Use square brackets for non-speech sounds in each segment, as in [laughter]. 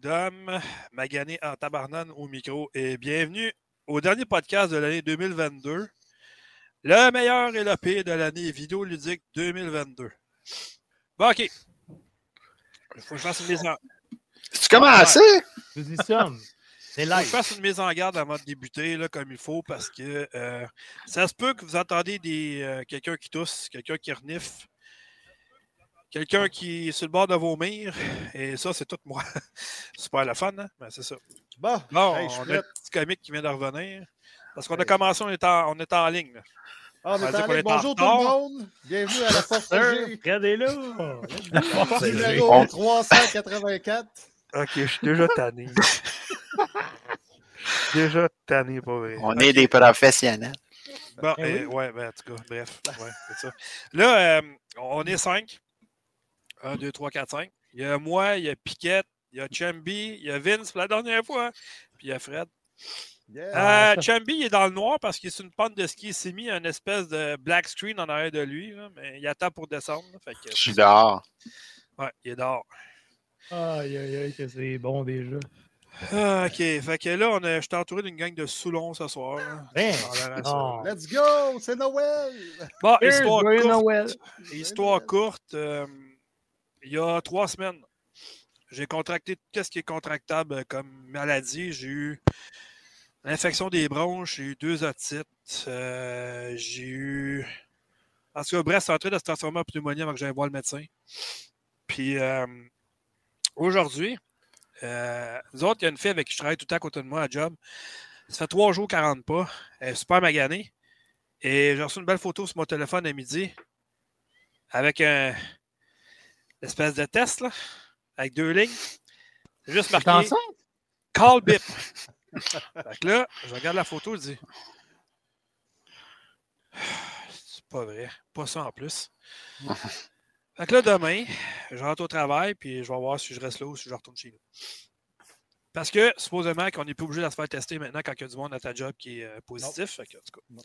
Dom, magané en tabarnane au micro et bienvenue au dernier podcast de l'année 2022. Le meilleur et le pire de l'année vidéoludique 2022. Bon, OK. Il faut que je fasse une mise en... Tu commences? C'est Faut que je fasse une mise en garde avant de débuter là, comme il faut parce que euh, ça se peut que vous entendez des, euh, quelqu'un qui tousse, quelqu'un qui renifle, quelqu'un qui est sur le bord de vomir. Et ça, c'est tout moi. [laughs] Super le fun, hein? Ben, c'est ça. Bon, hey, suis on a un petit comique qui vient de revenir. Parce qu'on a commencé, on est en, on est en ligne. là. Ah, on est en ligne. Bonjour tout le monde. Bienvenue à la Force est là. Numéro On- 384. Ok, je suis déjà tanné. [laughs] déjà tanné, pas vrai. On est des professionnels. Bon, Eh euh, oui. ouais, ben, en tout cas, bref. Ouais, c'est ça. Là, euh, on est cinq. Un, deux, trois, quatre, cinq. Il y a moi, il y a Piquette, il y a Chamby, il y a Vince pour la dernière fois, puis il y a Fred. Yeah. Euh, Chamby, il est dans le noir parce qu'il est sur une pente de ski. Il s'est mis un espèce de black screen en arrière de lui, là, mais il attend pour descendre. là, fait que, Je suis dehors. ouais, il est dehors. Aïe, aïe, aïe, que c'est bon déjà. Ah, OK. Fait que là, on a, je suis entouré d'une gang de Soulons ce soir. Ben, Ça a l'air à ça. non. Let's go, c'est Noël. Bon, Here's histoire courte. Noël. Histoire Noël. courte. euh, il y a trois semaines, j'ai contracté tout ce qui est contractable comme maladie. J'ai eu l'infection des bronches, j'ai eu deux otites, euh, j'ai eu. En tout cas, bref, c'est en train de se transformer en pneumonie avant que j'aille voir le médecin. Puis euh, aujourd'hui, euh, nous autres, il y a une fille avec qui je travaille tout le temps à côté de moi à job. Ça fait trois jours qu'elle rentre pas. Elle est super maganée. Et j'ai reçu une belle photo sur mon téléphone à midi avec un espèce de test, là, avec deux lignes. C'est juste marqué? Call Bip. [laughs] fait que là, je regarde la photo, je dis C'est pas vrai, pas ça en plus. [laughs] fait que là, demain, je rentre au travail, puis je vais voir si je reste là ou si je retourne chez nous. Parce que, supposément, qu'on n'est plus obligé de se faire tester maintenant quand il y a du monde à ta job qui est euh, positif. Fait que, en tout cas,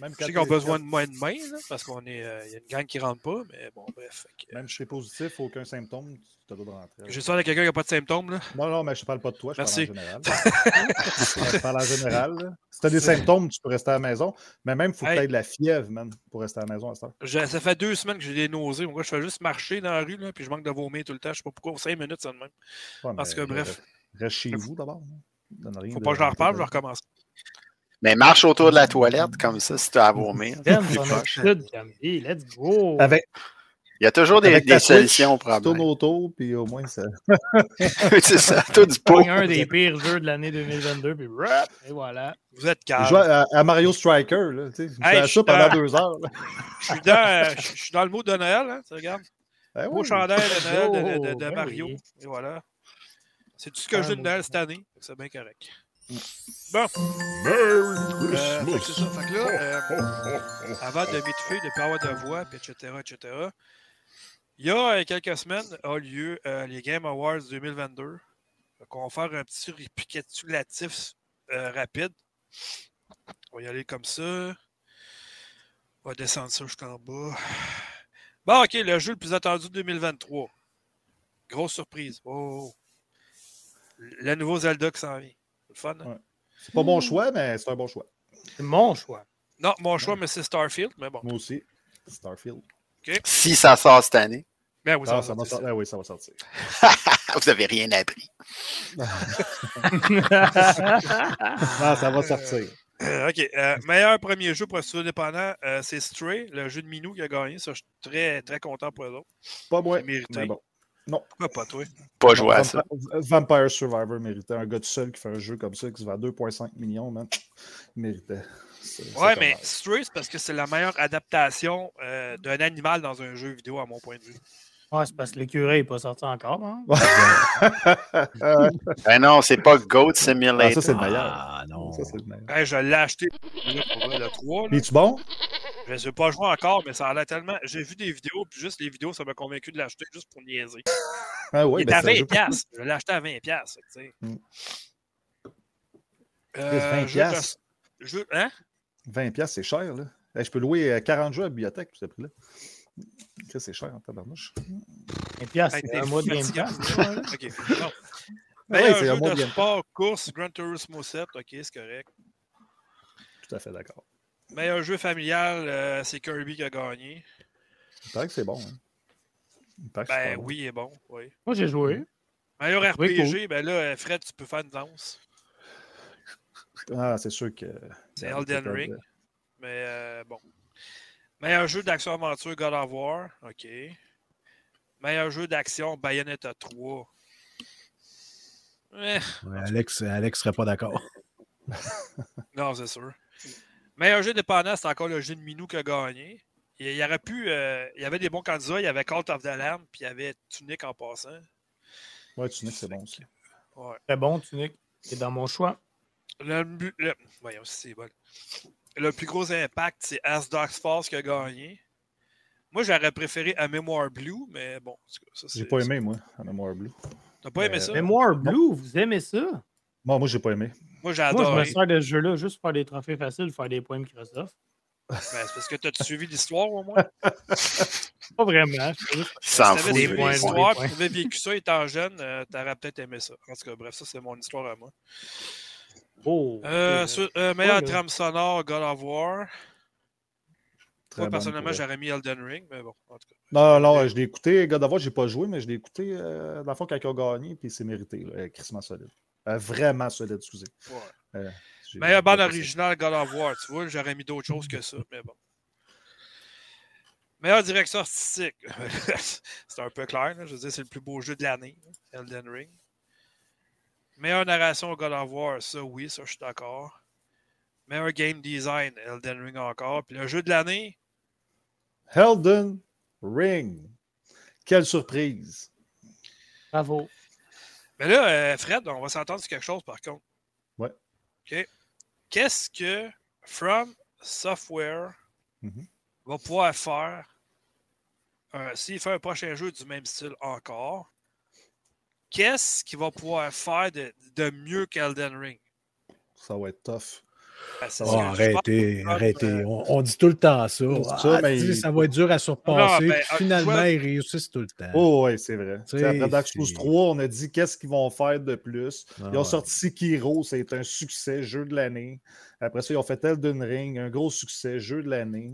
Même je sais ont t'es- besoin de moins de main, là, parce qu'on est. euh, Il y a une gang qui rentre pas, mais bon, bref. que, Même si je suis positif, aucun symptôme, tu te dois de rentrer. J'ai ça de quelqu'un qui n'a pas de symptômes, là. Non, non, mais je te parle pas de toi, je Merci. parle en général. [laughs] je parle en général. là. Si tu as des symptômes, tu peux rester à la maison. Mais même, il faut que Hey. tu aies de la fièvre, man, pour rester à la maison à. Je- ça fait deux semaines que j'ai des nausées. Moi, je fais juste marcher dans la rue, là, puis je manque de vomir tout le temps. Je sais pas pourquoi. Cinq minutes, ça de même. Ouais, Parce que, bref. Reste, chez vous d'abord. hein. Faut de- pas que je leur reparle, je vais recommencer. Mais marche autour de la toilette comme ça si tu as à vomir. Let's go. Avec, Il y a toujours des, des solutions au tu tournes problème. autour, puis au moins, ça. [laughs] c'est ça, tout du [laughs] pot. Un des pires jeux de l'année 2022, puis rap, et voilà. Vous êtes Je calme. joue à, à Mario Striker, là. Tu sais, je Hey, fais je ça pendant deux heures. [laughs] Je suis dans, euh, je je suis dans le mot de Noël, hein, tu regardes. Eh Beau oui. chandail de Noël de, de- de- de ben Mario. oui. Et voilà. C'est tout ce que Ah, j'ai de Noël cette année. C'est bien correct. Bon. Euh, fait que c'est ça. Fait que là, euh, avant de m'étouffer, de ne pas avoir de voix, puis etc., etc., il y a euh, quelques semaines a lieu euh, les Game Awards 2022. Donc, on va faire un petit récapitulatif euh, rapide. On va y aller comme ça. On va descendre ça jusqu'en bas. Bon, OK, le jeu le plus attendu de 2023. Grosse surprise. Oh. Le nouveau Zelda qui s'en vient. C'est le fun, hein? Ouais. C'est pas mon choix, mais c'est un bon choix. C'est mon choix. Non, mon choix, mais c'est Starfield, mais bon. Moi aussi. Starfield. Si ça sort cette année, Ben oui, Ah, va ça va sortir, sortir. Ah oui, ça va sortir. [laughs] vous n'avez rien appris. [laughs] Ah, ça va sortir. Euh, OK. euh, meilleur premier jeu pour un studio indépendant, euh, c'est Stray, le jeu de Minou qui a gagné. Ça, je suis très, très content pour eux autres. Pas moi. C'est mérité. Mais bon. Pourquoi pas, toi? Pas jouer à ça. Vampire, Survivor méritait. Un gars tout seul qui fait un jeu comme ça, qui se vend 2,5 millions, man. Il méritait. Ouais, mais. Stray, c'est parce que c'est la meilleure adaptation euh, d'un animal dans un jeu vidéo, à mon point de vue. Ouais, c'est parce que l'écureuil n'est pas sorti encore. Hein? Ben non, c'est pas Goat ah, Simulator. ça, c'est le meilleur. Ah non. Ça, c'est le meilleur. Hey, je l'ai acheté pour le 3. là. Es-tu bon? Je ne sais pas jouer encore, mais ça a l'air tellement. J'ai vu des vidéos, puis juste les vidéos, ça m'a convaincu de l'acheter juste pour niaiser. Ah oui, Il est ben, à c'est un 20$. jeu- piastres. Je l'ai acheté à 20$. piastres, tu sais. Mm. Euh, 20 piastres. jeu- Hein? 20$, piastres, c'est cher, là. Hey, je peux louer euh, 40 jeux à la bibliothèque pour ce prix-là. Ça, c'est cher en tabarnouche. Et puis, ah, c'est Hey, un mois de Game. Pass. ouais. OK. Non. Ouais, un jeu de game. sport, course, Gran Turismo 7. OK, c'est correct. Tout à fait d'accord. Meilleur jeu familial, euh, c'est Kirby qui a gagné. Il paraît que c'est bon. Hein. Il paraît que c'est Ben pas bon. oui, il est bon. Oui. Moi, j'ai joué. Meilleur Oui, RPG, ben là, Fred, tu peux faire une danse. Ah, c'est sûr que. C'est Elden Ring. Mais euh, bon. Meilleur jeu d'action-aventure, God of War. OK. Meilleur jeu d'action, Bayonetta 3. Eh, Ouais, Alex, Alex serait pas d'accord. non, c'est sûr. Meilleur jeu dépendant, c'est encore le jeu de Minou qui a gagné. Il y aurait pu. euh, il y avait des bons candidats. Il y avait Cult of the Lamb, puis il y avait Tunic en passant. Ouais, tu dis que c'est bon aussi. Ouais. Très bon, Tunic. C'est dans mon choix. Le, voyons si c'est bon. Le plus gros impact, c'est As Dark Falls qui a gagné. Moi, j'aurais préféré à Memoir Blue, mais bon. J'ai c'est- pas aimé, moi, à Mémoire Blue. T'as pas aimé Euh, ça? Mémoire Blue, vous aimez ça? Moi, moi, j'ai pas aimé. Moi, Moi, je me sers de ce jeu-là juste pour faire des trophées faciles, faire des points Microsoft. Ben, c'est parce que t'as [laughs] suivi l'histoire au moins? Pas vraiment. s'en Si t'avais des points, l'histoire et t'avais vécu ça étant jeune, euh, t'aurais peut-être aimé ça. En tout cas, bref, ça, c'est mon histoire à moi. Oh, Euh, sur- euh, meilleure là. trame sonore, God of War. Moi, personnellement, j'aurais mis Elden Ring, mais bon, en tout cas. Non, non, je l'ai écouté. God of War, j'ai pas joué, mais je l'ai écouté euh, dans le fond quand ont gagné, puis c'est mérité. Là, crissement solide. Euh, vraiment solide, excusez. Ouais. Euh, Meilleure bande originale, God of War. Tu vois, j'aurais mis d'autres choses que ça, mais bon. Meilleure direction artistique. [laughs] c'est un peu clair. là. Je veux dire, c'est le plus beau jeu de l'année, Elden Ring. Meilleure narration, God of War. Ça, oui, ça, je suis d'accord. Meilleur game design, Elden Ring encore. Puis le jeu de l'année, Elden Ring. Quelle surprise. Bravo. Mais là, euh, Fred, on va s'entendre sur quelque chose par contre. Ouais. OK. Qu'est-ce que From Software Mhm. va pouvoir faire euh, s'il fait un prochain jeu du même style encore? Qu'est-ce qu'il va pouvoir faire de, de mieux qu'Elden Ring? Ça va être tough. Ben, Oh, Oh, que je arrêtez, pense. arrêtez. Euh, On, on dit tout le temps ça. Dit Ah, ça, mais il- ça va être dur à surpasser. Non, ben, finalement, ils réussissent tout le temps. Oh, oui, c'est vrai. Après Dark Souls c'est- 3, on a dit qu'est-ce qu'ils vont faire de plus. Ah, Ils ont ouais. sorti Sekiro, c'est un succès, jeu de l'année. Après ça, ils ont fait Elden Ring, un gros succès, jeu de l'année.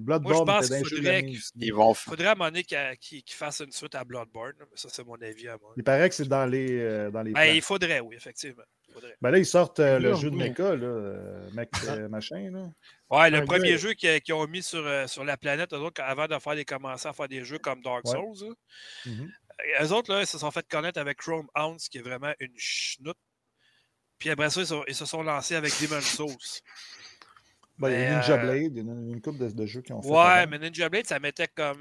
Bloodborne pense était un qu'il faudrait vont faudrait à un moment donné qu'il qu'il- qu'il fasse une suite à Bloodborne, ça, c'est mon avis à moi. Il paraît que c'est dans les, euh, dans les Ben, il faudrait, oui, effectivement. Faudrait. Ben là, ils sortent euh, le jeu de mecha, là, euh, mec, euh, machin. Là. Ouais, le Un premier gars- jeu qu'ils ont mis sur, sur la planète, eux autres, avant de faire des commencer à faire des jeux comme Dark Ouais. Souls, euh, eux autres, là, ils se sont fait connaître avec Chrome Hounds, qui est vraiment une chenoute. Puis après ça, ils, sont- ils se sont lancés avec Demon's Souls. Ben, il y a Ninja euh, Blade, il y a une, une couple de, de jeux qui ont fait. Ouais, avant. mais Ninja Blade, ça mettait comme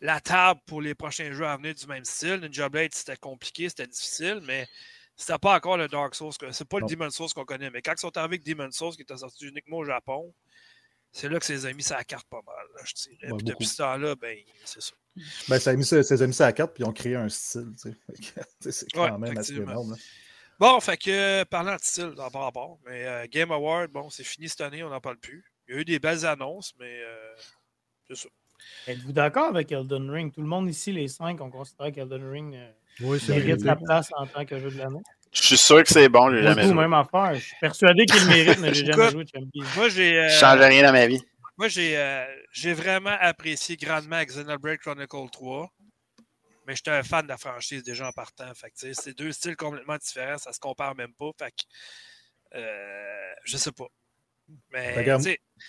la table pour les prochains jeux à venir du même style. Ninja Blade, c'était compliqué, c'était difficile, mais c'était pas encore le Dark Souls. C'est pas Non. le Demon's Souls qu'on connaît. Mais quand ils sont arrivés avec Demon's Souls, qui était sorti uniquement au Japon, c'est là que ses amis, ça carte pas mal, là, je dirais. Ouais, Puis depuis ce temps-là, ben, c'est ça. Ben, ça a mis ça, carte, puis ils ont créé un style. tu sais. [laughs] C'est quand Ouais, même assez énorme. là. Bon, fait que, euh, parlant de style, dans par rapport, mais euh, Game Award, bon, c'est fini cette année, on n'en parle plus. Il y a eu des belles annonces, mais euh, c'est ça. Êtes-vous d'accord avec Elden Ring? Tout le monde ici, les cinq, on considère qu'Elden Ring euh, Oui, c'est mérite sa place en tant que jeu de l'année. Je suis sûr que c'est bon, j'ai Moi, jamais joué. même affaire. Je suis persuadé qu'il le mérite, mais j'ai [laughs] jamais joué de Champions. Moi, j'ai. euh, Je change rien dans ma vie. Moi, j'ai euh, j'ai vraiment apprécié grandement Xenoblade Chronicle 3. Mais j'étais un fan de la franchise déjà en partant. Fait que, tu sais, c'est deux styles complètement différents. Ça se compare même pas. Fait que, euh, je sais pas. Mais, tu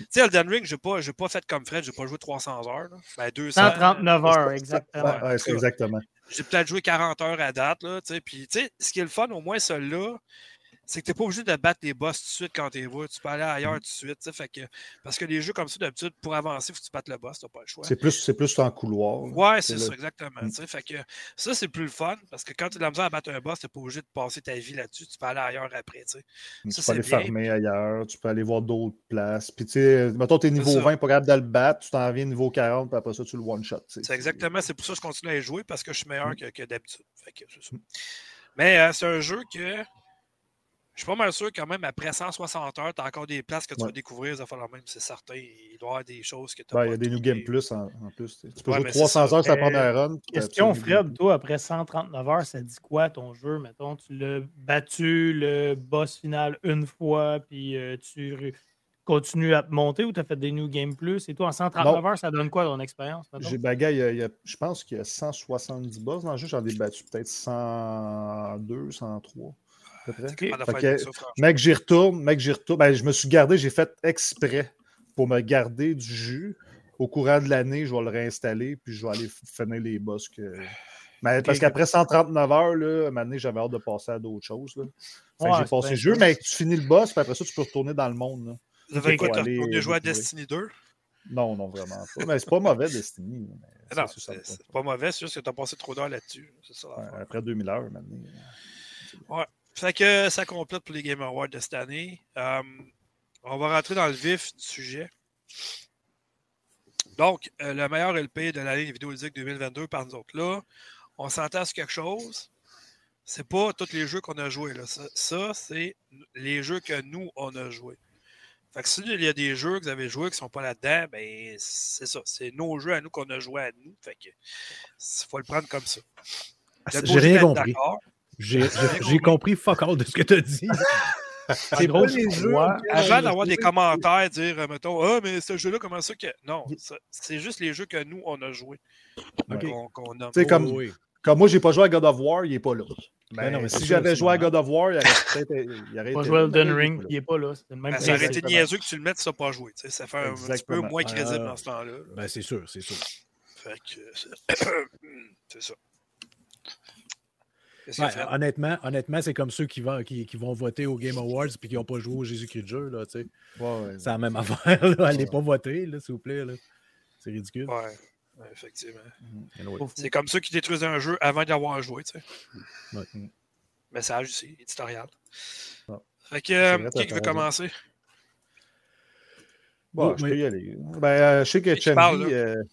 sais, Elden Ring, j'ai pas, j'ai pas fait comme Fred. J'ai pas joué 300 heures. Là. Ben, 200. 139 heures, Ouais, exactement. ouais, c'est exactement. J'ai peut-être joué 40 heures à date. Là, tu sais. Puis, tu sais, ce qui est le fun, au moins, celui-là, c'est que tu n'es pas obligé de battre les boss tout de suite quand tu vois. Tu peux aller ailleurs tout de suite. tu. Fait que, parce que les jeux comme ça, d'habitude, pour avancer, il faut que tu battes le boss. Tu n'as pas le choix. C'est plus, c'est plus en couloir. Ouais, c'est ça, le- exactement. Mm. tu. Fait que ça, c'est plus le fun parce que quand tu as de la misère à battre un boss, tu n'es pas obligé de passer ta vie là-dessus. Tu peux aller ailleurs après. tu. Tu Ça, peux aller bien. farmer ailleurs, tu peux aller voir d'autres places. Puis, tu sais, mettons, t'es niveau ça. 20, pas capable de le battre, tu t'en viens niveau 40, puis après ça, tu le one-shot. tu. C'est exactement, c'est pour ça que je continue à y jouer parce que je suis meilleur Mm. que, que d'habitude. Mais euh, c'est un jeu que Je suis pas mal sûr quand même, après 160 heures, tu as encore des places que tu Ouais. vas découvrir, ça va falloir même, c'est certain. Il doit y avoir des choses que tu Ben, il y a des New Game Plus en, en plus. tu peux Ouais, jouer mais c'est 300 ça. heures sur la Euh, première run. puis t'as Question, Fred, toi, après 139 heures, ça dit quoi ton jeu? Mettons, tu l'as battu le boss final une fois, puis euh, tu continues à te monter ou tu as fait des New Game Plus? Et toi, en 139 heures, ça donne quoi ton expérience? mettons? J'ai bagay, il y a- il y a- je pense qu'il y a 170 boss dans le jeu. J'en ai battu peut-être 102, 103. Peu près. Mec, j'y retourne. Mec, j'y retourne. Ben, je me suis gardé, j'ai fait exprès pour me garder du jus. Au courant de l'année, je vais le réinstaller, puis je vais aller finir les boss que. [sighs] Mais parce qu'après 139 heures, là, à j'avais hâte de passer à d'autres choses. Ouais, j'ai passé le jeu, mais tu finis le boss, puis après ça, tu peux retourner dans le monde. là. Vous avez quoi, aller, retourné euh, jouer à. Destiny 2? Non, non, vraiment pas. Mais c'est pas mauvais, Destiny. [laughs] c'est- Non, pas mauvais, c'est juste que tu as passé trop d'heures là-dessus. Ouais, après 2000 heures, maintenant. Fait que ça complète pour les Game Awards de cette année. Euh, on va rentrer dans le vif du sujet. Donc, euh, le meilleur LP de l'année vidéoludique 2022 par nous autres. Là, on s'entend sur quelque chose. C'est pas tous les jeux qu'on a joués. Là. Ça, ça, c'est les jeux que nous, on a joués. Fait que s'il y a des jeux que vous avez joués qui sont pas là-dedans, ben c'est ça. C'est nos jeux à nous qu'on a joués à nous. Fait que faut le prendre comme ça. Êtes J'ai rien compris. [laughs] J'ai compris fuck all de ce que tu as dit. [laughs] C'est gros, les jeux. Avant d'avoir des commentaires, dire, euh, mettons, ah, mais ce jeu-là, comment ça que. Non, ça- c'est juste les jeux que nous, on a joués. Comme, Oui. comme moi, j'ai pas joué à God of War, il est pas là. Ben non, mais si j'avais joué à. God of War, il aurait [laughs] peut-être. Aurait Pas joué à Elden Ring, pas là. il est pas là. C'est le même Ben, ça aurait été niaiseux que tu le mettes n'as pas joué. tu sais, Ça fait un, petit peu moins crédible Euh, dans ce temps-là. là. Ben, c'est sûr, c'est sûr. Fait que. [coughs] C'est ça. Ouais, honnêtement, honnêtement c'est comme ceux qui vont, qui, qui vont voter au Game Awards et qui n'ont pas joué au Jésus-Christ de jeu. Là, tu sais. Ouais, ouais. c'est la même affaire. Là. Allez pas voter, là, s'il vous plaît. là. C'est ridicule. Ouais, ouais, effectivement. Anyway. C'est comme ceux qui détruisent un jeu avant d'y avoir joué, tu sais. Ouais. Message ici, éditorial. Ah. Fait que, euh, vrai, qui veut commencer? Bon, Oh, je oui. peux y aller. Ben, euh, je sais que là? euh,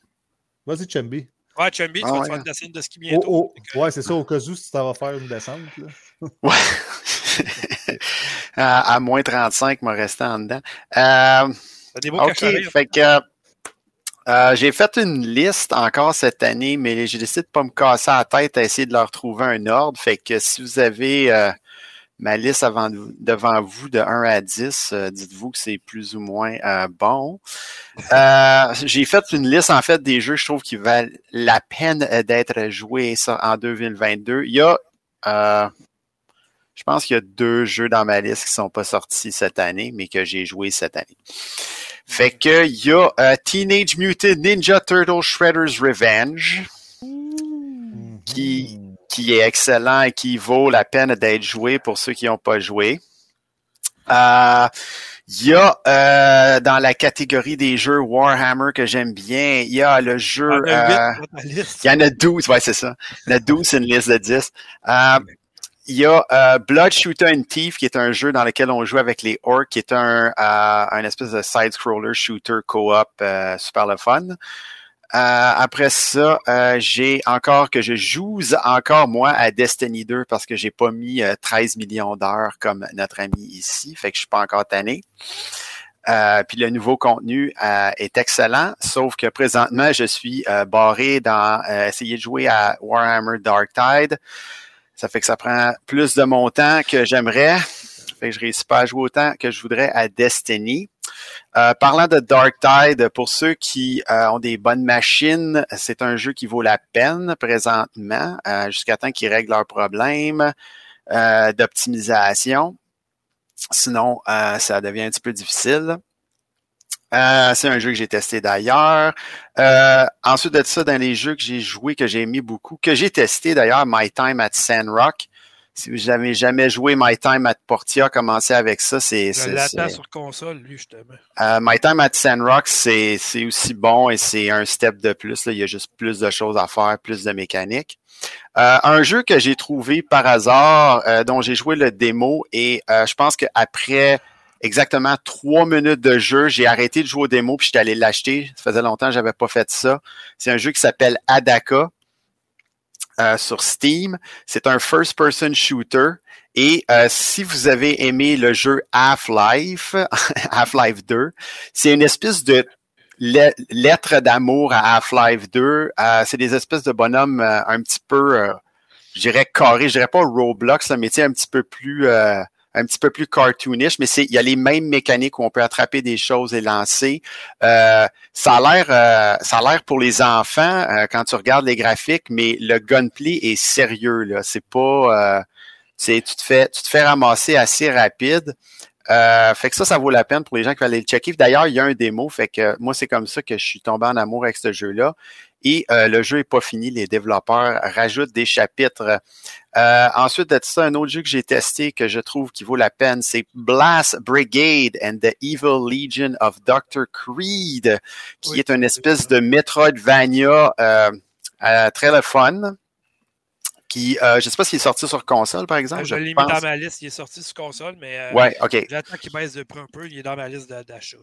Vas-y, Chambi. Ouais, Chumby, tu Ah vas ouais. te faire une descente de ski Oh, bientôt. oh, Fait que- ouais, c'est ça, au cas où, si tu vas faire une descente. Là. Ouais. [laughs] à, à moins 35, me restant en dedans. Euh, T'as des beaux OK, fait que euh, j'ai fait une liste encore cette année, mais j'ai décidé de ne pas me casser la tête à essayer de leur trouver un ordre. Fait que si vous avez euh, ma liste avant de- devant vous de 1 à 10, euh, dites-vous que c'est plus ou moins euh, bon. Euh, [laughs] j'ai fait une liste en fait des jeux, je trouve, qui valent la peine d'être joués ça, en 2022. Il y a je pense qu'il y a deux jeux dans ma liste qui sont pas sortis cette année, mais que j'ai joué cette année. Fait que il y a Teenage Mutant Ninja Turtle Shredder's Revenge, Qui- qui est excellent et qui vaut la peine d'être joué pour ceux qui n'ont pas joué. Euh, il y a euh, dans la catégorie des jeux Warhammer que j'aime bien, il y a le jeu. Il y en a huit euh, dans ta liste. il y en a 12, ouais, c'est ça. Il y en a 12, c'est une liste de 10. Euh, il y a Blood Shooter and Thief, qui est un jeu dans lequel on joue avec les orcs, qui est un, un espèce de side-scroller shooter co-op super le fun. Euh, après ça, euh, j'ai encore que je joue encore moi à Destiny 2 parce que j'ai pas mis euh, 13 millions d'heures comme notre ami ici, fait que je suis pas encore tanné. Euh, puis le nouveau contenu euh, est excellent, sauf que présentement, je suis euh, barré dans euh, essayer de jouer à Warhammer Dark Tide. Ça fait que ça prend plus de mon temps que j'aimerais. Fait que je réussis pas à jouer autant que je voudrais à Destiny. Euh, parlant de Dark Tide, pour ceux qui euh, ont des bonnes machines, c'est un jeu qui vaut la peine présentement, euh, jusqu'à temps qu'ils règlent leurs problèmes euh, d'optimisation. Sinon, ça devient un petit peu difficile. C'est un jeu que j'ai testé d'ailleurs. Ensuite de ça, dans les jeux que j'ai joués, que j'ai aimé beaucoup, que j'ai testé d'ailleurs, My Time at Sandrock. Si vous n'avez jamais joué My Time at Portia, commencez avec ça. C'est, Je c'est- l'attends c'est- sur console, lui, justement. euh, My Time at Sandrock, c'est, c'est aussi bon et c'est un step de plus. Là. Il y a juste plus de choses à faire, plus de mécanique. Euh, un jeu que j'ai trouvé par hasard, euh, dont j'ai joué le démo et euh, je pense qu'après exactement trois minutes de jeu, j'ai arrêté de jouer au démo puis j'étais allé l'acheter. Ça faisait longtemps que j'avais pas fait ça. C'est un jeu qui s'appelle Adaka. Euh, sur Steam. C'est un first-person shooter. Et euh, si vous avez aimé le jeu Half-Life, [laughs] Half-Life 2, c'est une espèce de lettre d'amour à Half-Life 2. Euh, c'est des espèces de bonhommes un petit peu, je dirais carré, je dirais pas Roblox, mais un petit peu plus un petit peu plus cartoonish, mais c'est il y a les mêmes mécaniques où on peut attraper des choses et lancer. Euh, ça a l'air euh, ça a l'air pour les enfants euh, quand tu regardes les graphiques, mais le gunplay est sérieux là. C'est pas c'est tu te fais tu te fais ramasser assez rapide. fait que ça, ça vaut la peine pour les gens qui veulent aller le checker. D'ailleurs, il y a un démo, fait que moi, c'est comme ça que je suis tombé en amour avec ce jeu-là. Et le jeu n'est pas fini. Les développeurs rajoutent des chapitres euh, ensuite de ça, un autre jeu que j'ai testé que je trouve qui vaut la peine, c'est Blast Brigade and the Evil Legion of Dr. Creed, qui est une espèce de Metroidvania euh, euh, très le fun. Euh, je ne sais pas s'il est sorti sur console, par exemple. je, l'ai mis dans ma liste. Il est sorti sur console, mais euh, ouais, j'attends qu'il baisse de prix un peu. Il est dans ma liste d'achat.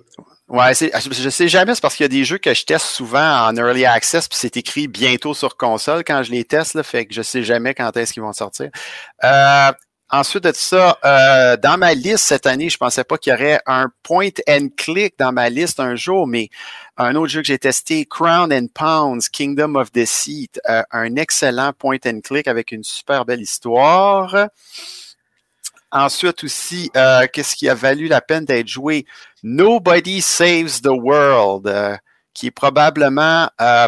Ouais, je ne sais jamais. C'est parce qu'il y a des jeux que je teste souvent en early access, puis c'est écrit bientôt sur console quand je les teste. Là, fait que je ne sais jamais quand est-ce qu'ils vont sortir. Euh, Ensuite de ça, euh, dans ma liste cette année, je pensais pas qu'il y aurait un point and click dans ma liste un jour, mais un autre jeu que j'ai testé, Crown and Pounds, Kingdom of Deceit, euh, un excellent point and click avec une super belle histoire. Ensuite aussi, euh, qu'est-ce qui a valu la peine d'être joué? Nobody Saves the World qui est probablement euh,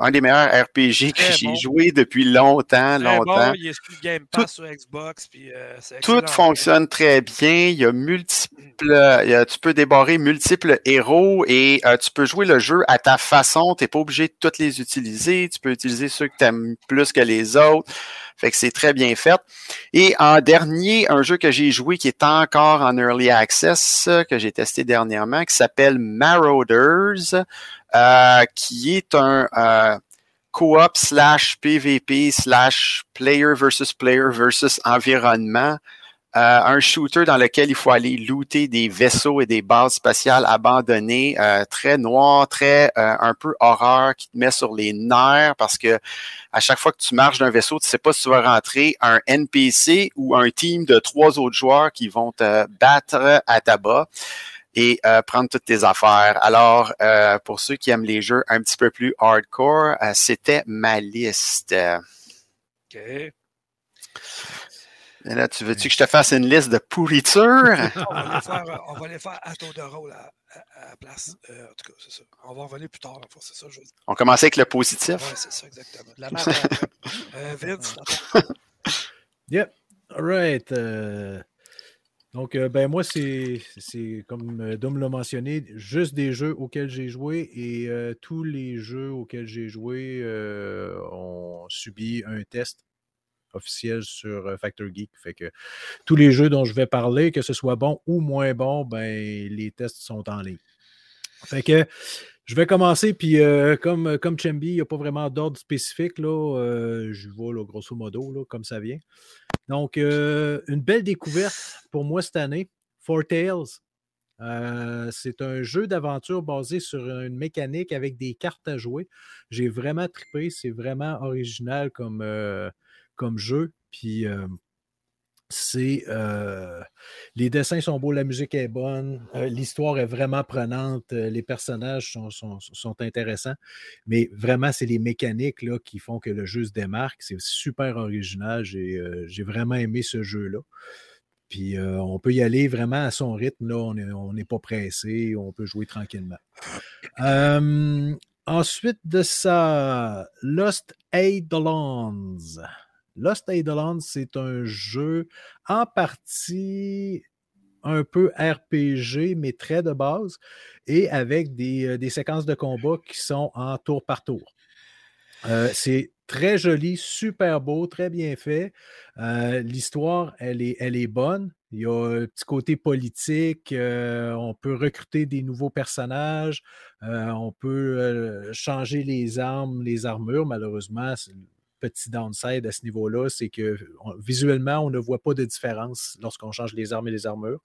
un des meilleurs RPG que j'ai joué depuis longtemps, longtemps. il y a Game Pass sur Xbox. Puis, euh, tout fonctionne très bien. Il y a multiples, tu peux débarrer multiples héros et euh, tu peux jouer le jeu à ta façon. Tu n'es pas obligé de toutes les utiliser. Tu peux utiliser ceux que tu aimes plus que les autres. Fait que c'est très bien fait. Et en dernier, un jeu que j'ai joué qui est encore en early access, que j'ai testé dernièrement, qui s'appelle Marauders, euh, qui est un euh, co-op slash PVP slash player versus player versus environnement. Euh, un shooter dans lequel il faut aller looter des vaisseaux et des bases spatiales abandonnées, euh, très noir, très euh, un peu horreur qui te met sur les nerfs parce que à chaque fois que tu marches d'un vaisseau, tu sais pas si tu vas rentrer un NPC ou un team de trois autres joueurs qui vont te battre à tabac et prendre toutes tes affaires. Alors, pour ceux qui aiment les jeux un petit peu plus hardcore, c'était ma liste. OK. Et là, tu veux-tu que je te fasse une liste de pourriture? [laughs] on, va les faire, on va les faire à tour de rôle à, la place. Euh, en tout cas, c'est ça. On va revenir plus tard, c'est ça. Je... On commençait avec le positif. Oui, c'est ça, exactement. La [laughs] euh, Vince, [laughs] Yep. All right. Euh, donc, euh, ben moi, c'est comme Dom l'a mentionné, juste des jeux auxquels j'ai joué et tous les jeux auxquels j'ai joué ont subi un test officiel sur euh, Factor Geek. Fait que tous les jeux dont je vais parler, que ce soit bon ou moins bon, ben, les tests sont en ligne. Fait que je vais commencer, puis euh, comme, comme il n'y a pas vraiment d'ordre spécifique, là, euh, je vois grosso modo là, comme ça vient. Donc, une belle découverte pour moi cette année, Four Tales. c'est un jeu d'aventure basé sur une mécanique avec des cartes à jouer. J'ai vraiment trippé, c'est vraiment original comme, comme jeu. Puis c'est les dessins sont beaux, la musique est bonne, l'histoire est vraiment prenante, les personnages sont, intéressants, mais vraiment, c'est les mécaniques là, qui font que le jeu se démarque. C'est super original. J'ai vraiment aimé ce jeu-là. Puis on peut y aller vraiment à son rythme. Là, on n'est pas pressé, on peut jouer tranquillement. ensuite de ça, Lost Eidolons. Lost Eidolons, c'est un jeu en partie un peu RPG, mais très de base, et avec des, euh, séquences de combat qui sont en tour par tour. Euh, c'est très joli, super beau, très bien fait. Euh, l'histoire, elle est, elle est bonne. Il y a un petit côté politique. on peut recruter des nouveaux personnages. on peut changer les armes, les armures. Malheureusement, petit downside à ce niveau-là, c'est que visuellement, on ne voit pas de différence lorsqu'on change les armes et les armures.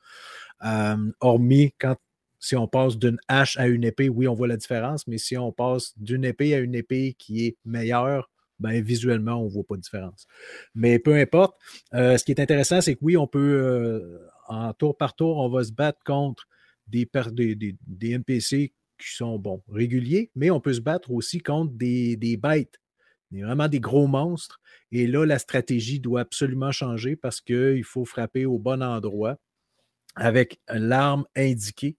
Euh, hormis quand si on passe d'une hache à une épée, oui, on voit la différence, mais si on passe d'une épée à une épée qui est meilleure, ben, visuellement, on ne voit pas de différence. Mais peu importe. ce qui est intéressant, c'est que oui, on peut, en tour par tour, on va se battre contre des NPC qui sont bon, réguliers, mais on peut se battre aussi contre des, des bêtes, vraiment des gros monstres. Et là, la stratégie doit absolument changer parce qu'il faut frapper au bon endroit avec l'arme indiquée.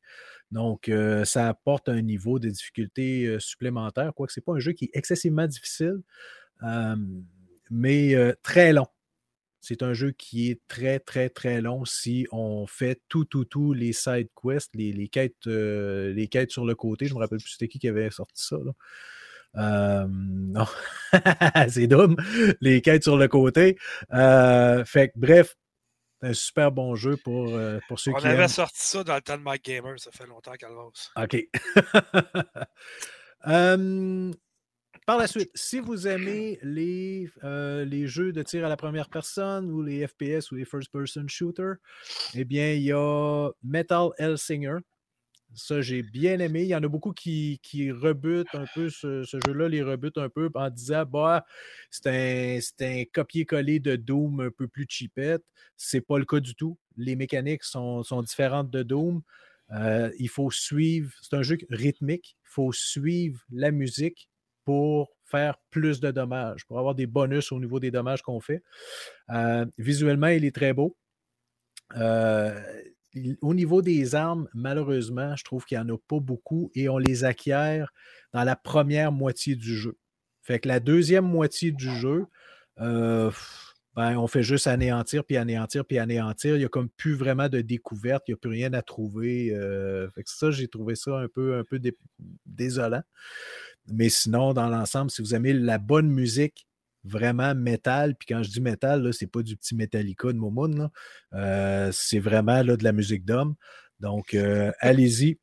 Donc, euh, ça apporte un niveau de difficulté euh, supplémentaire, quoique ce n'est pas un jeu qui est excessivement difficile, mais euh, très long. C'est un jeu qui est très, très, très long si on fait tout, tout, tout les side quests, les, quêtes, les quêtes sur le côté. Je ne me rappelle plus c'était qui qui avait sorti ça. Non, [laughs] c'est dumb. Les quêtes sur le côté. fait bref, un super bon jeu pour, euh, pour ceux qui. On avait sorti ça dans le temps de Mike Gamer, ça fait longtemps qu'elle lance. OK. [laughs] par la suite, si vous aimez les, euh, les jeux de tir à la première personne ou les FPS ou les first-person shooters, eh bien, il y a Metal Hellsinger ça, j'ai bien aimé. Il y en a beaucoup qui, qui rebutent un peu ce, jeu-là, les rebutent un peu en disant bah, c'est un, un copier-coller de Doom un peu plus cheapette. C'est pas le cas du tout. Les mécaniques sont, différentes de Doom. Euh, il faut suivre, c'est un jeu rythmique. Il faut suivre la musique pour faire plus de dommages, pour avoir des bonus au niveau des dommages qu'on fait. Euh, visuellement, il est très beau. Euh, au niveau des armes, malheureusement, je trouve qu'il n'y en a pas beaucoup et on les acquiert dans la première moitié du jeu. Fait que la deuxième moitié du jeu, euh, ben, on fait juste anéantir, puis anéantir, puis anéantir. Il n'y a comme plus vraiment de découverte, il n'y a plus rien à trouver. Euh, fait que ça, j'ai trouvé ça un peu, un peu désolant. Mais sinon, dans l'ensemble, si vous aimez la bonne musique, vraiment métal. Puis quand je dis métal, c'est pas du petit Metallica de Momoun. Euh, c'est vraiment là, de la musique d'homme. Donc, euh, allez-y.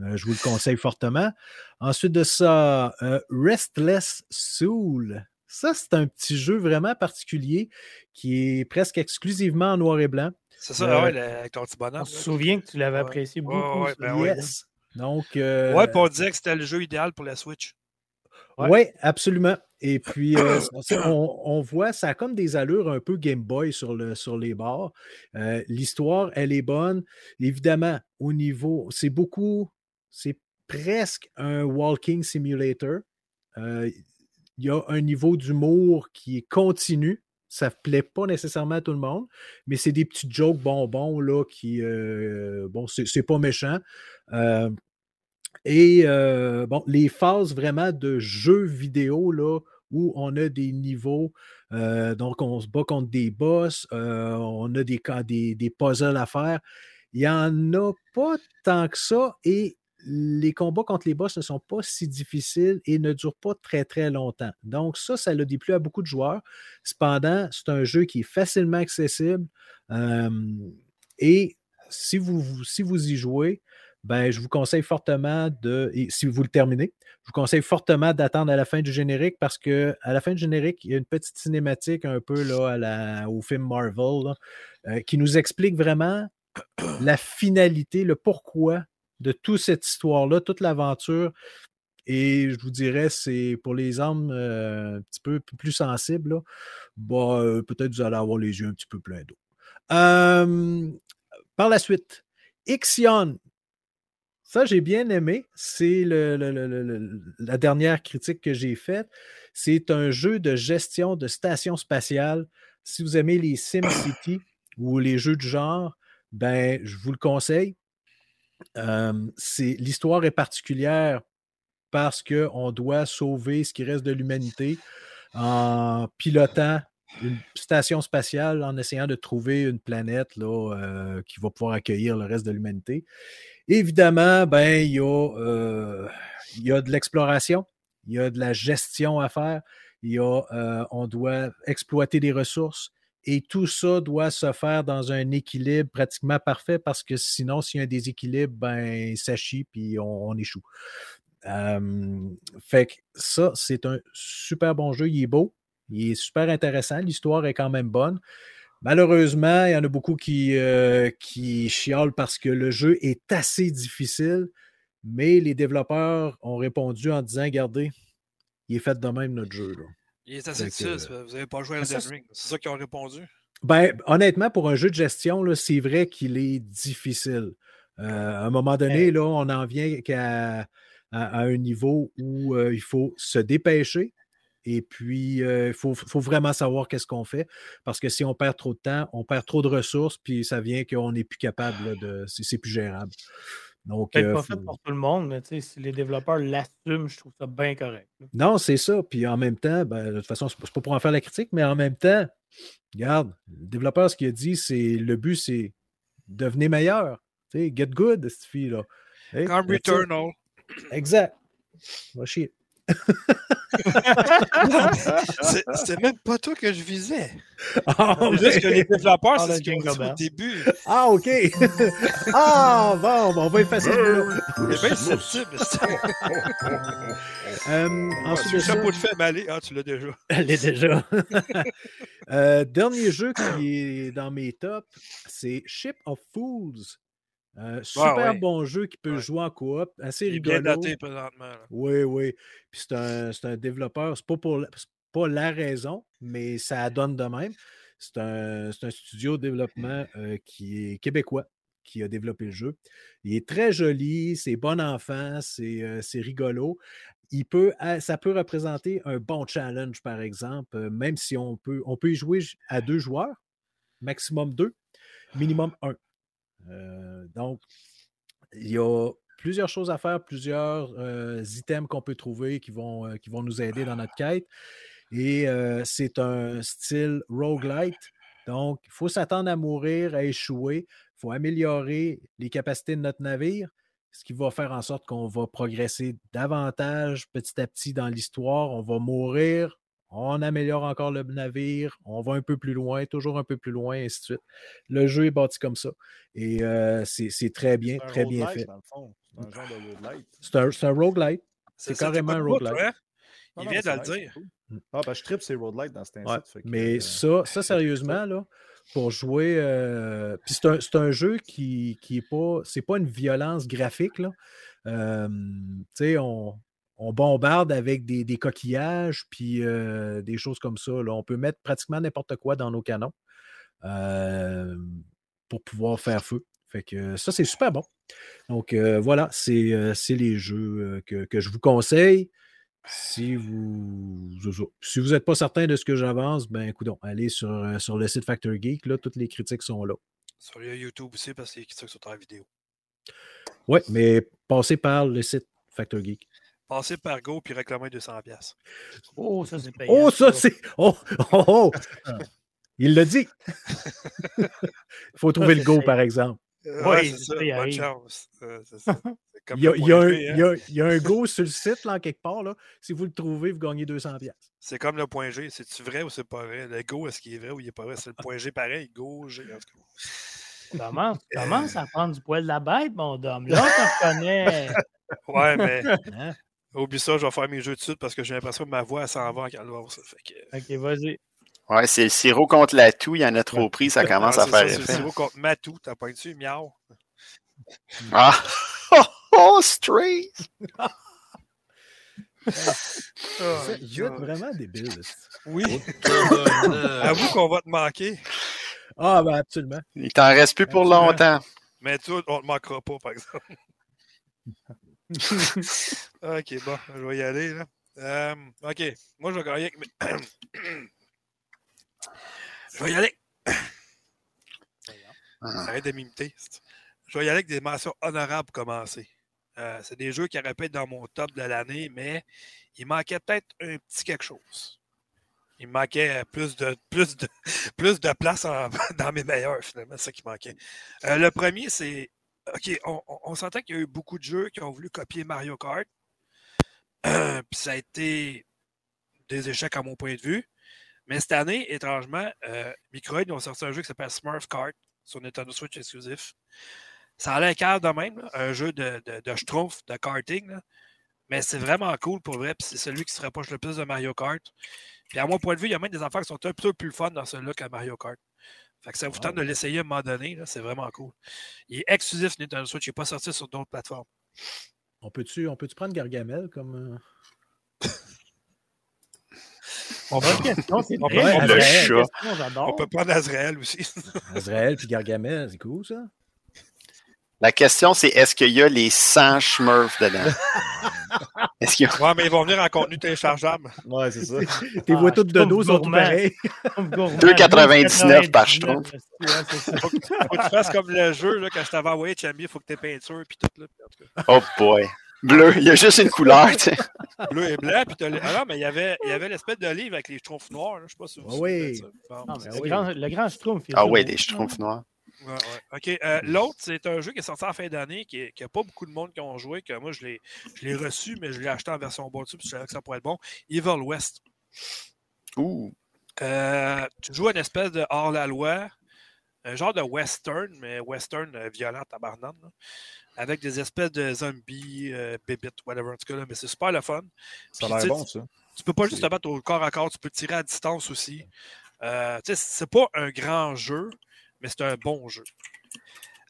Euh, je vous le conseille fortement. Ensuite de ça, Restless Soul. Ça, c'est un petit jeu vraiment particulier qui est presque exclusivement en noir et blanc. C'est ça, ouais, avec ton petit bonhomme. On se souvient que tu l'avais apprécié beaucoup. Ben yes. Donc, ouais, pour dire que c'était le jeu idéal pour la Switch. Oui, absolument. Et puis, euh, [coughs] on, voit, ça a comme des allures un peu Game Boy sur, le, sur les bords. Euh, l'histoire, elle est bonne. Évidemment, au niveau, c'est beaucoup, c'est presque un walking simulator. Euh, il y a un niveau d'humour qui est continu. Ça ne plaît pas nécessairement à tout le monde, mais c'est des petits jokes bonbons là qui, bon, c'est pas méchant. Et bon, les phases vraiment de jeux vidéo là, où on a des niveaux, donc on se bat contre des boss, on a des, des, des puzzles à faire. Il n'y en a pas tant que ça et les combats contre les boss ne sont pas si difficiles et ne durent pas très très longtemps. Donc ça, ça l'a déplu à beaucoup de joueurs. Cependant, c'est un jeu qui est facilement accessible et si vous, si vous y jouez, ben, je vous conseille fortement de, et si vous le terminez, je vous conseille fortement d'attendre à la fin du générique parce que à la fin du générique, il y a une petite cinématique un peu là, au film Marvel euh, qui nous explique vraiment la finalité, le pourquoi de toute cette histoire-là, toute l'aventure. Et je vous dirais, c'est pour les âmes euh, un petit peu plus sensibles, bah, euh, peut-être vous allez avoir les yeux un petit peu pleins d'eau. par la suite, Ixion, ça, j'ai bien aimé. C'est la dernière critique que j'ai faite. C'est un jeu de gestion de station spatiale. Si vous aimez les SimCity [coughs] ou les jeux du genre, ben, je vous le conseille. L'histoire est particulière parce qu'on doit sauver ce qui reste de l'humanité en pilotant une station spatiale, en essayant de trouver une planète là, euh, qui va pouvoir accueillir le reste de l'humanité. Évidemment, ben, il y, a, euh, il y a de l'exploration, il y a de la gestion à faire, il y a, euh, on doit exploiter des ressources et tout ça doit se faire dans un équilibre pratiquement parfait parce que sinon, s'il y a un déséquilibre, ben, ça chie puis on, échoue. fait que ça, c'est un super bon jeu. Il est beau, il est super intéressant. L'histoire est quand même bonne. Malheureusement, il y en a beaucoup qui, euh, qui chiolent parce que le jeu est assez difficile, mais les développeurs ont répondu en disant Regardez, il est fait de même notre jeu. Il est assez difficile. Vous n'avez pas joué à Elden Ring. C'est ça qu'ils ont répondu? Ben, honnêtement, pour un jeu de gestion, c'est vrai qu'il est difficile. Euh, à un moment donné, là, on en vient qu'à à, un niveau où euh, il faut se dépêcher. Et puis, euh, il faut, vraiment savoir qu'est-ce qu'on fait. Parce que si on perd trop de temps, on perd trop de ressources, puis ça vient qu'on n'est plus capable de. C'est plus gérable. Donc, c'est pas fait pour tout le monde, mais si les développeurs l'assument, je trouve ça bien correct. Non, c'est ça. Puis en même temps, ben, de toute façon, c'est pas pour en faire la critique, mais en même temps, regarde, le développeur, ce qu'il a dit, c'est le but, c'est devenir meilleur. get good, cette fille-là. Comme Returnal. Exact. Va chier. C'était même pas toi que je visais. Ah, juste que les développeurs, c'est ce qu'ils ont dit au début. Ah, OK. [laughs] ah, bon, on va effacer le C'est bien susceptible. euh, ensuite le chapeau de fait, mais ah, tu l'as déjà. [laughs] Elle est déjà. [laughs] euh, dernier jeu qui est dans mes tops, c'est Ship of Fools. Un super bon jeu qui peut jouer en coop, assez rigolo. Bien daté présentement. Oui, oui. Puis c'est un, un, développeur, c'est pas pour pas la raison, mais ça donne de même. C'est un, un, studio de développement euh, qui est québécois qui a développé le jeu. Il est très joli, c'est bon enfant, c'est euh, rigolo. Il peut, ça peut représenter un bon challenge, par exemple, euh, même si on peut, on peut y jouer à deux joueurs, maximum deux, minimum un. Euh, donc, il y a plusieurs choses à faire, plusieurs euh, items qu'on peut trouver qui vont, euh, qui vont nous aider dans notre quête. Et c'est un style roguelite. Donc, il faut s'attendre à mourir, à échouer. Il faut améliorer les capacités de notre navire, ce qui va faire en sorte qu'on va progresser davantage petit à petit dans l'histoire. On va mourir, on améliore encore le navire, on va un peu plus loin, toujours un peu plus loin, et ainsi de suite. Le jeu est bâti comme ça. Et euh, c'est très bien, très bien fait. C'est un genre de roguelite. C'est un, roguelite. C'est carrément un roguelite. Il vient de le dire. Ah, ben, je tripe ces roguelites dans cet instant. mais euh, ça, ça, [laughs] sérieusement, là, pour jouer. Euh, puis c'est un, jeu qui, qui est pas. C'est pas une violence graphique, là. tu sais, on, on bombarde avec des, coquillages, puis euh, des choses comme ça. Là. On peut mettre pratiquement n'importe quoi dans nos canons euh, pour pouvoir faire feu. Fait que ça, c'est super bon. Donc euh, voilà, c'est les jeux que, je vous conseille. Si vous si vous n'êtes pas certain de ce que j'avance, ben écoute, allez sur, sur le site Factor Geek, là, toutes les critiques sont là. Sur YouTube aussi, parce que les critiques sont en vidéo. Oui, mais passez par le site Factor Geek. Passer par Go puis réclamer 200$. Oh, ça, c'est payant. Oh, ça, c'est. Oh, oh, oh. Il l'a dit. Il [laughs] faut trouver le Go, par exemple. oui, c'est ça. Bonne chance. il, y a, il, y a un, il, y a, il y, a, un Go sur le site, là, quelque part. Là. Si vous le trouvez, vous gagnez 200$. C'est comme le point G. C'est-tu vrai ou c'est pas vrai? Le Go, est-ce qu'il est vrai ou il est pas vrai? C'est le point G pareil. Go, G. En tout cas. Commence, commence à prendre du poil de la bête, mon homme. Là, on connaît. [laughs] Ouais, mais. Oublie ça, je vais faire mes jeux de suite parce que j'ai l'impression que ma voix s'en va en calvaire. Que... Ok, vas-y. Ouais, c'est le sirop contre la toux, il y en a trop pris, ça [laughs] commence à faire effet. C'est le sirop contre ma toux, t'as pas dessus, miau. [laughs] Ah! [laughs] Oh, oh stray! Vous êtes vraiment débile. Oui. Avoue qu'on va te manquer. Ah, ben absolument. Il t'en reste plus pour longtemps. Mais toi, on te manquera pas, par exemple. [laughs] ok, bon, je vais y aller. Là. Euh, ok, moi je vais gagner avec mes... [coughs] je vais y aller. Ah. Arrête de m'imiter. Je vais y aller avec des mentions honorables pour commencer. Euh, c'est des jeux qui auraient pu être dans mon top de l'année, mais il manquait peut-être un petit quelque chose. Il manquait plus de, plus de, [laughs] plus de place [laughs] dans mes meilleurs, finalement, c'est ça qui manquait. Euh, le premier, c'est OK, on, s'entend qu'il y a eu beaucoup de jeux qui ont voulu copier Mario Kart. Puis ça a été des échecs à mon point de vue. Mais cette année, étrangement, euh, Microïd ont sorti un jeu qui s'appelle Smurf Kart sur Nintendo Switch exclusif. Ça a l'air calme de même, un jeu de, de, de schtroumpf, de karting. Mais c'est vraiment cool pour vrai. Puis c'est celui qui se rapproche le plus de Mario Kart. Puis à mon point de vue, il y a même des affaires qui sont un peu plus fun dans celui-là qu'à Mario Kart. Fait que ça vous tente de l'essayer à un moment donné, c'est vraiment cool. Il est exclusif Nintendo Switch, il n'est pas sorti sur d'autres plateformes. On peut-tu on peut prendre Gargamel comme. On va question, c'est On peut prendre Azrael aussi. [laughs] Azrael puis Gargamel, c'est cool ça. La question, c'est est-ce qu'il y a les 100 Smurfs dedans? [laughs] Est-ce qu'il y a... Ouais, mais ils vont venir en contenu téléchargeable. [laughs] Ouais, c'est ça. Tes Ah, voix toutes de je trouve dos sont pareils. 2,99 [laughs] par. Ouais, c'est ça. Faut que tu fasses comme le jeu là, quand je t'avais envoyé Chambi, il faut que tu aies peinture puis tout. Là, Oh boy. Bleu, il y a juste une couleur, tu sais. [laughs] bleu et blanc. Puis t'as le- ah non, mais il y avait, il y avait l'espèce de livre avec les schtroumpfs noirs. Là, je sais pas si vous Ah vous oui. Non, mais le, grand, le grand Schtroumpf. Ah bon. des schtroumpfs noirs. Ouais, ouais. OK. euh, L'autre, c'est un jeu qui est sorti en fin d'année, qui n'a pas beaucoup de monde qui ont joué, que moi, je l'ai reçu, mais je l'ai acheté en version boîtier, puis je savais que ça pourrait être bon. Evil West. Ouh. Euh, tu joues une espèce de hors-la-loi, un genre de western, mais western euh, violent, tabarnane, avec des espèces de zombies, euh, bébites, whatever, en tout cas, là, mais c'est super le fun. Ça a l'air bon, ça. Tu peux pas juste te battre au corps à corps, tu peux tirer à distance aussi. Euh, tu sais, c'est pas un grand jeu, mais c'est un bon jeu.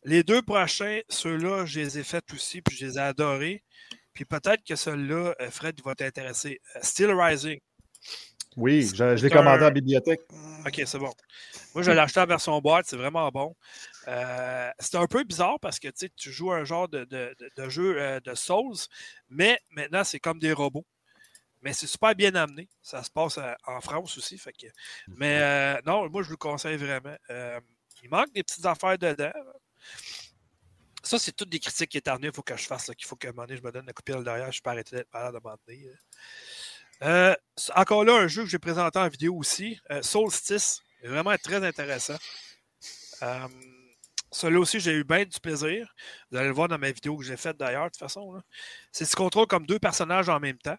Les deux prochains, ceux-là, je les ai faits aussi, puis je les ai adorés. Puis peut-être que celui-là, euh, Fred, va t'intéresser. Euh, Steel Rising. Oui, je, je l'ai commandé la bibliothèque. Ok, c'est bon. Moi, je l'ai acheté en version boîte, c'est vraiment bon. Euh, c'est un peu bizarre parce que tu joues un genre de, de- jeu euh, de Souls, mais maintenant, c'est comme des robots. Mais c'est super bien amené. Ça se passe en France aussi. Fait que... Mais euh, non, moi, je vous le conseille vraiment. Il manque des petites affaires dedans. Ça, c'est toutes des critiques qui. Il faut que je fasse ça. qu'il faut que un donné, je me donne la coupure derrière. Je peux arrêter d'être malade à un moment donné. Euh, encore là, un jeu que j'ai présenté en vidéo aussi. Euh, Solstice. Vraiment très intéressant. Euh, celui-là aussi, j'ai eu bien du plaisir. Vous allez le voir dans ma vidéo que j'ai faite d'ailleurs, de toute façon. C'est tu contrôles comme deux personnages en même temps.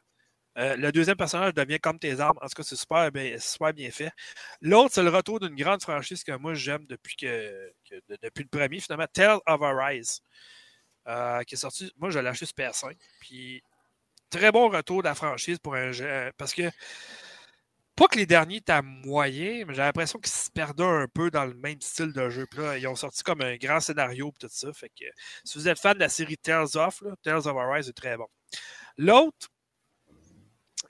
Euh, le deuxième personnage devient comme tes armes. En tout cas, c'est super bien, super bien fait. L'autre, c'est le retour d'une grande franchise que moi j'aime depuis que, que- de- depuis le premier, finalement, Tale of Arise. euh, qui est sorti. Moi, je l'ai acheté sur PS5. Puis, très bon retour de la franchise pour un jeu. euh, Parce que, pas que les derniers étaient moyens, mais j'ai l'impression qu'ils se perdaient un peu dans le même style de jeu. Puis là, ils ont sorti comme un grand scénario et tout ça. Fait que, si vous êtes fan de la série Tales of, Tales of Arise est très bon. L'autre,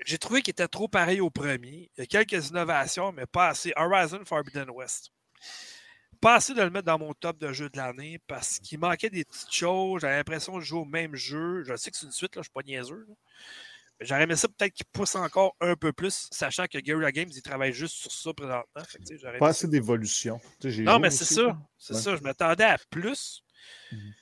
j'ai trouvé qu'il était trop pareil au premier. Il y a quelques innovations, mais pas assez. Horizon Forbidden West. Pas assez de le mettre dans mon top de jeu de l'année parce qu'il manquait des petites choses. J'avais l'impression de jouer au même jeu. Je sais que c'est une suite, là, je ne suis pas niaiseux. là. J'aurais aimé ça peut-être qu'il pousse encore un peu plus, sachant que Guerrilla Games, il travaille juste sur ça présentement. Fait que, Pas assez d'évolution. Non, mais c'est ça. C'est Ouais. ça. Je m'attendais à plus. Mhm.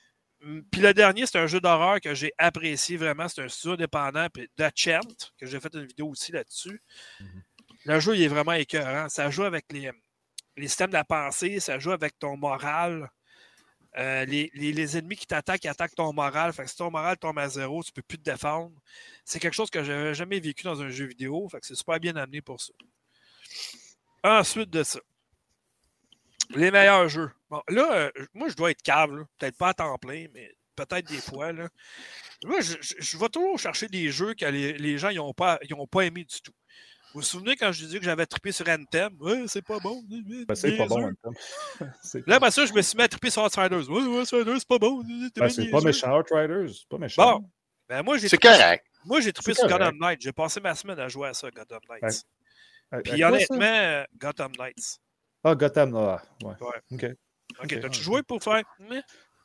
Puis le dernier, c'est un jeu d'horreur que j'ai apprécié vraiment. C'est un studio indépendant. Puis The Chant, que j'ai fait une vidéo aussi là-dessus. Mhm. Le jeu, il est vraiment écœurant. Ça joue avec les, les systèmes de la pensée. Ça joue avec ton moral. Euh, les, les- les ennemis qui t'attaquent, attaquent ton moral. Fait que si ton moral tombe à zéro, tu peux plus te défendre. C'est quelque chose que je n'avais jamais vécu dans un jeu vidéo. Fait que c'est super bien amené pour ça. Ensuite de ça, les meilleurs jeux. Bon, là, euh, moi, je dois être cave. là. Peut-être pas à temps plein, mais peut-être des fois. Là. Moi, je, je- je vais toujours chercher des jeux que les, les gens n'ont pas, ils ont pas aimé du tout. Vous vous souvenez quand je disais que j'avais trippé sur Anthem? Ouais, c'est pas bon. Ben, c'est pas bon. [laughs] C'est Là, après ça, je me suis mis à tripper sur Outsiders. Ouais, ouais, Outsiders, c'est pas bon. Ben, c'est pas méchant, Outriders. C'est pas méchant. Bon. Ben, moi, j'ai C'est correct. Moi, j'ai trippé sur. Gotham Knights. J'ai passé ma semaine à jouer à ça, Gotham Knights. Puis ça? honnêtement, Gotham Knights. Ah, Gotham, ah, ouais. Ouais. OK. Ok, t'as-tu joué pour faire. Meh?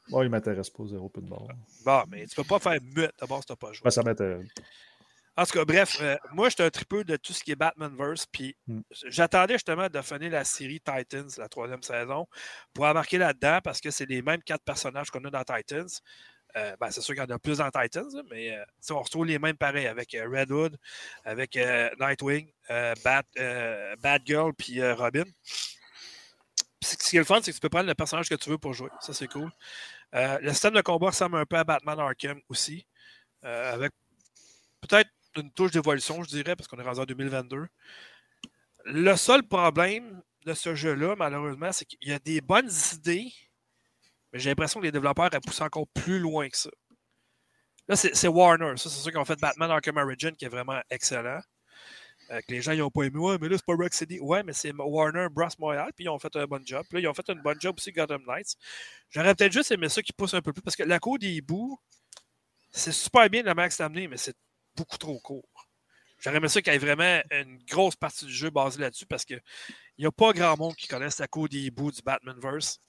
Bon, il m'intéresse pas, zéro peu de bord. Bon, mais tu peux pas faire muet d'abord si t'as pas joué. Ben, ça m'intéresse. En tout cas, bref, euh, moi, j'étais un tripeux de tout ce qui est Batmanverse. Puis Mm. j'attendais justement de finir la série Titans, la troisième saison, pour embarquer là-dedans parce que c'est les mêmes quatre personnages qu'on a dans Titans. Euh, ben, c'est sûr qu'il y en a plus dans Titans, mais euh, on retrouve les mêmes pareils avec euh, Red Hood, avec Nightwing, Bat, Batgirl, puis Robin. Ce qui est le fun, c'est que tu peux prendre le personnage que tu veux pour jouer. Ça, c'est cool. Euh, le système de combat ressemble un peu à Batman Arkham aussi, euh, avec peut-être une touche d'évolution, je dirais, parce qu'on est rendu en 2022. Le seul problème de ce jeu-là, malheureusement, c'est qu'il y a des bonnes idées, mais j'ai l'impression que les développeurs ont poussé encore plus loin que ça. Là, c'est c'est Warner. Ça, c'est ceux qui ont fait Batman Arkham Origin, qui est vraiment excellent. Euh, que les gens n'ont pas aimé. Ouais, mais là, c'est pas Rocksteady. Ouais, mais c'est Warner Bros. Montréal, puis ils ont fait un bon job. Là, ils ont fait un bon job aussi, Gotham Knights. J'aurais peut-être juste aimé ça qui pousse un peu plus, parce que la cour des bouts, c'est super bien le max amené, mais c'est beaucoup trop court. J'aurais aimé ça qu'il y ait vraiment une grosse partie du jeu basée là-dessus parce qu'il n'y a pas grand monde qui connaisse la cour des bouts du Batmanverse.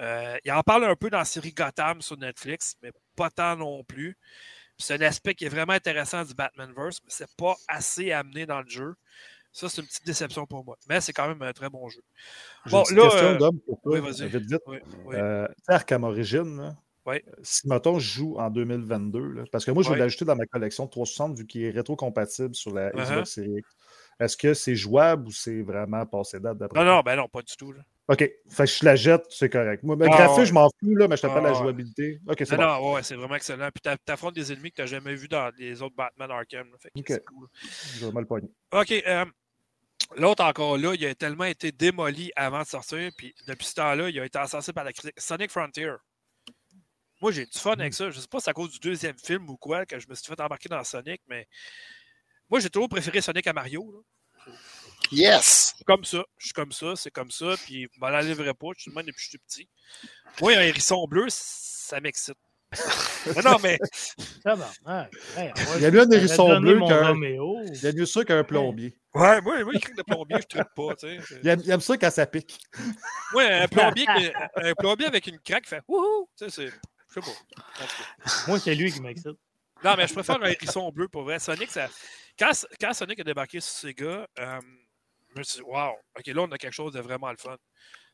Euh, il en parle un peu dans la série Gotham sur Netflix, mais pas tant non plus. C'est un aspect qui est vraiment intéressant du Batmanverse, mais c'est pas assez amené dans le jeu. Ça, c'est une petite déception pour moi. Mais c'est quand même un très bon jeu. Bon, une là, question, euh... pour toi, oui, vas-y. vite, vite. Oui, oui. Euh, Arkham Origin, là, Oui. si, mettons, je joue en 2022, là, parce que moi, je vais l'ajouter dans ma collection de 360 vu qu'il est rétro-compatible sur la Uh-huh. Xbox Series X. Est-ce que c'est jouable ou c'est vraiment passé date d'après Non, non, ben non, pas du tout. là. OK. Fait que je la jette, c'est correct. Moi, le Ah, graphisme, ouais. je m'en fous, là, mais je Ah, parle de la ouais. jouabilité. OK, c'est bon. non, ouais, c'est vraiment excellent. Puis t'a- t'affrontes des ennemis que t'as jamais vus dans les autres Batman Arkham. là. Fait que Ok. c'est cool. Je vais mal pogner. OK. euh, L'autre encore là, il a tellement été démoli avant de sortir, puis depuis ce temps-là, il a été encensé par la critique. Sonic Frontier. Moi, j'ai du fun avec ça. Je sais pas si c'est à cause du deuxième film ou quoi que je me suis fait embarquer dans Sonic, mais moi, j'ai toujours préféré Sonic à Mario. là. Yes! Comme ça. Je suis comme ça, c'est comme ça, puis je m'en enlèverai pas. Je suis le même depuis que je suis petit. Moi, un hérisson bleu, ça m'excite. Mais [laughs] non, mais Tabarnak. Hey, Il y a lui un hérisson bleu qu'un-. Il y a mieux ça qu'un plombier. ouais, moi, moi, il crie de plombier, je ne pas. tu sais. Il aime, il aime ça quand ça pique. Ouais, un plombier, qui- un plombier avec une craque fait wouhou! Tu sais, c'est. Je sais pas. Moi, c'est lui qui m'excite. Non, mais je préfère un hérisson bleu pour vrai. Sonic, ça. Quand, quand Sonic a débarqué sur Sega, euh, je me suis dit, wow, ok, là, on a quelque chose de vraiment le fun.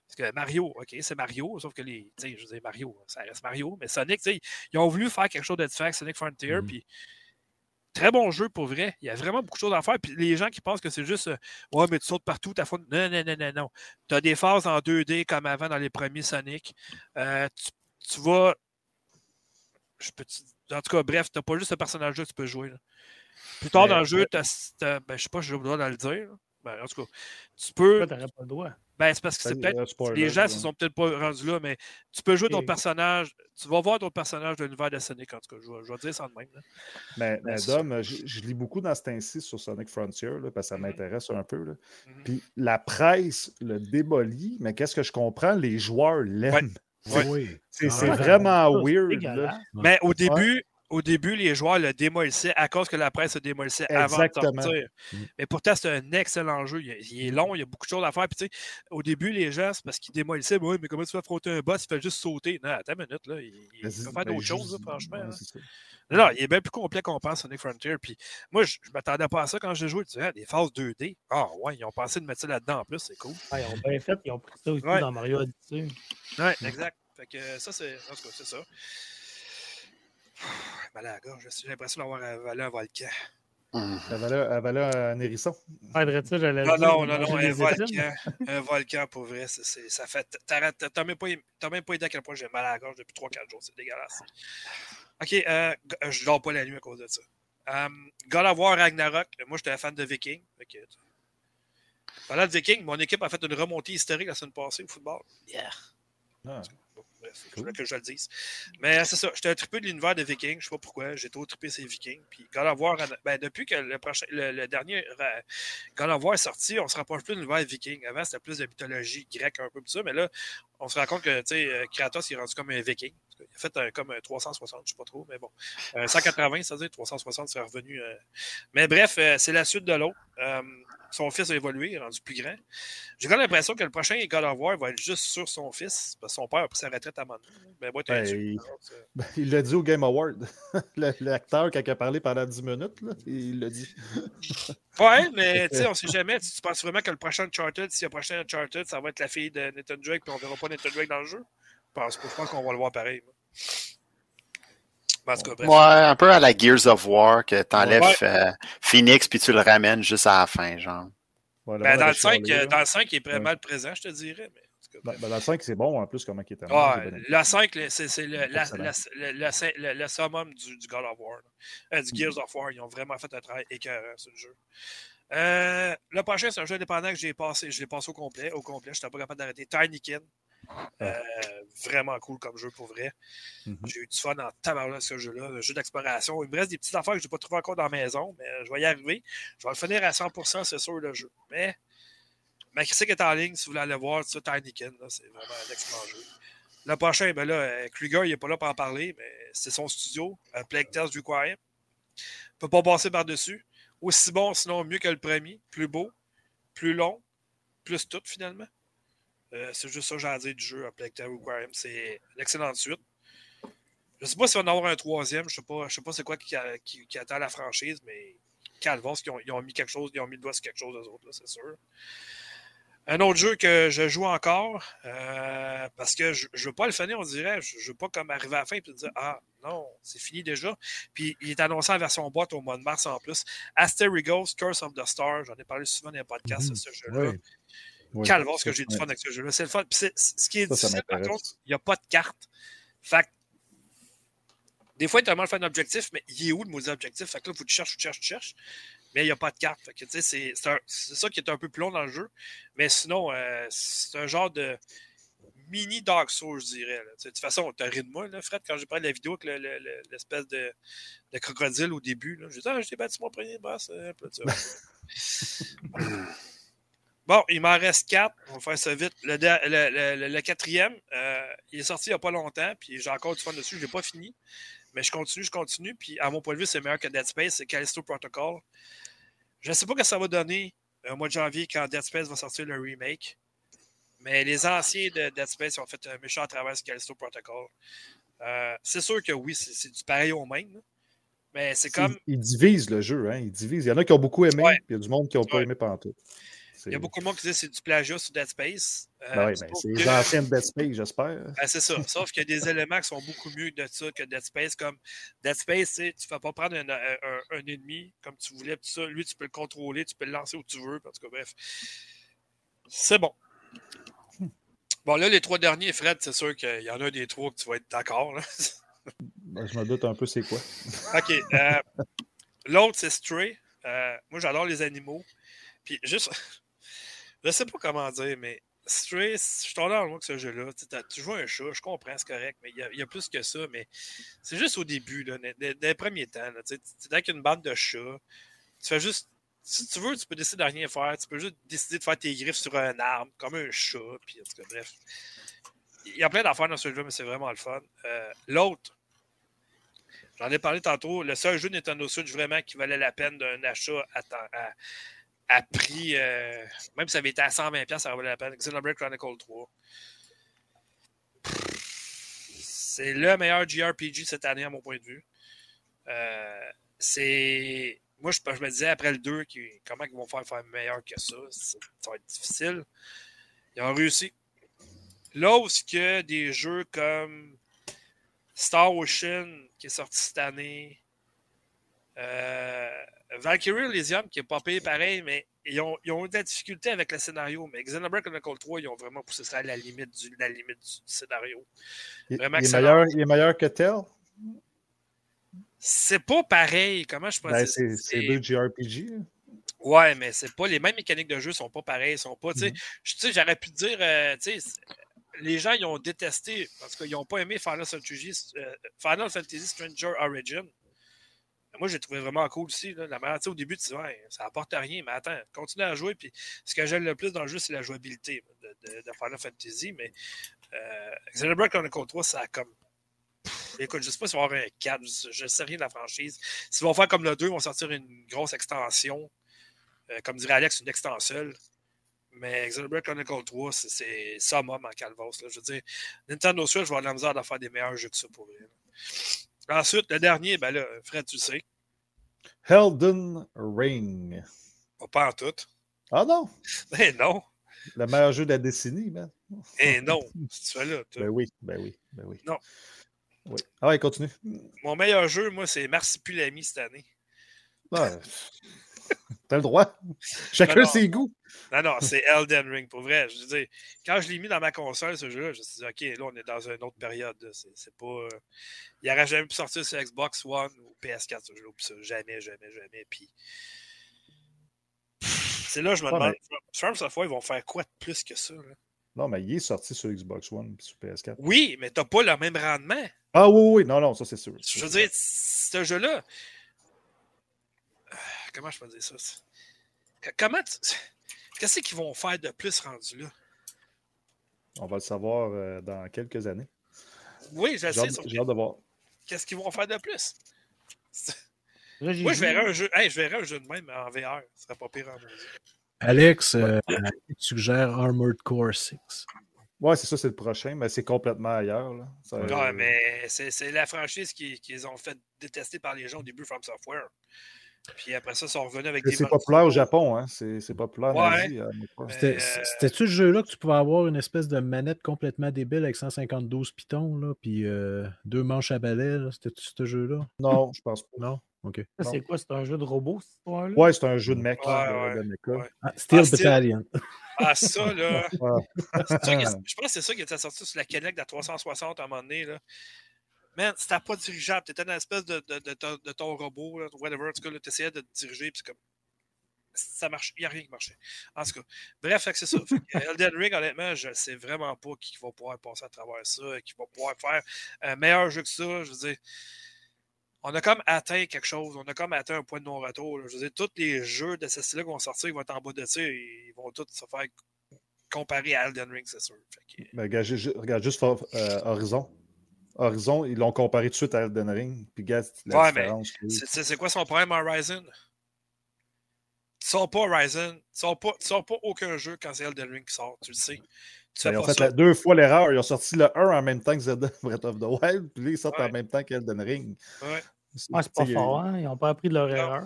Parce que Mario, ok, c'est Mario, sauf que les. Tu sais, je veux dire, Mario, ça reste Mario. Mais Sonic, tu sais, ils ont voulu faire quelque chose de différent avec Sonic Frontier, Mhm. puis. Très bon jeu pour vrai. Il y a vraiment beaucoup de choses à faire. Puis les gens qui pensent que c'est juste euh, Ouais, mais tu sautes partout, t'as fun. Non, non, non, non, non. Tu as des phases en 2D comme avant dans les premiers Sonic. Euh, tu, tu vas. Je peux te- En tout cas, bref, t'as pas juste ce personnage-là que tu peux jouer. là. Plus tard Mais- dans le jeu, t'as, ben, je sais pas si j'ai le droit de le dire. là. Ben, en tout cas, tu peux. Toi, t'aurais pas le droit? Ben, c'est parce que c'est Ben, peut-être. euh, Les gens là. se sont peut-être pas rendus là, mais tu peux jouer ton personnage. Tu vas voir ton personnage de l'univers de Sonic, en tout cas. Je vais, je vais dire ça de même. là. Mais, mais c'est Dom, je, je lis beaucoup dans ce temps-ci sur Sonic Frontier, là, parce que ça Mhm. m'intéresse un peu. là. Mhm. Puis la presse le démolit, mais qu'est-ce que je comprends? Les joueurs l'aiment. Ouais. Oui. C'est Ah, vraiment weird. là. Mais au début, au début, les joueurs le démolissaient à cause que la presse le démolissait avant de Exactement. sortir. Mm. Mais pourtant, c'est un excellent jeu. Il, il est long, il y a beaucoup de choses à faire. Puis, tu sais, au début, les gens, c'est parce qu'ils démolissaient. Oui, mais comment tu vas affronter un boss? Il fait juste sauter. Non, attends une minute. Là. Il, il peut faire ben, d'autres choses, là, franchement. ouais, hein. Non, non, il est bien plus complet qu'on pense, Sonic Frontier. Puis moi, je, je m'attendais pas à ça quand j'ai joué. Tu dis, ah, des phases 2D. Ah, ouais, ils ont pensé de mettre ça là-dedans en plus, c'est cool. Ah, ils ont bien fait, ils ont pris ça aussi Ouais. dans Mario Odyssey. Ouais, exact. Fait que ça, c'est ça. Mal à la gorge. J'ai l'impression d'avoir avalé un volcan. Mhm. Elle valait, elle valait un hérisson. Ah, ça, j'allais Non, non, non, non, un volcan. Un volcan, pour vrai, c'est- ça fait. t'arrêtes- T'as même, pas- t'as même pas idée à quel point j'ai mal à la gorge depuis 3-4 jours. C'est dégueulasse. Ok, euh, euh, je dors pas la nuit à cause de ça. Euh, God of War Ragnarok. Moi, j'étais un fan de Viking. Parlant de Viking, mon équipe a fait une remontée historique la semaine passée au football. Yeah. Bref, je Cool. que je le dise. Mais c'est ça, j'étais un trippé de l'univers de Vikings. Je sais pas pourquoi, j'ai trop trippé ces Vikings. Puis God of War, ben, depuis que le, prochain, le, le dernier God of War est sorti, on se rapproche plus de l'univers Viking. Avant, c'était plus de mythologie grecque, un peu tout ça, mais là, on se rend compte que tu sais, euh, Kratos il est rendu comme un Viking. Il a fait un, comme un 360, je sais pas trop, mais bon. Un 180, ça veut dire 360, c'est revenu. euh. Mais bref, euh, c'est la suite de l'autre. Euh, son fils a évolué, il est rendu plus grand. J'ai quand même l'impression que le prochain God of War va être juste sur son fils, parce que son père a pris sa retraite à t'es Ben, il- [laughs] Ben, l'a dit au Game Award. [laughs] L'acteur, il a parlé pendant 10 minutes, là, il l'a dit. [laughs] Ouais, mais tu sais, on sait jamais. Tu, tu penses vraiment que le prochain Uncharted, si le prochain Uncharted, ça va être la fille de Nathan Drake, puis on verra pas Nathan Drake dans le jeu? Je pense, je pense qu'on va le voir pareil. bref. Ouais, un peu à la Gears of War, que t'enlèves Ouais. euh, Phoenix puis tu le ramènes juste à la fin, genre. Ben, dans, le 5, chialé, là. dans le 5, il est Ouais. vraiment présent, je te dirais. Mais, Ben, ben, dans le 5, c'est bon en plus, comment il bien aimé. le 5, le- c'est le, la- Excellent. la- le, le- le- le summum du, du God of War. Euh, du Gears of War. Ils ont vraiment fait un travail écœurant sur le jeu. Euh, le prochain, c'est un jeu indépendant que j'ai passé. Je l'ai passé au complet. Au complet, je n'étais pas capable d'arrêter. Tinykin. Euh, vraiment cool comme jeu pour vrai. Mhm. J'ai eu du fun en tabarnak ce jeu-là, un jeu d'exploration. Il me reste des petites affaires que je n'ai pas trouvées encore dans la maison, mais je vais y arriver. Je vais le finir à 100%, c'est sûr, le jeu. Mais ma critique est en ligne, si vous voulez aller voir, ça, Tinykin, c'est vraiment un excellent jeu. Le prochain, ben là, euh, Kruger, il n'est pas là pour en parler, mais c'est son studio, Plague Requiem. Il ne peut pas passer par-dessus. Aussi bon, sinon mieux que le premier. Plus beau, plus long, plus tout finalement. Euh, c'est juste ça que j'ai à dire du jeu, Plague Tale Requiem. C'est une excellente suite. Je ne sais pas s'il va en avoir un troisième. Je ne sais pas, je sais pas c'est quoi qui, qui, qui, attend la franchise, mais Calvas, ils ont, ils ont mis quelque chose, ils ont mis le doigt sur quelque chose, eux autres, c'est sûr. Un autre jeu que je joue encore, euh, parce que je ne veux pas le finir, on dirait. Je ne veux pas comme arriver à la fin et dire Ah non, c'est fini déjà. Puis il est annoncé en version boîte au mois de mars en plus. Asterigos, Curse of the Star, j'en ai parlé souvent dans les podcasts, mmh, ce jeu-là. Oui. Oui, ce que j'ai du fun avec ce jeu-là. C'est le fun. Ce qui est ça, difficile, par contre, il n'y a pas de carte. Fait des fois, il est tellement fait un objectif, mais il est où le maudit objectif? Fait que là, il faut que tu cherches, tu cherches, tu cherches mais il n'y a pas de carte. C'est ça qui est un peu plus long dans le jeu. Mais sinon, euh, c'est un genre de mini Dark Souls, je dirais. De toute façon, tu as ri de moi, là, Fred, quand j'ai parlé de la vidéo avec l'espèce de, de, crocodile au début. J'ai dit, ah, j'ai battu mon premier boss. Euh, [laughs] [laughs] bon, il m'en reste quatre. On va faire ça vite. Le, quatrième, euh, il est sorti il n'y a pas longtemps, puis j'ai encore du fun dessus. Je ne l'ai pas fini. Mais je continue, je continue. Puis à mon point de vue, c'est meilleur que Dead Space. C'est Callisto Protocol. Je ne sais pas ce que ça va donner au mois de janvier quand Dead Space va sortir le remake. Mais les anciens de Dead Space ont fait un méchant à travers ce Callisto Protocol. Euh, c'est sûr que oui, c'est du pareil au même. Mais c'est comme. Ils divisent le jeu, hein? Ils divisent. Il y en a qui ont beaucoup aimé, puis il y a du monde qui n'ont pas aimé pendant tout. Il y a beaucoup de monde qui dit que c'est du plagiat sur Dead Space. Euh, ben oui, ben, c'est les anciennes Dead Space, j'espère. Ben, c'est ça. Sauf qu'il y a des éléments qui sont beaucoup mieux de ça que Dead Space. Comme Dead Space, tu ne vas pas prendre un, un, ennemi comme tu voulais. Tout ça. Lui, tu peux le contrôler, tu peux le lancer où tu veux. En tout cas, bref. C'est bon. Bon, là, les trois derniers, Fred, c'est sûr qu'il y en a des trois que tu vas être d'accord. Ben, je me doute un peu c'est quoi. OK. Euh, l'autre, c'est Stray. Euh, moi, j'adore les animaux. Puis juste, je sais pas comment dire, mais Stray, je suis tombé dans le que ce jeu-là. Tu joues un chat, je comprends, c'est correct, mais il y, a plus que ça. Mais c'est juste au début, là, dans, les premiers temps. Tu es avec une bande de chats. Tu fais juste. Si tu veux, tu peux décider de rien faire. Tu peux juste décider de faire tes griffes sur un arbre, comme un chat. Puis, bref. Il y a plein d'affaires dans ce jeu, mais c'est vraiment le fun. Euh, l'autre, j'en ai parlé tantôt, le seul jeu Nintendo Switch vraiment qui valait la peine d'un achat à, à, a pris, euh, même si ça avait été à 120$, ça valait la peine. Xenoblade Chronicle 3. C'est le meilleur JRPG cette année, à mon point de vue. Euh, c'est. Moi, je, me disais après le 2, comment ils vont faire, faire meilleur que ça? Ça va être difficile. Ils ont réussi. Là des jeux comme Star Ocean, qui est sorti cette année, euh, Valkyrie Elysium, qui n'est pas payé pareil, mais ils ont, ils ont, eu de la difficulté avec le scénario. Mais Xenoblade Chronicle 3, ils ont vraiment poussé ça à la limite du, la limite du scénario. il, est meilleur, il, est meilleur, que tel? C'est pas pareil. Comment je peux ben, dire? C'est deux JRPG. Ouais, mais c'est pas les mêmes mécaniques de jeu sont pas pareilles. Sont pas, mm -hmm. J'aurais pu dire, euh, les gens ils ont détesté parce qu'ils n'ont pas aimé Final Fantasy, euh, Final Fantasy Stranger Origin. Moi, j'ai trouvé vraiment cool aussi. Là. La manière, au début, tu dis, ouais, ça apporte rien, mais attends, continue à jouer. Puis ce que j'aime le plus dans le jeu, c'est la jouabilité de, de, de, Final Fantasy. Mais euh, Xenoblade Chronicle 3, ça a comme. écoute, je sais pas s'ils vont avoir un 4, je ne sais rien de la franchise. S'ils vont faire comme le 2, ils vont sortir une grosse extension. Euh, comme dirait Alex, une extension. Mais Xenoblade Chronicle 3, c'est ça, moi, en calvos. Je veux dire, Nintendo Switch, je vais avoir la misère de faire des meilleurs jeux que ça pour eux. Ensuite, le dernier, ben là, Fred, tu sais. Elden Ring. pas en tout. Ah non? Ben non. Le meilleur jeu de la décennie, man. Eh non, tu fais là. Ben oui, ben oui, ben oui. Non. Oui. Ah ouais, continue. Mon meilleur jeu, moi, c'est Marsipulami cette année. Ouais. T'as le droit. Chacun ses goûts. Non, non, c'est Elden Ring, pour vrai. Je veux dire, quand je l'ai mis dans ma console, ce jeu-là, je me suis dit, OK, là, on est dans une autre période. C'est pas. Euh, il n'aurait jamais pu sortir sur Xbox One ou PS4, ce jeu-là. Jamais, jamais, jamais. Puis. C'est là que je me demande, cette fois, ils vont faire quoi de plus que ça? Là? Non, mais il est sorti sur Xbox One et sur PS4. Oui, mais t'as pas le même rendement. Ah oui, oui, non, non, ça c'est sûr. Je veux dire, ce jeu-là. Comment je peux dire ça? Comment. Qu'est-ce qu'ils vont faire de plus rendu là? On va le savoir euh, dans quelques années. Oui, je sais. J'ai hâte de voir. Qu'est-ce qu'ils vont faire de plus? Moi, je verrais un jeu, hey, je verrais un jeu de même en VR. Ce serait pas pire en maudit. Alex euh, suggère Armored Core 6. Ouais, c'est ça, c'est le prochain, mais c'est complètement ailleurs. Là. Ça, Ouais, euh, mais c'est c'est la franchise qui- qu'ils ont fait détester par les gens au début From Software. Puis après ça, ils sont revenus avec des C'est populaire au. Japon, hein? C'est populaire Ouais. Euh, C'était-tu ce jeu-là que tu pouvais avoir une espèce de manette complètement débile avec 152 pitons, là, puis euh, deux manches à balai? là? C'était-tu ce jeu-là? Non, je pense pas. Non? OK. C'est quoi? C'est un jeu de robot, cette histoire-là? Ouais, c'est un jeu de mec. Ouais, là, de ouais, mecha. ouais. Ah, Steel Ah. Battalion. Ah, ça, là. Ouais. c'est ça qui- [laughs] je pense que c'est ça qui était sorti sur la Kinect de la 360 à un moment donné. Là. Man, c'était pas dirigeable. T'étais dans l'espèce de, de, ton- robot, là, whatever. En tout cas, là, t'essayais de te diriger, puis c'est comme. Ça marche. Il n'y a rien qui marchait. En tout cas. Bref, c'est ça. Que Elden Ring, honnêtement, je sais vraiment pas qui va pouvoir passer à travers ça, qui va pouvoir faire un meilleur jeu que ça. Je veux dire. On a comme atteint quelque chose, on a comme atteint un point de non-retour. là. Je veux dire, tous les jeux de ce style-là qui vont sortir, ils vont être en bas de ils vont tous se faire comparer à Elden Ring, c'est sûr. Que- ju- regarde juste euh, Horizon. Horizon, ils l'ont comparé tout de suite à Elden Ring. Puis regarde la Ouais, mais différence. C'est- quoi son problème Horizon? Tu sors pas Horizon, tu sors pas, tu sors pas aucun jeu quand c'est Elden Ring qui sort, tu le sais. Tu Ben, Ils ont fait la- deux fois l'erreur. Ils ont sorti le 1 en même temps que Zelda [laughs] Breath of the Wild, puis là, ils sortent Ouais. en même temps qu'Elden Ring. Ouais, Ah, c'est pas fort, hein? Ils n'ont pas appris de leur Non. erreur.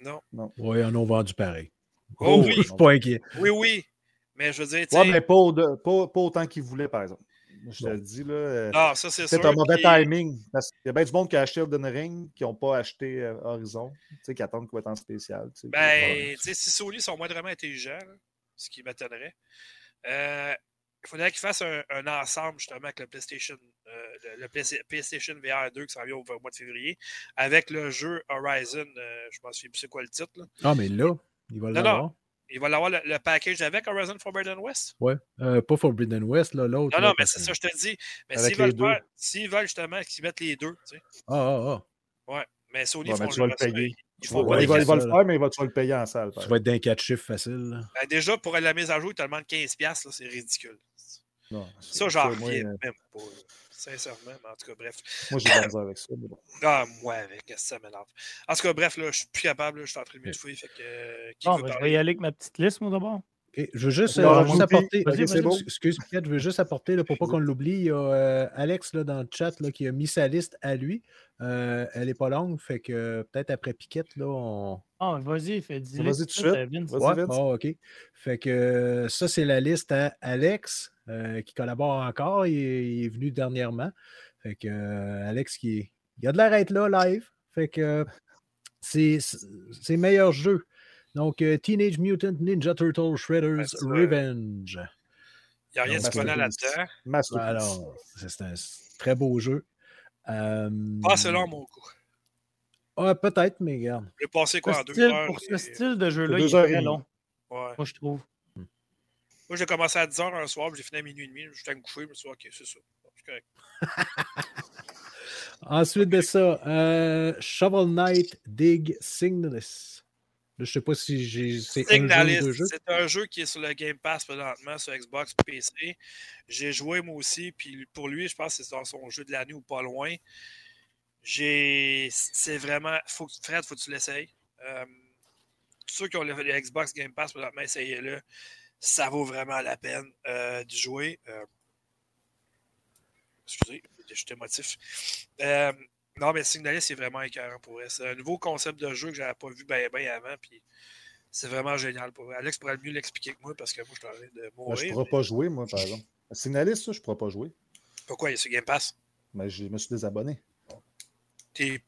non. Oui, ils en ont vendu pareil. Oh, oui, [laughs] Je suis pas inquiet. oui, oui. Mais je veux dire, tu Ouais, mais pas, au- de- pas, pas autant qu'ils voulaient, par exemple. Je te le dis, là. euh, Non, ça c'est sûr. Un mauvais puis- timing. Parce qu'il y a bien du monde qui a acheté Elden Ring qui n'ont pas acheté euh, Horizon, tu sais, qui attendent qu'il va être en spécial. Ben, tu sais, si Sony sont moindrement intelligents, là, ce qui m'étonnerait, euh, il faudrait qu'ils fassent un, un ensemble justement avec le PlayStation, euh, le, PlayStation VR 2 qui s'en vient au, au mois de février, avec le jeu Horizon, euh, je pense plus c'est quoi le titre. Là. Ah, mais là, il va Non, l'avoir. Il va l'avoir le, le package avec Horizon Forbidden West. Ouais. Euh, pas Forbidden West, là, l'autre. Non, là, non, mais parce c'est que- ça, je te dis. Mais Avec s'ils veulent, les deux. faire- s'ils veulent justement qu'ils mettent les deux, tu sais. Ah, ah, ah. Ouais. Mais Sony Ouais, font mais tu vas le payer. Ils font pas il va, il le faire, mais il va, tu le payer en salle. Tu vas être d'un 4 chiffres facile. là. Ben, déjà, pour la mise à jour, ils te demandent 15$, là, c'est ridicule. Non, Ça, j'en reviens euh, même pas. Sincèrement, mais en tout cas, bref. Moi, j'ai de la misère avec ça. mais bon. [laughs] Ah, moi, avec, ça m'énerve. En tout cas, bref, là, je suis plus capable, là, je suis en train de m'étouffer. Fait que. euh, qui Bon, veut ben, je vais y aller avec ma petite liste, moi, d'abord. Ok, Je veux juste, Non, euh, juste apporter. Excuse- c'est bon. Excuse, Pierre, je veux juste apporter, là, pour pas qu'on l'oublie, il y a euh, Alex là, dans le chat là, qui a mis sa liste à lui. Euh, elle n'est pas longue, fait que peut-être après Piquette, là, on. Ah, vas-y, fais 10 Vas-y tout de suite. Vas-y, Ouais, OK. Fait que ça, c'est la liste à Alex, euh, qui collabore encore. Il est, il est venu dernièrement. Fait que euh, Alex, qui est, il a de l'air d'être là live. Fait que c'est ses meilleurs jeux. Donc, euh, Teenage Mutant Ninja Turtle Shredder's Ben, Revenge. Il n'y a rien de Masterpiece. là-dedans. Alors, c'est un très beau jeu. Euh, Pas selon mon goût. ouais, peut-être, mais regarde. Je vais passer quoi en deux style- heures. pour ce style de jeu-là, Deux il est très long, Ouais. moi, je trouve. Moi, j'ai commencé à 10h un soir, j'ai fini à minuit et demi. J'étais me coucher, je me suis dit, OK, c'est ça. Correct. [laughs] Ensuite de ça, euh, Shovel Knight Dig Signalis. Je sais pas si j'ai c'est c'est un jeu qui est sur le Game Pass présentement, sur Xbox PC. J'ai joué moi aussi, puis pour lui, je pense que c'est dans son jeu de l'année ou pas loin. J'ai. C'est vraiment. Faut, Fred, faut que tu l'essayes. Euh, ceux qui ont le, le Xbox Game Pass présentement, essayez-le. Ça vaut vraiment la peine euh, d'y jouer. Euh, excusez, j'étais émotif. Euh, non, mais Signalis, c'est vraiment écœurant pour vrai. C'est un nouveau concept de jeu que j'avais pas vu bien ben avant. Puis c'est vraiment génial pour vrai. Alex pourrait mieux l'expliquer que moi parce que moi, je suis en train de Ben, je mourir. ne pourrais pas jouer, moi, par exemple. Signaliste, ça, je ne pourrais pas jouer. Pourquoi? Il est sur Game Pass? Mais je me suis désabonné. T'es.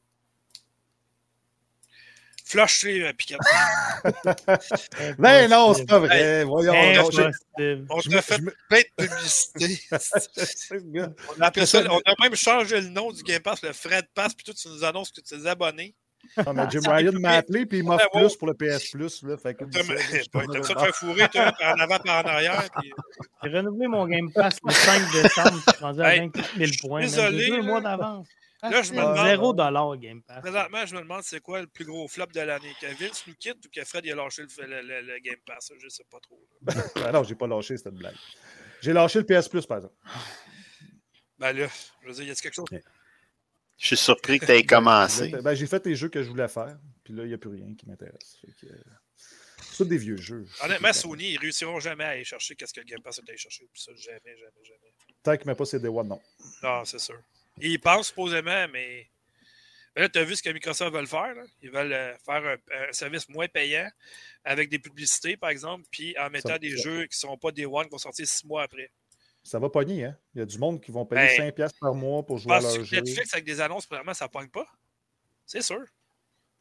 Flush-les, euh. [laughs] Ben non, c'est pas vrai. Voyons. non. On me- fait plein de publicité. Ce [laughs] gars. on, a appelé ça- on a même changé le nom du Game Pass, le Fred Pass, puis toi, tu nous annonces que tu es abonné. Non, mais Jim [laughs] Ryan m'a appelé puis il m'offre Ouais, ouais. plus pour le PS Plus. Là, fait que ça te faire fourrer, toi, en avant, par en arrière. puis- J'ai renouvelé mon Game Pass le 5 décembre. Je suis rendu à Hey, 24 000 points. désolé, deux mois d'avance. Là, je me Ah, demande- Zéro dollar Game Pass. Présentement, je me demande c'est quoi le plus gros flop de l'année? Que Vince nous quitte ou que Fred il a lâché le, le- le- le Game Pass? Je sais pas trop. [laughs] Ah non, j'ai pas lâché cette blague. J'ai lâché le PS Plus, par exemple. Ben là, je veux dire, y a quelque chose? Je suis surpris que tu aies commencé. [laughs] Ben, j'ai fait les jeux que je voulais faire, puis là, il n'y a plus rien qui m'intéresse. Que, euh, C'est des vieux jeux. Honnêtement, Sony, ils réussiront jamais à aller chercher qu'est-ce que le Game Pass est allé chercher. Puis ça, jamais, jamais, jamais. Tant qu'ils ne mettent pas ces Day One, non. Non, c'est sûr. Ils pensent supposément, mais. là, tu as vu ce que Microsoft veut faire. Là? Ils veulent euh, faire un, un service moins payant avec des publicités, par exemple, puis en mettant Ça- des ça- jeux qui ne sont pas des One qui vont sortir six mois après. Ça va pogner, hein? Il y a du monde qui vont payer Ben, 5$ piastres par mois pour jouer à leur que jeu. Netflix avec des annonces, premièrement, ça ne pogne pas? C'est sûr.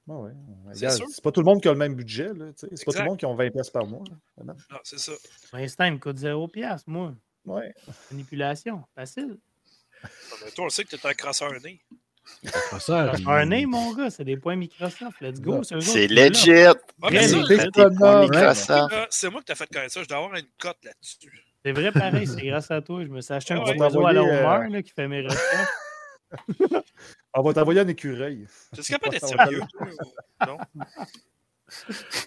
Ah ouais. C'est Regarde, sûr. C'est pas tout le monde qui a le même budget. C'est pas tout le monde qui a 20$ piastres par mois. là. Non. C'est ça. Pour l'instant, il me coûte 0 piastres, moi. Ouais. Manipulation. Facile. Mais toi, on sait que tu es un Ça fait un nez, mon gars. C'est des points Microsoft. Let's go. C'est legit. C'est moi qui t'ai fait connaître ça. Je dois avoir une cote là-dessus. C'est vrai, pareil. C'est grâce à toi. Je me suis acheté un petit oiseau à la Homer là, qui fait mes recherches. [laughs] [laughs] On va t'envoyer un écureuil. Tu es capable d'être [laughs] sérieux? Non?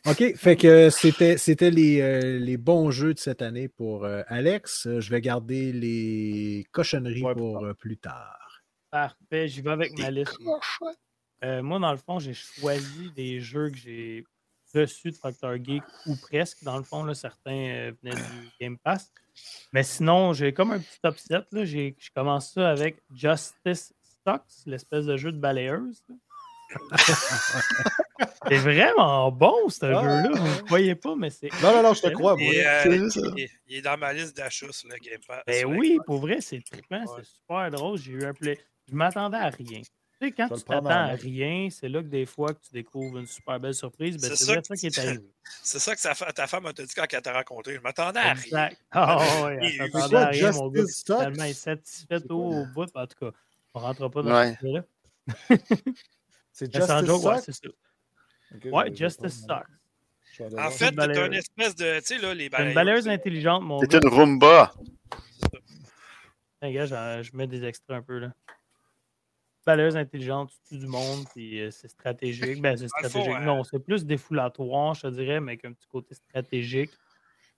OK, fait que c'était, c'était les, euh, les bons jeux de cette année pour euh, Alex. Euh, Je vais garder les cochonneries Ouais, pour euh, plus tard. Parfait. J'y vais avec ma liste. moi. Euh, moi, dans le fond, j'ai choisi des jeux que j'ai reçus de Factor Geek ou presque. Dans le fond, là, certains euh, venaient du Game Pass. Mais sinon, j'ai comme un petit top 7. Là. J'ai, je commence ça avec Justice Stocks, l'espèce de jeu de balayeuse. là. [laughs] c'est vraiment bon, ce Ah, jeu-là. Vous ne croyez pas, mais c'est. Non, non, non, je te crois, moi. Euh, il, est- il est dans ma liste d'achats sur le Game Pass. Ben oui, pour vrai, c'est trippant, Ouais. c'est super drôle. J'ai eu un play. Je m'attendais à rien. Tu sais, quand tu t'attends en à note. rien, c'est là que des fois que tu découvres une super belle surprise. Ben, C'est ça vrai que- ça qui est [laughs] arrivé. C'est ça que sa ta femme t'a dit quand elle t'a rencontré. Je m'attendais à rien. Exact. Ah ouais, Et- elle [laughs] à rien, mon gars. Tellement insatisfait C'est au, bout. En tout cas, on ne rentrera pas dans Ouais. ce là C'est sans Justice joke, ouais, c'est ça. Ok, Ouais, vais Justice aller En fait, balayeuse. une espèce de. Tu sais, là, les C'est balayeuses. une balayeuse intelligente, mon C'est gars. une Roomba. Tiens, gars, je mets des extraits un peu là. Balayeuse intelligente, tu tues du monde, puis euh, c'est stratégique. Ben, c'est [laughs] fond, stratégique. euh, Non, c'est plus défoulatoire, je te dirais, mais avec un petit côté stratégique.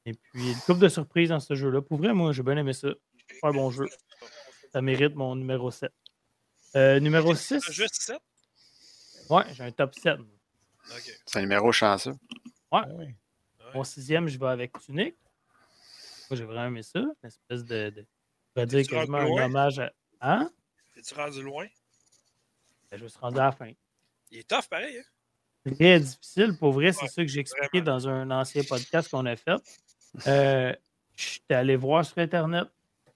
Et puis, une couple de surprises dans ce jeu-là. Pour vrai, moi, j'ai bien aimé ça. Super bon jeu. Ça mérite mon numéro 7. Euh, numéro 6. Juste 7. Ouais, j'ai un top 7. Ok. C'est un numéro chanceux. Ah oui. Mon sixième, je vais avec Tunic. Moi, j'ai vraiment aimé ça. Une espèce de. de on va dire quasiment un hommage à. Hein? Es-tu rendu loin? Ben, je me suis rendu à la fin. Il est tough, pareil. Hein? Très difficile. Pour vrai, c'est Ouais, ça que j'ai expliqué vraiment. dans un ancien podcast qu'on a fait. Euh, J'étais allé voir sur Internet,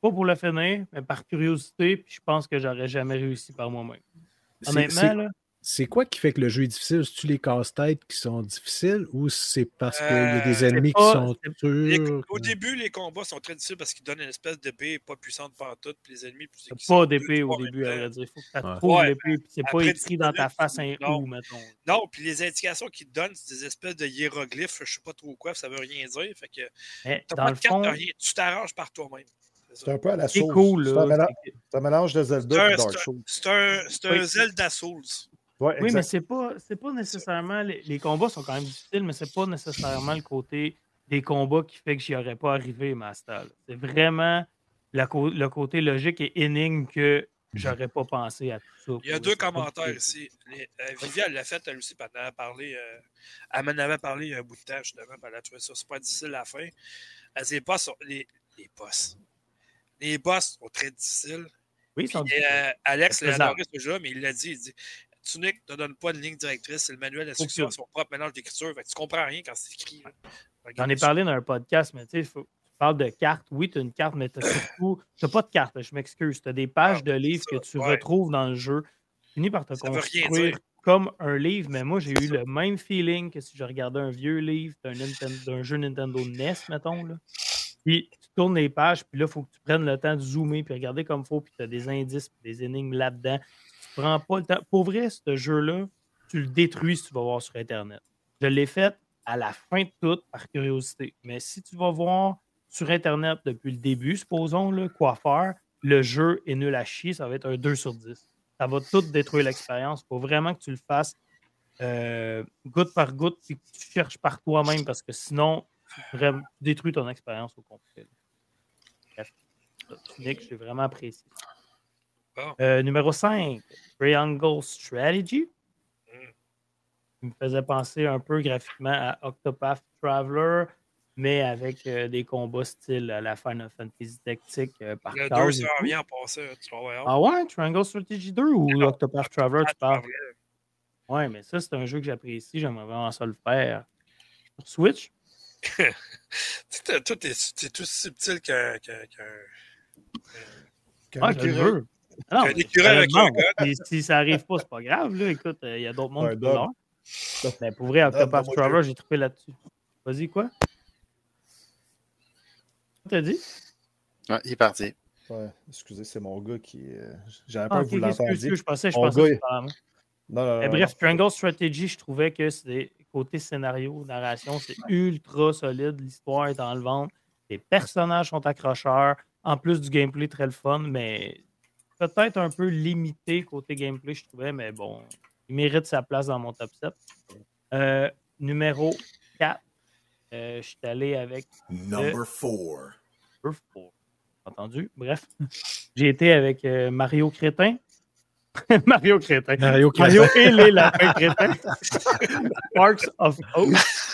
pas pour le finir, mais par curiosité, puis je pense que j'aurais jamais réussi par moi-même. Honnêtement, là, C'est quoi qui fait que le jeu est difficile? C'est-tu les casse-têtes qui sont difficiles ou c'est parce qu'il y a des Euh, ennemis c'est pas- qui sont c'est- Les- sûrs? au début, les combats sont très difficiles parce qu'ils donnent une espèce d'épée pas puissante pantoute, puis les ennemis qui pas d'épée au début, à vrai dire. Faut que tu Ouais. trouves Ouais. l'épée, puis c'est pas écrit 10 dans ta face un non. ou, mettons. Non, puis les indications qu'ils te donnent, c'est des espèces de hiéroglyphes, je sais pas trop quoi, ça veut rien dire. Fait que Mais dans pas le de carte, fond, rien. Tu t'arranges par toi-même. C'est C'est un peu à la c'est sauce. cool, C'est un, là. mélange, c'est que- c'est un mélange de C'est Zelda et Dark c'est un- Souls. c'est un, c'est un Oui. Zelda Souls. Ouais, Oui, mais c'est pas, c'est pas nécessairement. Les, les combats sont quand même difficiles, mais c'est pas nécessairement le côté des combats qui fait que j'y aurais pas arrivé, Master. C'est vraiment la co- le côté logique et énigme que j'aurais pas pensé à tout ça. Il y a deux pas commentaires ici. Les, euh, Vivi, elle l'a fait, elle aussi, elle en avait parlé. euh, elle m'en avait parlé il y a un bout de temps, justement, elle a trouvé ça super difficile à la fin. Elle dit, les boss, sont- les, les boss. Les boss sont très difficiles. Oui, ils sont Puis, difficiles. euh, Alex l'a adoré ce jeu, mais il l'a dit, il dit Tunic ne te donne pas de ligne directrice, c'est le manuel d'instruction, Aucune. son propre mélange d'écriture. Tu comprends rien quand c'est écrit. que J'en ai parlé dans un podcast, mais tu sais, faut- tu parles de cartes. Oui, tu as une carte, mais tu surtout. Tu pas de carte, je m'excuse. Tu as des pages Ah, de livres ça, que tu ouais. retrouves dans le jeu. Tu finis par te Ça construire comme un livre, mais moi, j'ai eu le même feeling que si je regardais un vieux livre d'un jeu Nintendo NES, mettons. Là. Puis tu tournes les pages, puis là, il faut que tu prennes le temps de zoomer, puis regarder comme il faut, puis tu as des indices, puis des énigmes là-dedans. Prends pas le temps. Pour vrai, ce jeu-là, tu le détruis si tu vas voir sur Internet. Je l'ai fait à la fin de tout par curiosité. Mais si tu vas voir sur Internet depuis le début, supposons, là, quoi faire, le jeu est nul à chier, ça va être un 2 sur 10. Ça va tout détruire l'expérience. Il faut vraiment que tu le fasses euh, goutte par goutte et que tu cherches par toi-même parce que sinon, tu, détruis ton expérience au complet. Bref, Nick, j'ai vraiment apprécié. Euh, numéro 5, Triangle Strategy. Mm. Il me faisait penser un peu graphiquement à Octopath Traveler, mais avec euh, des combats style à la Final Fantasy Tactique euh, par Le case 2 et s'en vient en passant. Tu vas voir. Ah ouais, Triangle Strategy 2 ou Non. Octopath Traveler, tu parles? Ouais, mais ça, c'est un jeu que j'apprécie. J'aimerais vraiment ça le faire. Sur Switch? [laughs] Tu Tout est, tout subtil qu'un. Ah, le veux. Ah non, Un écureuil avec un demande. Si, ça arrive pas, c'est pas grave. Là. Écoute, euh, il y a d'autres mondes qui l'ont. Mais pour vrai, Octopath Traveler, j'ai trippé là-dessus. Vas-y, quoi? T'as dit? Ouais, il est parti. Ouais, excusez, c'est mon gars qui. euh, J'avais Ah, peur ok, que vous je pensais, je Mon pensais gars, que il- c'était pas moi. Non, non, non. Mais non, bref, Triangle Strategy, je trouvais que c'est côté scénario, narration, c'est ultra solide. L'histoire est enlevante. Les personnages sont accrocheurs. En plus du gameplay très le fun, mais peut-être un peu limité côté gameplay, je trouvais. Mais bon, il mérite sa place dans mon top 7. Euh, numéro 4, euh, je suis allé avec Number four. Earth 4. Entendu? Bref, j'ai été avec euh, Mario Crétin. [laughs] Mario Crétin. Mario qui Mario et les lapins crétins. [laughs] Parks of Hope.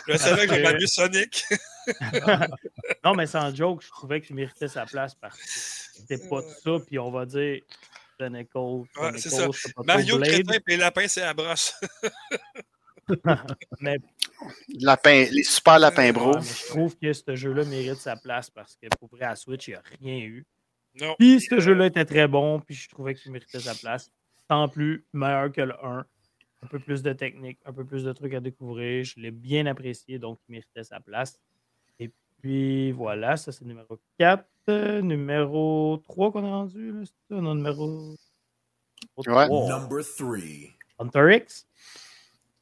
Je savais que Euh, j'avais vu Sonic. Non, mais sans joke, je trouvais qu'il méritait sa place parce que c'était pas tout ça. Puis on va dire Nicole. Ouais, c'est ça. c'est Mario Blade, Crétin et les lapins, c'est la brosse. [laughs] [laughs] Mais, Lapin, les super lapins bro. ouais, mais je trouve que ce jeu-là mérite sa place parce que pour vrai, à Switch, il n'y a rien eu. Non. Puis ce jeu-là était très bon, puis je trouvais qu'il méritait sa place. Tant plus meilleur que le 1. Un peu plus de technique, un peu plus de trucs à découvrir. Je l'ai bien apprécié, donc il méritait sa place. Puis voilà, ça c'est numéro 4. Euh, numéro 3 qu'on a rendu, là, c'est ça? Non, numéro. Ouais. trois. Number three. Hunter X.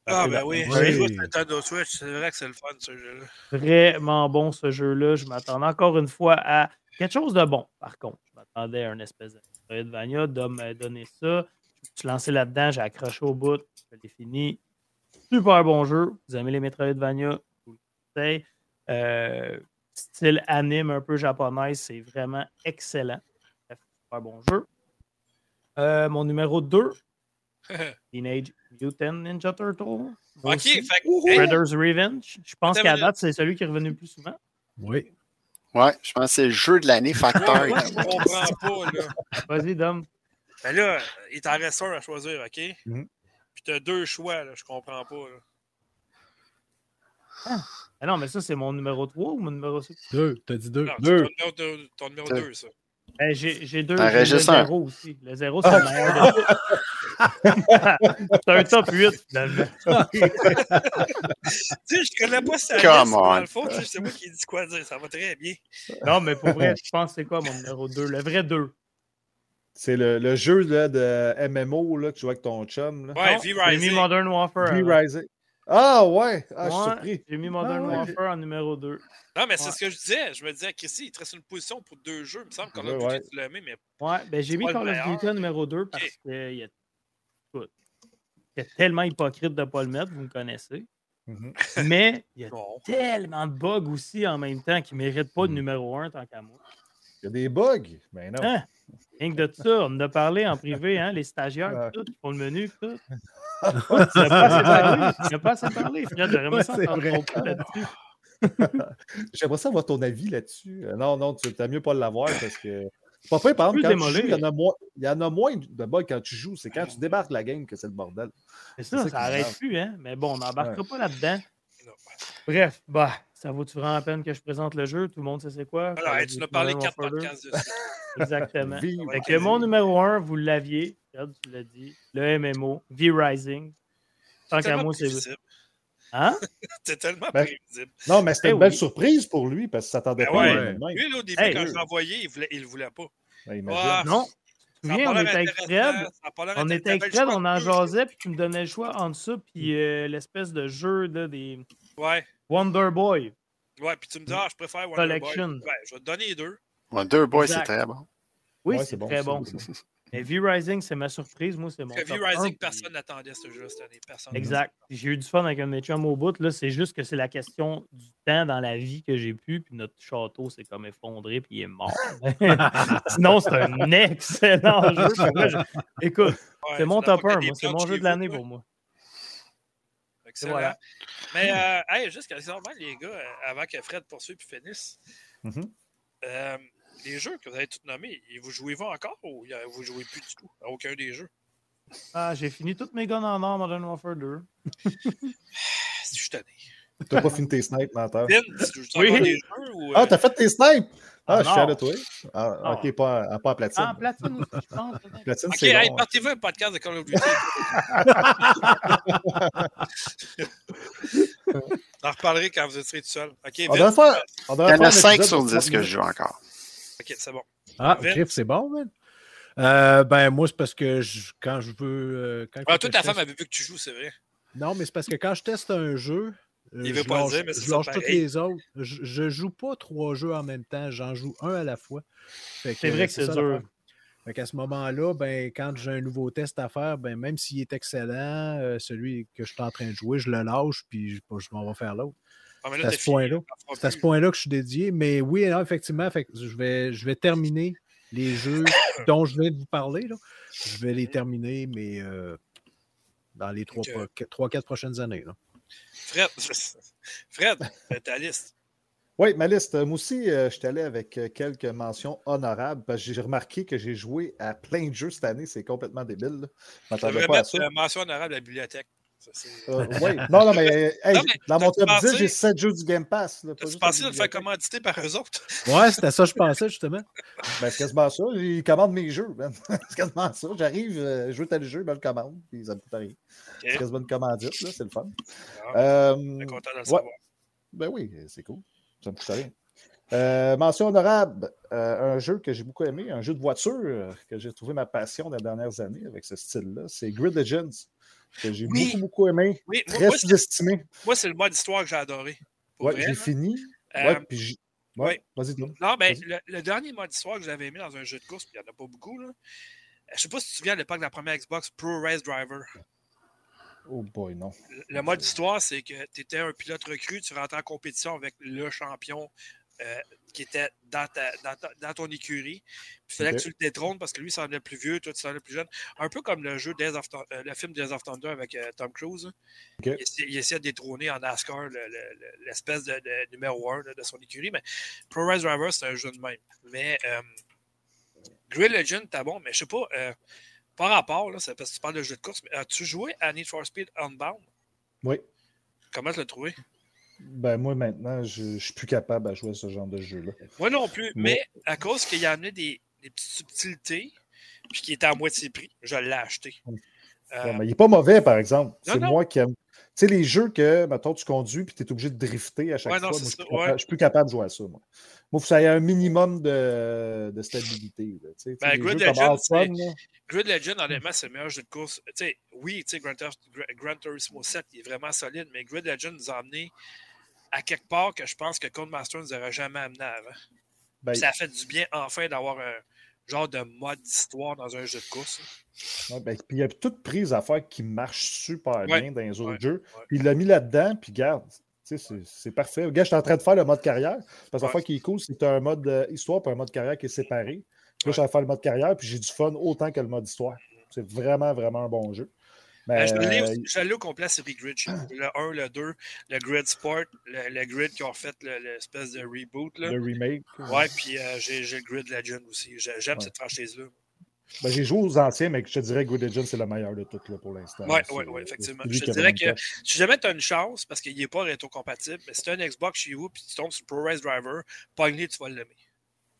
Ah, ben oui. J'ai joué sur Nintendo Switch. C'est vrai que c'est le fun, ce jeu-là. Vraiment bon ce jeu-là. Je m'attendais encore une fois à quelque chose de bon, par contre. Je m'attendais à un espèce de Metroidvania. Dom m'a donné ça. Je me suis lancé là-dedans, j'ai accroché au bout. Je l'ai fini. Super bon jeu. Vous aimez les Metroidvania? Je vous le conseille. Euh, style anime un peu japonais, c'est vraiment excellent. Super bon jeu. Euh, mon numéro 2, [laughs] Teenage Mutant Ninja Turtle. Ok, fait Shredder's Revenge. Je pense qu'à date, c'est celui qui est revenu le plus souvent. Oui. Ouais, je pense que c'est le jeu de l'année [laughs] Factor. moi, je comprends pas, là. Vas-y, Dom. Ben là, il t'en reste un à choisir, OK? Mhm. Puis t'as deux choix, là. Je comprends pas, là. Ah non, mais ça, c'est mon numéro 3 ou mon numéro 6? Deux. T'as dit deux. Non, Deux. c'est ton numéro, deux- ton numéro Deux. 2, ça. Eh, j'ai j'ai deux. Un j'ai le registre un. zéro aussi. Le zéro, c'est le meilleur. de- [laughs] c'est un top 8, finalement. [laughs] Tu sais, je connais pas sa Come on. dans le fond, c'est moi qui dis quoi dire. Ça va très bien. Non, mais pour vrai, je pense que c'est quoi mon numéro 2? Le vrai 2. C'est le, le jeu là, de MMO là, que tu joues avec ton chum. Là. Ouais, V-Rising. Modern Warfare. V-Rising. Ah ouais! Ah, je suis Ouais, surpris. J'ai mis Modern Ah, ouais. Warfare en numéro 2. Non, mais c'est Ouais. ce que je disais. Je me disais, Chrissy, il te reste une position pour deux jeux. Il me semble qu'on a Ouais, tu l'as mis, mais Ouais, ben j'ai mis Call of. Duty en numéro 2 parce Ok. que il y a... c'est tellement hypocrite de ne pas le mettre, vous me connaissez. Mhm. Mais il y a bon. tellement de bugs aussi en même temps qui ne méritent pas de Mm. numéro 1 tant qu'à moi. Il y a des bugs. Mais non. Hein? Rien que de ça, on en a parlé en privé, hein, les stagiaires, tout, qui font le menu, tout. [laughs] Tu n'as pas assez parlé. Tu n'as pas assez parlé, Fred. Aimé ça là-dessus. [laughs] J'aimerais ça avoir ton avis là-dessus. Euh, non, non, tu as mieux pas l'avoir parce que. Pas fait, par Plus exemple, quand tu démolir. joues, il y, en a moins, il y en a moins de bugs quand tu joues. C'est quand tu débarques la game que c'est le bordel. C'est ça, ça ça m'énerve. plus, hein. Mais bon, on n'embarquera Ouais. pas là-dedans. Bref, bah, ça vaut-tu vraiment la peine que je présente le jeu? Tout le monde sait c'est quoi? Alors, hey, tu nous as parlé quatre Modern Warfare 2? podcasts dessus. [laughs] Exactement. Vive. Fait que mon numéro 1, vous l'aviez, tu l'as dit, le MMO, V-Rising. Tant C'est qu'à tellement moi, c'est. prévisible. Hein? [laughs] C'est tellement Ben, prévisible. Non, mais c'était Eh une belle oui. surprise pour lui parce qu'il s'attendait Ben pas ouais. à. Lui, là, au début, Hey, quand je l'ai envoyé, il voulait, il le voulait pas. Ah, Non. Tu souviens, on était avec Fred? On était avec Fred, on en jasait, puis tu me donnais le choix entre ça, puis euh, l'espèce de jeu là, des. Ouais. Wonder Boy. Ouais, puis tu me dis, ah, je préfère Wonder Collection. Boy. Ouais, je vais te donner les deux. Deux boys, c'est très bon. Oui, Ouais, c'est bon, très bon. [laughs] Mais V-Rising, c'est ma surprise. Moi, c'est mon. Parce que top V-Rising, personne n'attendait ce jeu cette année. Personne. Exact. J'ai eu du fun avec un chums au bout. Là, c'est juste que c'est la question du temps dans la vie que j'ai pu. Puis notre château s'est comme effondré. Puis il est mort. [laughs] Sinon, c'est un excellent jeu. Écoute, Ouais, c'est mon top pas 1. des Moi, c'est mon jeu de l'année pour moi. Excellent. voilà. Mais, euh, hey, juste récemment, les gars, euh, avant que Fred poursuive et finisse, Mhm. euh, les jeux que vous avez tous nommés, vous jouez-vous encore ou vous jouez plus du tout à aucun des jeux? Ah, j'ai fini toutes mes guns en or Modern Warfare 2. Si [sighs] je suis tanné. T'as pas fini tes snipes, menteur. Ben, tu joues Oui. jeux ou. Ah, euh, t'as fait tes snipes! Ah, je suis de toi. Ah, ok, pas, pas en platine. Ah, en platine aussi, je pense. peut-être. Platine, Ok, hey, hein. partez-vous un podcast de Call of Duty. [laughs] On en reparlerait quand vous serez tout seul. Ok, On faire, on Il y en a un 5 épisode sur de 10 que 30 je joue encore. ok, c'est bon. Ah? Griff, c'est bon, man. Euh, ben, moi, c'est parce que je- quand je veux. euh, quand Ah, que ta femme avait vu que tu joues, c'est vrai. Non, mais c'est parce que quand je teste un jeu. Il veut je pas le lâche, dire, mais c'est je ça lâche tous les autres. Je, je joue pas trois jeux en même temps, j'en joue un à la fois. C'est vrai que c'est ça dur. Fait qu'à ce moment-là, ben, quand j'ai un nouveau test à faire, ben, même s'il est excellent, euh, celui que je suis en train de jouer, je le lâche, puis je, je m'en vais faire l'autre. Ah, C'est à ce point-là. que je suis dédié. Mais oui, non, effectivement, fait que je, vais, je vais terminer les jeux [coughs] dont je viens de vous parler. là. Je vais les terminer, mais euh, dans les trois, Ok. pro- trois, quatre prochaines années. là. Fred, [laughs] Fred, fais ta liste. Oui, ma liste. Moi aussi, euh, je suis allé avec euh, quelques mentions honorables parce que j'ai remarqué que j'ai joué à plein de jeux cette année. C'est complètement débile. Je m'attendais pas à ça. euh, mention honorable à la bibliothèque. Euh, oui. [laughs] Non, non, mais, euh, hey, Non, mais dans mon top 10, pensé- j'ai 7 jeux du Game Pass. là, pas pensé la de le faire commanditer par eux autres? Ouais, c'était ça que je pensais, justement. [laughs] Ben, c'est quasiment ça. Ils commandent mes jeux. [laughs] c'est quasiment ça. J'arrive, euh, je veux tel jeu, ils me le commande, puis ça me coûte rien. C'est quasiment une commandite, là, c'est le fun. Ah, Euh, je suis content de le ouais. savoir. Ben oui, c'est cool. Ça me coûte rien. Euh, mention honorable, euh, un jeu que j'ai beaucoup aimé, un jeu de voiture euh, que j'ai trouvé ma passion dans les dernières années avec ce style-là, c'est Grid Legends, que j'ai Oui. beaucoup, beaucoup aimé, Oui, moi, très moi, c'est- sous-estimé. moi, c'est le mode histoire que j'ai adoré. Ouais, vrai, j'ai fini. Euh, ouais, puis j'ai- ouais, ouais. vas-y, Tom. Non, mais Vas-y. le, le dernier mode histoire que j'avais aimé dans un jeu de course, puis il n'y en a pas beaucoup, là. Je sais pas si tu te souviens à l'époque de la première Xbox Pro Race Driver. Oh boy, non. Le- Le mode histoire, c'est que tu étais un pilote recru, tu rentrais en compétition avec le champion euh, qui était dans, ta- dans, ta- dans ton écurie. Puis il fallait que tu le détrônes parce que lui, il semblait plus vieux, toi, tu semblais plus jeune. Un peu comme le jeu Days of Thun- euh, le film Days of Thunder avec euh, Tom Cruise. hein. Il, essayait de détrôner en NASCAR le- le- le- l'espèce de, de numéro 1 de son écurie. Mais Pro Race Driver, c'est un jeu de même. Mais Grid Legend, t'as bon, mais je sais pas. par rapport, là, c'est parce que tu parles de jeu de course, mais as-tu joué à Need for Speed Unbound? Oui. Comment tu l'as trouvé? Ben moi maintenant, je, je suis plus capable à jouer à ce genre de jeu-là. Moi non plus, mais à cause qu'il a amené des, des petites subtilités, puis qu'il était à moitié prix, je l'ai acheté. Euh, mais il n'est pas mauvais, par exemple. C'est moi qui aime. Tu sais, les jeux que, mettons, tu conduis puis tu es obligé de drifter à chaque Ouais, fois. non, moi, c'est je suis ça, plus capable- ouais. je suis plus capable de jouer à ça, moi. Moi, il faut que ça ait un minimum de, de stabilité. là, Ben, Grid Legend, Grid Legend, honnêtement, c'est le meilleur jeu de course. Tu sais, oui, tu sais, Gran, Tur- Gra- Gran Turismo 7, il est vraiment solide, mais Grid Legend nous a amené à quelque part que je pense que Codemaster nous aurait jamais amené avant. ben, Puis ça a fait du bien, enfin, d'avoir un genre de mode d'histoire dans un jeu de course. ouais, ben, puis il y a toute prise à faire qui marche super Ouais, bien dans les autres ouais, jeux. Puis il l'a mis là-dedans, puis garde. C'est parfait. Regarde, je suis en train de faire le mode carrière. Parce que la fois qui est cool, c'est un mode euh, histoire et un mode carrière qui est séparé. Puis là, je suis en train de faire le mode carrière, puis j'ai du fun autant que le mode histoire. C'est vraiment, vraiment un bon jeu. Ben, je l'ai euh, au- complet série Grid. [clears throat] Le 1, le 2, le Grid Sport, le, le Grid qui ont fait le- l'espèce de reboot. Là. le remake. Ouais, puis euh, j'ai le Grid Legend aussi. J'ai- J'aime Ouais. cette franchise-là. Ben, j'ai joué aux anciens, mais je te dirais que Good Legend, c'est le meilleur de tous là, pour l'instant. Ouais, ouais, effectivement. Je te dirais que si jamais tu as une chance, parce qu'il n'est pas rétro-compatible, mais si tu as un Xbox chez vous puis tu tombes sur Pro Race Driver, pogne tu vas l'aimer.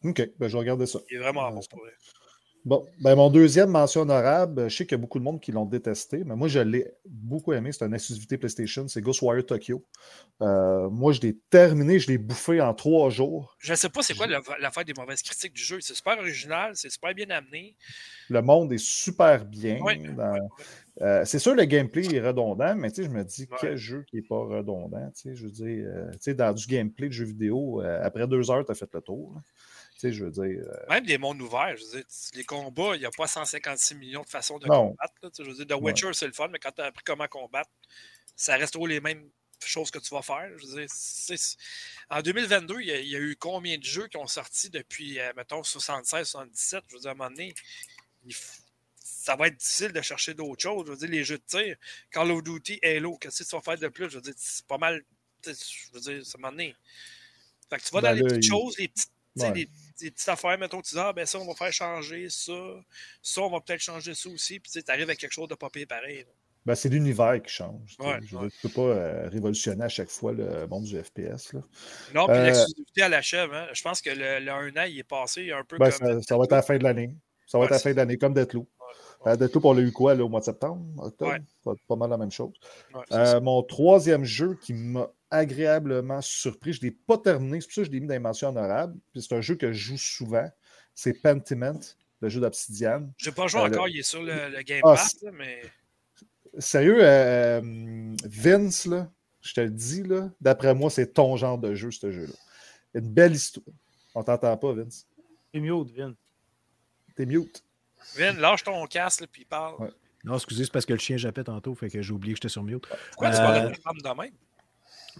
OK, ben, je vais regarder ça. Il est vraiment Ouais, bon c'est pour vrai. Bon, ben, mon deuxième mention honorable, je sais qu'il y a beaucoup de monde qui l'ont détesté, mais moi, je l'ai beaucoup aimé. C'est une exclusivité PlayStation, c'est Ghostwire Tokyo. Euh, moi, je l'ai terminé, je l'ai bouffé en trois jours. Je ne sais pas c'est quoi la- l'affaire des mauvaises critiques du jeu. C'est super original, c'est super bien amené. Le monde est super bien. Ouais, dans- ouais, Euh, c'est sûr, le gameplay est redondant, mais je me dis, quel jeu qui n'est pas redondant? Je veux dire, euh, dans du gameplay de jeu vidéo, après deux heures, tu as fait le tour. là. Sais, je veux dire. euh, Même des mondes ouverts, je veux dire, les combats, il n'y a pas 156 millions de façons de Non. combattre. là, je veux dire, The Witcher, c'est le fun, mais quand tu as appris comment combattre, ça reste toujours les mêmes choses que tu vas faire. Je veux dire, c'est- en 2022, il y, a, il y a eu combien de jeux qui ont sorti depuis, euh, mettons, 76, 77? Je veux dire, à un moment donné, il ça va être difficile de chercher d'autres choses. Je veux dire, les jeux de tir, Call of Duty, Halo, qu'est-ce que tu vas faire de plus? Je veux dire, c'est pas mal. Je veux dire, un moment donné. Fait que tu vas Ben dans les là, petites choses, les petites, Ouais. les- des petites affaires, mettons, tu dis, ah, ben ça, on va faire changer ça, ça, on va peut-être changer ça aussi, puis tu arrives à quelque chose de pas pire pareil. Ben, c'est l'univers qui change. Ouais, je ouais. tu peux pas euh, révolutionner à chaque fois le monde du FPS. Là. Non, puis Euh, l'exclusivité à la chèvre, hein, je pense que le, le un an, il est passé un peu Ben, comme. ça, ça va être à la fin de l'année. Ça va Ouais, être à la fin de l'année, comme Deathloop. Euh, Deathloop, on l'a eu quoi là, au mois de septembre, octobre? Être pas mal la même chose. Euh, mon troisième jeu qui m'a agréablement surpris, je ne l'ai pas terminé, c'est pour ça que je l'ai mis dans les mentions honorables. Puis c'est un jeu que je joue souvent. C'est Pentiment, le jeu d'Obsidian. J'ai pas joué euh, encore, le- il est sur le, le Game Ah, Pass, là, mais. Sérieux, euh, euh, Vince, là, je te le dis, là, d'après moi, c'est ton genre de jeu, ce jeu-là. Une belle histoire. On t'entend pas, Vince. C'est mieux, Vin. T'es mute. Vin, lâche ton casque, là, puis parle. Ouais. Non, excusez, c'est parce que le chien jappait tantôt, fait que j'ai oublié que j'étais sur mute. Pourquoi tu Euh, parles de femme de même?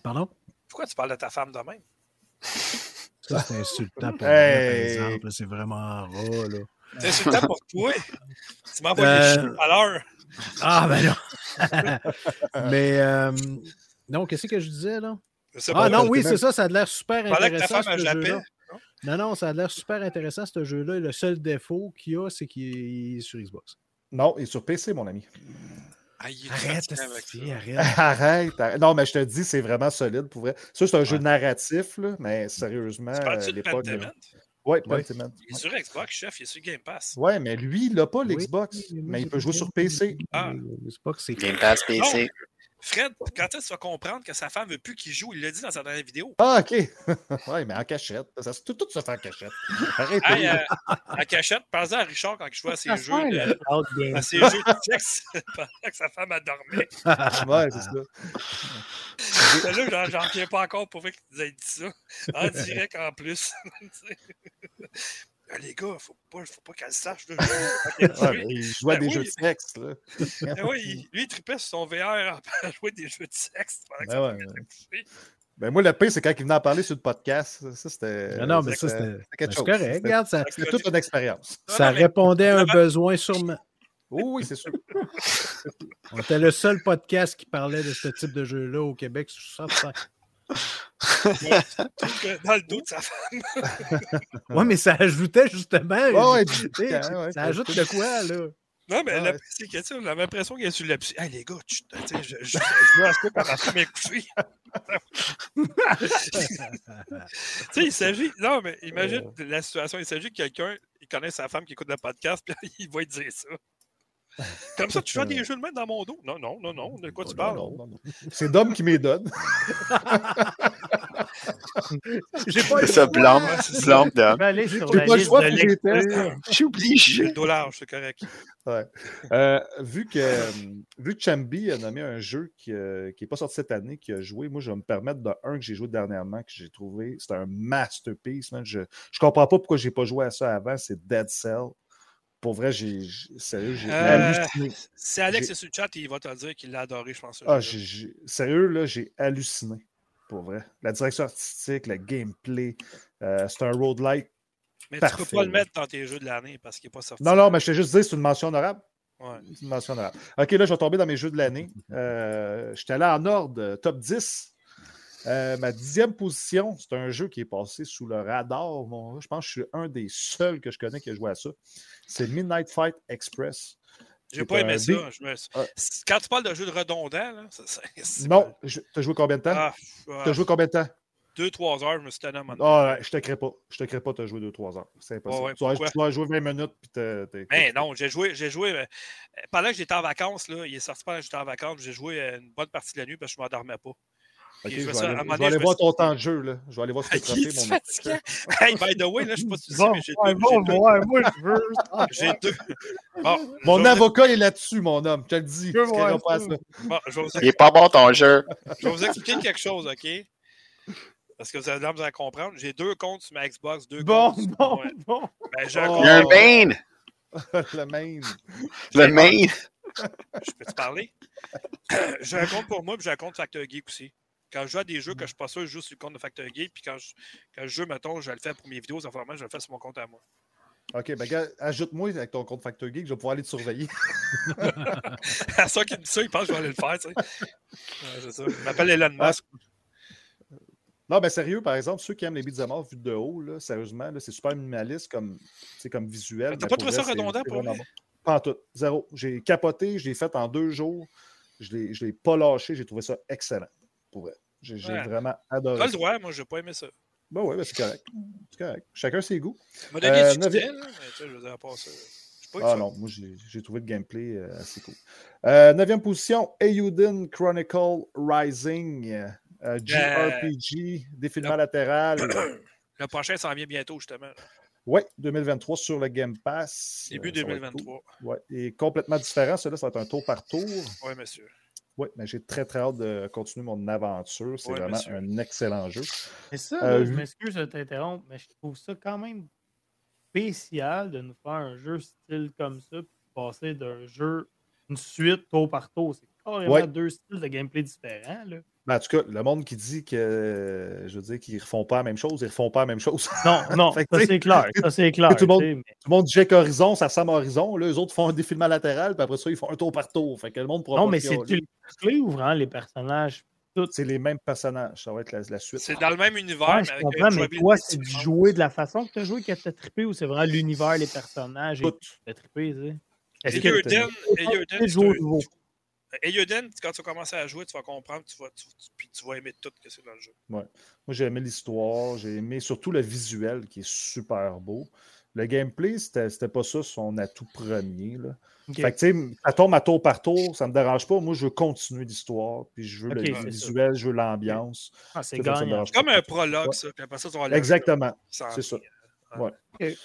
Pardon? Pourquoi tu parles de ta femme de même? Ça, c'est insultant pour Hey! moi, par exemple. C'est vraiment ras, là. C'est insultant pour toi. Tu m'as envoyé Euh, tout à l'heure. Ah, ben non! [laughs] Mais, euh, non, qu'est-ce que je disais, là? Ah non, oui, c'est ça, ça a l'air super Pendant que ta intéressant, femme ce jeu-là. Non, non, ça a l'air super intéressant, ce jeu-là. Le seul défaut qu'il y a, c'est qu'il est sur Xbox. Non, et sur PC, mon ami. Ah, Arrête, arrête. [laughs] Arrête, arrête. Non, mais je te dis, c'est vraiment solide pour vrai. Ça, c'est un jeu narratif, là, mais sérieusement, à de l'époque. Oui. Pentiment. Il est sur Xbox, chef, il est sur Game Pass. Ouais, mais lui, il n'a pas Oui, l'Xbox, oui, mais il oui, peut jouer oui. sur PC. Ah. Xbox, c'est Game Pass PC. Fred, quand est-ce que tu vas comprendre que sa femme veut plus qu'il joue? Il l'a dit dans sa dernière vidéo. Ah, OK. [laughs] oui, mais en cachette. Ça, tout, tout se fait en cachette. Arrête. Hey, euh, en cachette, parlez à Richard quand il jouait à ses jeux de, Outgame. à ses jeux de sexe [laughs] pendant que sa femme elle dormait. [laughs] Ouais, c'est ça. Là, j'en- j'en reviens pas encore pour vrai qu'ils aient dit ça. En direct en plus. Ah, les gars, faut pas, faut pas qu'elle sache. Là, je- Ouais, mais il joue à Ben des oui. jeux de sexe. Là. Ben oui, lui, il tripait sur son VR à jouer des jeux de sexe pendant que Ben ouais. Ben moi, le pire, c'est quand il venait en parler sur le podcast. Ça, c'était. Non, non, mais ça, c'était- c'est correct. C'était- Regarde, ça, C'était toute une expérience. Non, ça non, mais- répondait à un besoin sûrement. Oui, oui, c'est sûr. On était le seul podcast qui parlait de ce type de jeu-là au Québec. sur 105. Sauf que [laughs] Dans le dos de sa femme. Ouais, mais ça ajoutait justement. Ouais, ouais, ça ajoute de quoi, là? Non, mais Ah la c'est que, on avait l'impression qu'il y a sur la psy. Hey, les gars, tu je, je, je veux acheter par ma femme est couchée. [laughs] tu sais, il s'agit. Non, mais imagine la situation. Il s'agit que quelqu'un, il connaît sa femme qui écoute le podcast, puis [laughs] il va lui dire ça. [laughs] Comme ça, tu fais des jeux de main dans mon dos? Non, non, non, non. De quoi tu Non, parles? non, non, non. C'est Dom qui m'y donne. [laughs] J'ai pas ça, Ouais, Je sur J'ai la pas le liste choix de pour les lecture. J'oublie. J'ai je- le dos large, c'est correct. Euh, vu, que, euh, vu que Chambi a nommé un jeu qui n'est pas sorti cette année, qui a joué, moi, je vais me permettre de un que j'ai joué dernièrement, que j'ai trouvé. C'est un masterpiece. Je ne comprends pas pourquoi j'ai pas joué à ça avant. C'est Dead Cell. Pour vrai, j'ai. Sérieux, j'ai Euh, halluciné. Si Alex est sur le chat, il va te le dire qu'il l'a adoré, je pense. Ah, j'ai- sérieux, là, j'ai halluciné. Pour vrai. La direction artistique, le gameplay. euh, c'est un roguelike. Mais tu parfait, peux pas le mettre dans tes jeux de l'année parce qu'il n'est pas sorti. Non, non, mais je t'ai juste dit, c'est une mention honorable. Ouais. C'est une mention honorable. OK, là, je vais tomber dans mes jeux de l'année. Euh, J'étais allé en ordre, euh, top 10. Euh, ma dixième position, c'est un jeu qui est passé sous le radar. Mon- je pense que je suis un des seuls que je connais qui a joué à ça. C'est Midnight Fight Express. J'ai pas aimé ça. dé- Je me- Ah. Quand tu parles de jeux de redondants, là, [laughs] c'est- Non, je- t'as joué combien de temps? Ah, T'as joué combien de temps? Deux, trois heures, je me suis tanné Ah, je te crée pas. Je te crée pas, t'as joué 2-3 heures. C'est impossible. Ouais, tu, pourquoi? tu vas jouer 20 minutes puis t'es. Mais non, j'ai joué, j'ai joué. euh, pendant que j'étais en vacances, là, il est sorti pendant que j'étais en vacances, j'ai joué euh, une bonne partie de la nuit parce que je ne m'endormais pas. Je je vais ça, à aller, moment je vais donné, aller je me voir ton temps de jeu. Là. Je vais aller voir ce que tu Il est as fait, mon. [laughs] Hey, by the way, là, je sais pas si tu sais, Va mais j'ai deux. moi je veux. [laughs] J'ai deux. Bon, Mon je vais vous- avocat est là-dessus, mon homme. Je te le dis. Je Tu pas à ça. bon, je vous Il est pas bon ton jeu. [laughs] Je vais vous expliquer quelque chose, OK? parce que vous avez l'air de comprendre. J'ai deux comptes sur ma Xbox, deux Bon, comptes. bon, Ouais. bon. Ben, j'ai un Oh. compte- Il y a un main! le main. Le main! Je peux te parler? [coughs] j'ai un compte pour moi, puis j'ai un compte Factor Geek aussi. Quand je joue à des jeux que je suis pas sûr, je joue sur le compte de Factor Geek, puis quand je, quand je joue, mettons, je le fais pour mes vidéos, ça je le fais sur mon compte à moi. OK, ben gars, ajoute-moi avec ton compte Factor Geek, je vais pouvoir aller te surveiller. [laughs] à ceux qui me disent ça, ils pensent que je vais aller le faire, tu sais. Ouais, c'est ça. Je m'appelle Elon Ah, Musk. Non, mais sérieux, par exemple, ceux qui aiment les beats mort vus de haut, là, sérieusement, là, c'est super minimaliste comme, c'est comme visuel. T'as mais pas pour trouvé ça redondant pour bon. Pas en tout. Zéro. J'ai capoté, je l'ai fait en deux jours. Je l'ai, je l'ai pas lâché, j'ai trouvé ça excellent. Pour vrai. J'ai, Ouais. vraiment adoré. T'as le ça. droit, moi, j'ai pas aimé ça. Ben ouais, ben c'est correct. C'est correct. Chacun ses goûts. M'a donné Euh, du mais je veux dire, ça. pas de Ah non, moi j'ai, trouvé le gameplay euh, assez cool. Euh, neuvième position, Euden Chronicle Rising. JRPG, défilement le- latéral. [clears throat] Le prochain s'en vient bientôt, justement. Oui, 2023 sur le Game Pass. Début Euh, ça va être 2023. cool. Ouais, et complètement différent. Celui-là, ça va être un tour par tour. Oui, monsieur. Oui, mais j'ai très, très hâte de continuer mon aventure. C'est Ouais, vraiment monsieur. un excellent jeu. Mais ça, Euh, là, je m'excuse de t'interrompre, mais je trouve ça quand même spécial de nous faire un jeu style comme ça, puis passer d'un jeu, une suite tour par tour. C'est carrément Ouais. deux styles de gameplay différents. Là. Ben, en tout cas, le monde qui dit que, euh, je veux dire, qu'ils ne refont pas la même chose, ils ne refont pas la même chose. Non, non, [laughs] ça c'est clair. Ça c'est [laughs] clair. tout le monde- mais- Tout le monde dit que Horizon, ça ressemble à Horizon. Là, eux autres font un défilement latéral, puis après ça, ils font un tour par tour. Fait que le monde Non, mais c'est-tu les clés ou vraiment les personnages? C'est les mêmes personnages. Ça va être la, la suite. C'est dans le même univers, Ouais, mais avec comprends, mais toi, c'est de différente. jouer de la façon que tu as joué qui t'a trippé ou c'est vraiment l'univers, les personnages et Tout. t'a trippé, tu sais? Est-ce que tu joué au un- nouveau? Euden, quand tu vas commencer à jouer, tu vas comprendre, tu vas, tu, tu- puis tu vas aimer tout ce que c'est dans le jeu. Moi, j'ai aimé l'histoire, j'ai aimé surtout le visuel qui est super beau. Le gameplay, c'était c'était pas ça son atout premier. Là. Fait que, tu sais, ça tombe à tour par tour, ça me dérange pas. Moi, je veux continuer l'histoire, puis je veux le visuel, je veux l'ambiance. Ah, c'est comme pas. un prologue, Ouais. ça. Puis après ça, tu vas aller Exactement, c'est ça. Ouais. Ouais.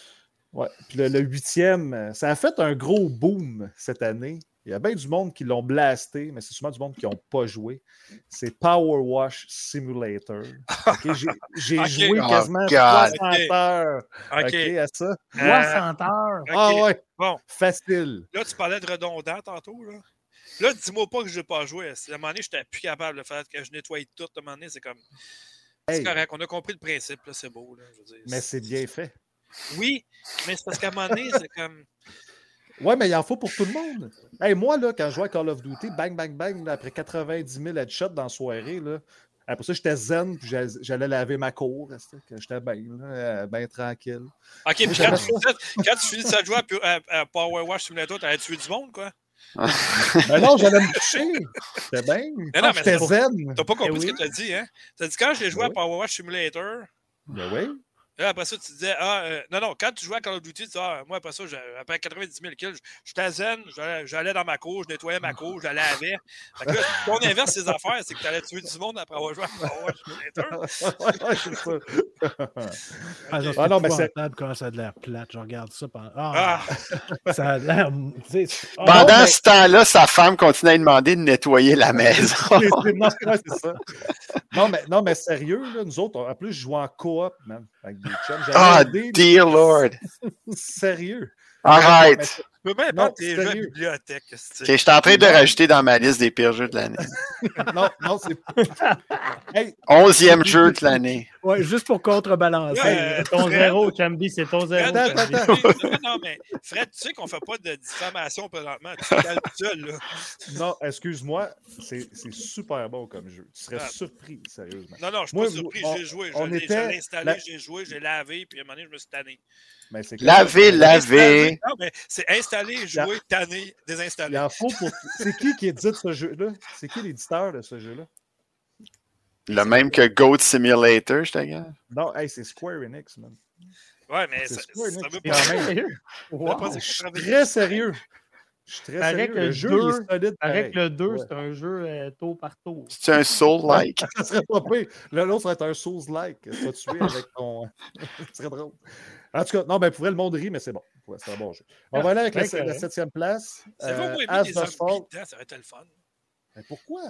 Ouais. Puis le, le huitième, ça a fait un gros boom cette année. Il y a bien du monde qui l'ont blasté, mais c'est souvent du monde qui n'ont pas joué. C'est Power Wash Simulator. J'ai [laughs] joué Oh, quasiment God. 60 Ok. heures à ça. Euh, 60 heures? Ah ouais, Bon, facile. là, tu parlais de redondant tantôt. Là, là dis-moi pas que je n'ai pas joué. À un moment donné, j'étais plus capable de faire que je nettoie tout. À un moment donné, c'est comme. C'est Hey, correct, on a compris le principe, là, c'est beau. Là, je veux dire. mais c'est bien fait. Oui, mais c'est parce qu'à un moment donné, c'est comme. Ouais, mais il en faut pour tout le monde. Hey, moi, là, quand je jouais à Call of Duty, bang, bang, bang, là, après 90 000 headshots dans la soirée, là, après ça, j'étais zen, puis j'allais- laver ma cour. J'étais bien, là, euh, bien tranquille. OK, puis quand, tu- quand tu finis de jouer à, Pu- à- à Power Wash Simulator, t'allais tuer du monde, quoi? Mais non, j'allais me coucher. J'étais bien. Mais non, mais J'étais c'est- zen. T'as pas compris Eh ce oui. que t'as dit, hein? T'as dit quand j'ai joué à Oui. Power Wash Simulator, Ben oui. Là, après ça, tu disais, ah, euh, non, non, quand tu jouais à Call of Duty, tu disais, ah, moi, après ça, j'ai- après 90 000 kills, j'étais zen, j'allais- j'allais dans ma cour, je nettoyais ma cour, je la lavais. Fait que là, si on inverse ces affaires, c'est que tu allais tuer du monde après avoir joué à Power [laughs] c'est ça. Ah, non, Ah non, mais c'est- ça a de l'air plate. Je regarde ça pendant. Ah, Ah, [laughs] ça a l'air. tu sais, ah, Pendant non, mais- ce temps-là, sa femme continue à lui demander de nettoyer la maison. [laughs] C'est- c'est- non, ouais, c'est ça. Non, mais, non, mais sérieux, là, nous autres, en plus, je jouais en coop, man, avec des chums. Ah, aidé- dear Lord. [laughs] Sérieux. Arrête. tu peux même Non, pas tes jeux à bibliothèque. je suis en train de rajouter dans ma liste des pires jeux de l'année. [laughs] Non, non, c'est. [laughs] Hey, Onzième jeu de l'année. Ouais, juste pour contrebalancer. Ouais, ton Fred, zéro, Chambi, c'est ton zéro. Fred, Attends, Chambi. attends. [laughs] non, non, mais Fred, tu sais qu'on fait pas de diffamation présentement. Tu [laughs] te calmes tout seul, là. non, excuse-moi, c'est c'est super bon comme jeu. Tu serais Ah. surpris, sérieusement. Non, non, je suis Moi, pas surpris. on- J'ai joué. on Je l'ai installé, la- j'ai joué, j'ai lavé, puis à un moment donné, je me suis tanné. Mais c'est Laver, clair. laver. Non, mais c'est installé, jouer, tanné, Il désinstallé. en faut pour. C'est qui qui édite ce jeu-là? C'est qui l'éditeur de ce jeu-là? Le même que Goat Simulator, je regarde. Non, hey, c'est Square Enix, man. Ouais, mais C'est ça, Square ça Enix. veut pas dire- Sérieux? ça veut Wow. pas que Je suis très sérieux. Je suis très Paraît sérieux. Le jeu, deux- est solide. Que le 2, Ouais. c'est un jeu euh, tour par tour. C'est un soul-like. [laughs] Ça serait pas pire. Là, l'autre serait un Souls-like. Tu vas tuer avec ton. [laughs] Ce serait drôle. En tout cas, non, ben, pour vrai, le monde rit, mais c'est bon. Ouais, c'est un bon jeu. On va aller avec la, septième place. C'est Euh, des zombies dedans, ça aurait été le fun. Mais pourquoi?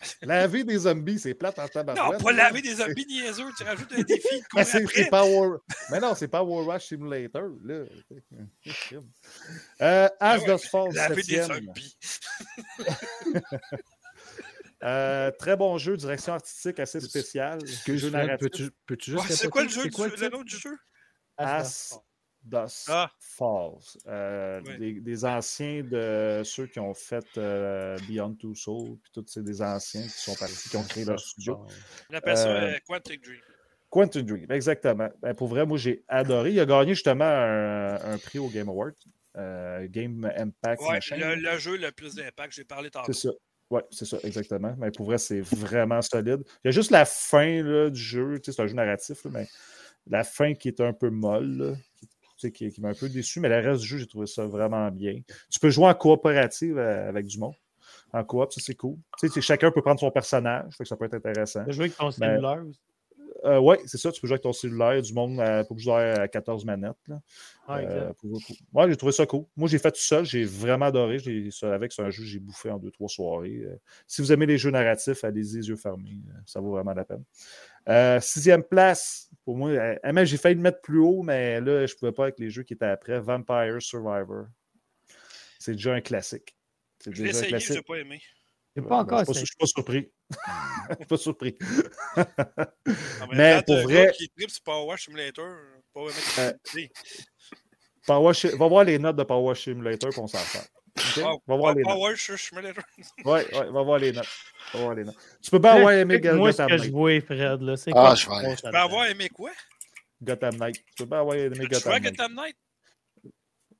[laughs] Laver des zombies, c'est plate en Non, tabarouette. pas laver des zombies niaiseux. Tu rajoutes un défi courir [laughs] c'est. Mais non, c'est pas War Rush Simulator. Là. [laughs] Euh, As Ah ouais, Does Fall, Laver des zombies. Euh, très bon jeu, direction artistique assez spéciale. Peux-tu juste Ouais, c'est quoi le jeu, quoi du- le nom du jeu? As Does Ah. Falls. Euh, des, des anciens de ceux qui ont fait euh, Beyond Two Souls, puis tous ces des anciens qui sont partis, qui ont créé leur studio. On appelle ça Euh, Quantic Dream. Quantum Dream, exactement. Ben, pour vrai, moi, j'ai adoré. Il a gagné justement un, un prix au Game Award. euh, Game Impact Ouais, le, le jeu le plus d'impact, j'ai parlé tantôt. C'est ça. Oui, c'est ça, exactement. Mais pour vrai, c'est vraiment solide. Il y a juste la fin là, du jeu. Tu sais, C'est un jeu narratif, là, mais la fin qui est un peu molle, là, qui, m'a un peu déçu. Mais le reste du jeu, j'ai trouvé ça vraiment bien. Tu peux jouer en coopérative euh, avec du monde. En coop, ça c'est cool. Tu sais, chacun peut prendre son personnage, fait que ça peut être intéressant. Tu as joué avec ton Ben, cellulaire aussi? oui, c'est ça, tu peux jouer avec ton cellulaire, du monde euh, pour jouer à 14 manettes. là. Exact. Euh, pour- pour- Ouais, j'ai trouvé ça cool. Moi, j'ai fait tout seul, j'ai vraiment adoré. Avec, c'est un jeu que j'ai bouffé en deux, trois soirées. Euh, si vous aimez les jeux narratifs, allez-y, les yeux fermés. Euh, Ça vaut vraiment la peine. Euh, sixième place, pour moi, euh, ah, j'ai failli le mettre plus haut, mais là, je ne pouvais pas avec les jeux qui étaient après. Vampire Survivor. C'est déjà un classique. C'est Je déjà un essayé, je classique. n'ai pas aimé. Pas ben, encore je suis pas- essayé. je suis pas surpris. [laughs] Je suis pas surpris. Ah, Mais [laughs] pour vrai- qui Power Simulator, Euh. Power va voir les notes de Power Simulator pour on s'en va voir les notes. [laughs] Ouais, ouais, va voir les notes. Va voir les notes. Tu peux bien avoir aimé Gotham ce que je Knight. vois, Fred. Là. C'est Ah, quoi? je. Tu peux avoir aimé quoi? Gotham Knight. Tu peux bien avoir aimé Tu Gotham Knight. Gotham Knight?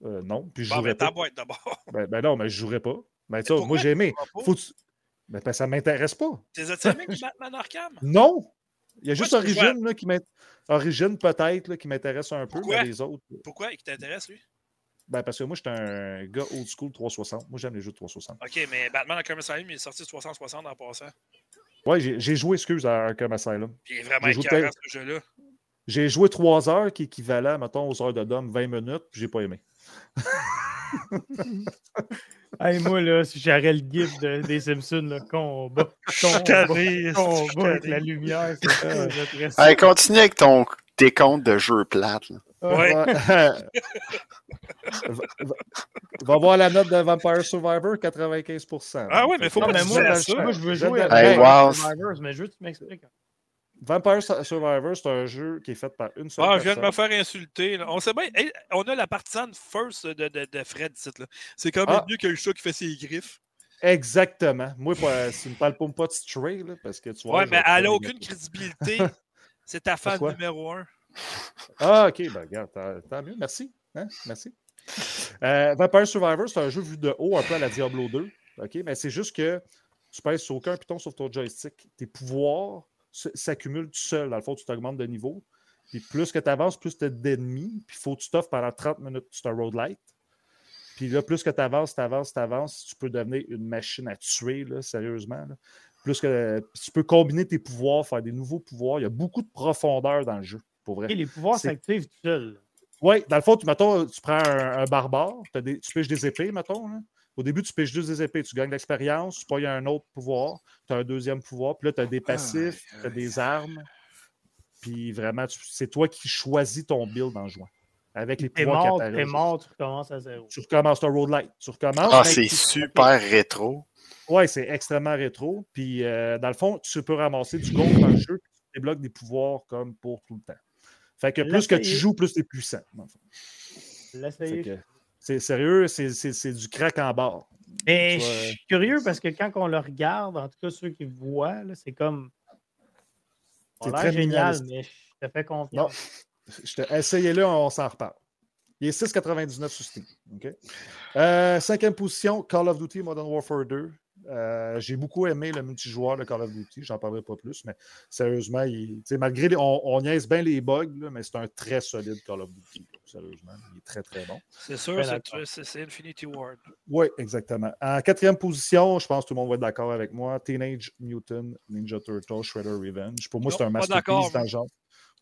Euh, non, puis je Bon, jouerais ben, ta pas. boîte d'abord. [laughs] Ben, ben non, mais je jouerais pas. Ben, tu sais, pourquoi moi, j'ai aimé. tu pas? Faut tu- Ben, ben, ça m'intéresse pas. T'es aimé avec Batman Arkham? [laughs] Non! Il y a juste tu peux Origin là, qui peut-être là, qui m'intéresse un peu, Pourquoi? mais les autres. Pourquoi? Il t'intéresse, lui? Ben, parce que moi, j'étais un gars old school 360. Moi, j'aime les jeux de 360. Ok, mais Batman Arkham Asylum, il est sorti 360 en passant. Ouais, j'ai j'ai joué, excuse, à Arkham Asylum. Puis il est vraiment J'ai joué écœurant, ce jeu-là. J'ai joué 3 heures, qui est équivalent, mettons, aux heures de Dom, 20 minutes, puis j'ai pas aimé. [laughs] Hey, moi, là, si j'aurais le gif de- des Simpsons, le combat, combat, combat avec la lumière, c'est ça. [laughs] je Allez, continue avec ton décompte de jeux plates. là. Ouais. [laughs] va, va- va voir la note de Vampire Survivor, 95%. Ah ouais, mais faut Non, pas moi, tu moi, ça. je veux jouer donne- avec Hey, wow. Survivors, mais juste tu m'expliques. Vampire Su- Survivor, c'est un jeu qui est fait par une seule Ah, je viens de personne. me faire insulter. là. On sait bien, hey, on a la partisane first de, de, de Fred. C'est quand même Ah. mieux que le chat qui fait ses griffes. Exactement. Moi, pas, si tu me parles pas, de Stray, là, parce que tu vois. Ouais, mais elle a faire aucune crédibilité. [laughs] C'est ta fan Pourquoi? numéro un. Ah, ok, ben regarde, tant, tant mieux. Merci. Hein? Merci. Euh, Vampire Survivor, c'est un jeu vu de haut, un peu à la Diablo 2. OK, mais c'est juste que tu pèses sur aucun piton sur ton joystick. Tes pouvoirs s'accumulent tout seul. Dans le fond, tu t'augmentes de niveau. Puis plus que tu avances, plus tu as d'ennemis. Puis il faut que tu t'offres pendant 30 minutes. C'est un roguelite. Puis là, plus que tu avances, tu avances, tu avances, tu peux devenir une machine à tuer, là, sérieusement. là. Plus que tu peux combiner tes pouvoirs, faire des nouveaux pouvoirs. Il y a beaucoup de profondeur dans le jeu, pour vrai. Et les pouvoirs s'activent tout seuls. Oui, dans le fond, tu, mettons, tu prends un, un barbare, t'as des- tu piges des épées, mettons. là. Au début, tu piges juste des épées, tu gagnes de l'expérience, tu payes un autre pouvoir, tu as un deuxième pouvoir, puis là, tu as des passifs, tu as des armes. Puis vraiment, c'est toi qui choisis ton build en jouant. Avec les pouvoirs mort, qui apparaissent. mort, tu recommences à zéro. Tu recommences ton roadlight. Tu recommences. Ah, c'est tu- super rétro. Ouais, c'est extrêmement rétro. Puis, euh, dans le fond, tu peux ramasser du gold dans le jeu, puis tu débloques des pouvoirs comme pour tout le temps. Fait que plus que tu joues, plus tu es puissant. C'est sérieux, c'est- du crack en barre. Mais je suis curieux parce que quand on le regarde, en tout cas ceux qui voient, c'est comme. C'est très génial, mais je te fais confiance. Te- Essayez-le, on s'en reparle. Il est 6,99 sur Steam. OK? Euh, cinquième position, Call of Duty Modern Warfare 2. Euh, J'ai beaucoup aimé le multijoueur de Call of Duty. J'en parlerai pas plus, mais sérieusement, il- malgré les- on, on niaise bien les bugs, là, mais c'est un très solide Call of Duty. là, sérieusement, il est très très bon. C'est sûr, c'est- Infinity Ward. Oui, exactement. En quatrième position, je pense que tout le monde va être d'accord avec moi. Teenage Mutant Ninja Turtle Shredder Revenge. Pour moi, c'est un masterpiece dans le genre.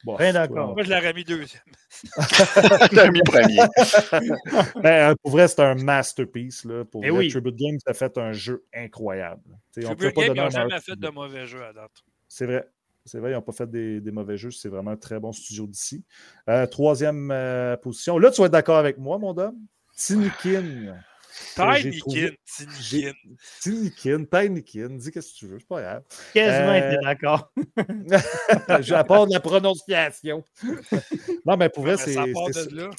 Bon, d'accord. Moi, je l'aurais mis deuxième. [laughs] T'as mis premier. [laughs] Ben, euh, pour vrai, c'est un masterpiece. Là. Pour Eh vrai, oui. Tribute Games a fait un jeu incroyable. On Tribute peut pas Game, ils donner n'ont un jamais fait de mauvais jeux à date. C'est vrai. C'est vrai, ils n'ont pas fait des, des mauvais jeux. C'est vraiment un très bon studio d'ici. Euh, troisième euh, position. Là, tu vas être d'accord avec moi, mon homme. Tinikin. J'ai Tiny Kin, Tiny Kin. Tinikin, Tinykin. Dis qu'est-ce que tu veux, c'est pas grave. Quasiment Euh, été d'accord. [laughs] [laughs] J'ai à part de la prononciation. [laughs] non, mais pour vrai, c'est. ça part de là.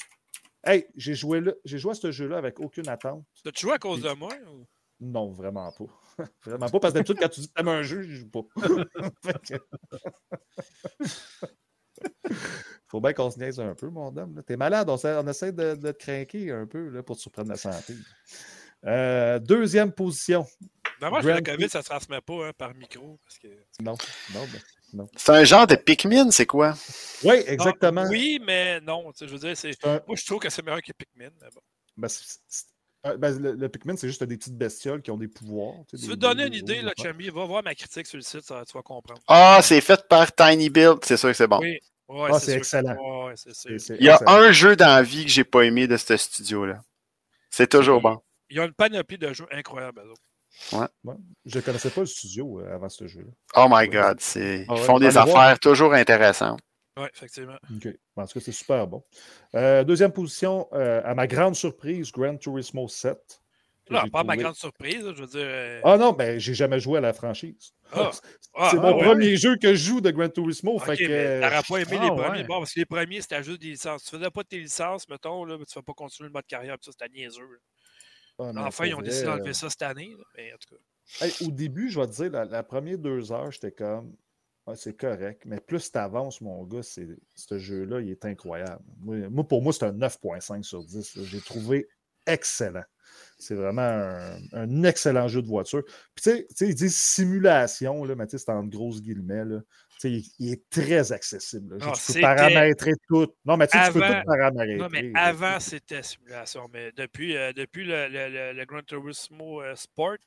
Hey, j'ai joué, là- j'ai joué à ce jeu-là avec aucune attente. T'as-tu joué à cause de moi? ou- Non, vraiment pas. vraiment pas, parce que d'habitude, quand tu dis que t'aimes un jeu, je joue pas. Faut bien qu'on se niaise un peu, mon homme. T'es malade, on essaie, on essaie de, de te craquer un peu là, pour te surprendre la santé. Euh, deuxième position. Normalement, le Grand COVID, ça se transmet pas hein, par micro. Parce que... Non, non, ben, C'est un genre de Pikmin, c'est quoi? Oui, exactement. Ah, oui, mais non. Je veux dire, un- Moi, je trouve que c'est meilleur que Pikmin. mais bon. ben, euh, ben, le, le Pikmin, c'est juste des petites bestioles qui ont des pouvoirs. tu sais, Si tu des- veux te donner des- une des idée, là. Chummy, va voir ma critique sur le site, ça, tu vas comprendre. Ah, c'est fait par Tiny Build, c'est sûr que c'est bon. Oui. Ouais, Ah, c'est que- excellent. Ouais, ouais, Il y a excellent. un jeu dans la vie que j'ai pas aimé de ce studio-là. C'est toujours bon. Il y a une panoplie de jeux incroyables. autres. Je ne connaissais pas le studio euh, avant ce jeu-là. Oh my god, c'est... Ah ouais, ils font des affaires toujours intéressantes. Oui, effectivement. OK. En tout cas, c'est super bon. Euh, deuxième position, euh, à ma grande surprise, Gran Turismo 7. que Là, j'ai pas ma trouvé- grande surprise, je veux dire. euh, Ah non, ben, j'ai jamais joué à la franchise. Ah. [laughs] c'est ah, mon ouais. premier jeu que je joue de Gran Turismo. Ok, fait que, mais t'aurais pas aimé Ah, les premiers. ouais. Bon, parce que les premiers, c'était juste des licences. Tu faisais pas tes licences, mettons, là, mais tu fais pas continuer le mode carrière, puis ça, c'était niaiseux. Ah, Enfin, ils ont vrai, décidé d'enlever ça cette année, là, mais en tout cas. hey, au début, je vais te dire, la, la première deux heures, j'étais comme. C'est correct. Mais plus tu avances, mon gars, c'est, ce jeu-là, il est incroyable. Moi, pour moi, c'est un 9.5 sur 10. là. J'ai trouvé excellent. C'est vraiment un, un excellent jeu de voiture. Puis, tu sais- tu sais, ils disent simulation, là, mais tu sais, c'est en grosses guillemets. Là. Tu sais, Il, il est très accessible. Ah, tu peux paramétrer tout. Non, mais tu tu peux Avant- tout paramétrer. Non, mais avant, c'était simulation. Mais depuis, euh, depuis le, le, le, le Gran Turismo euh, Sport,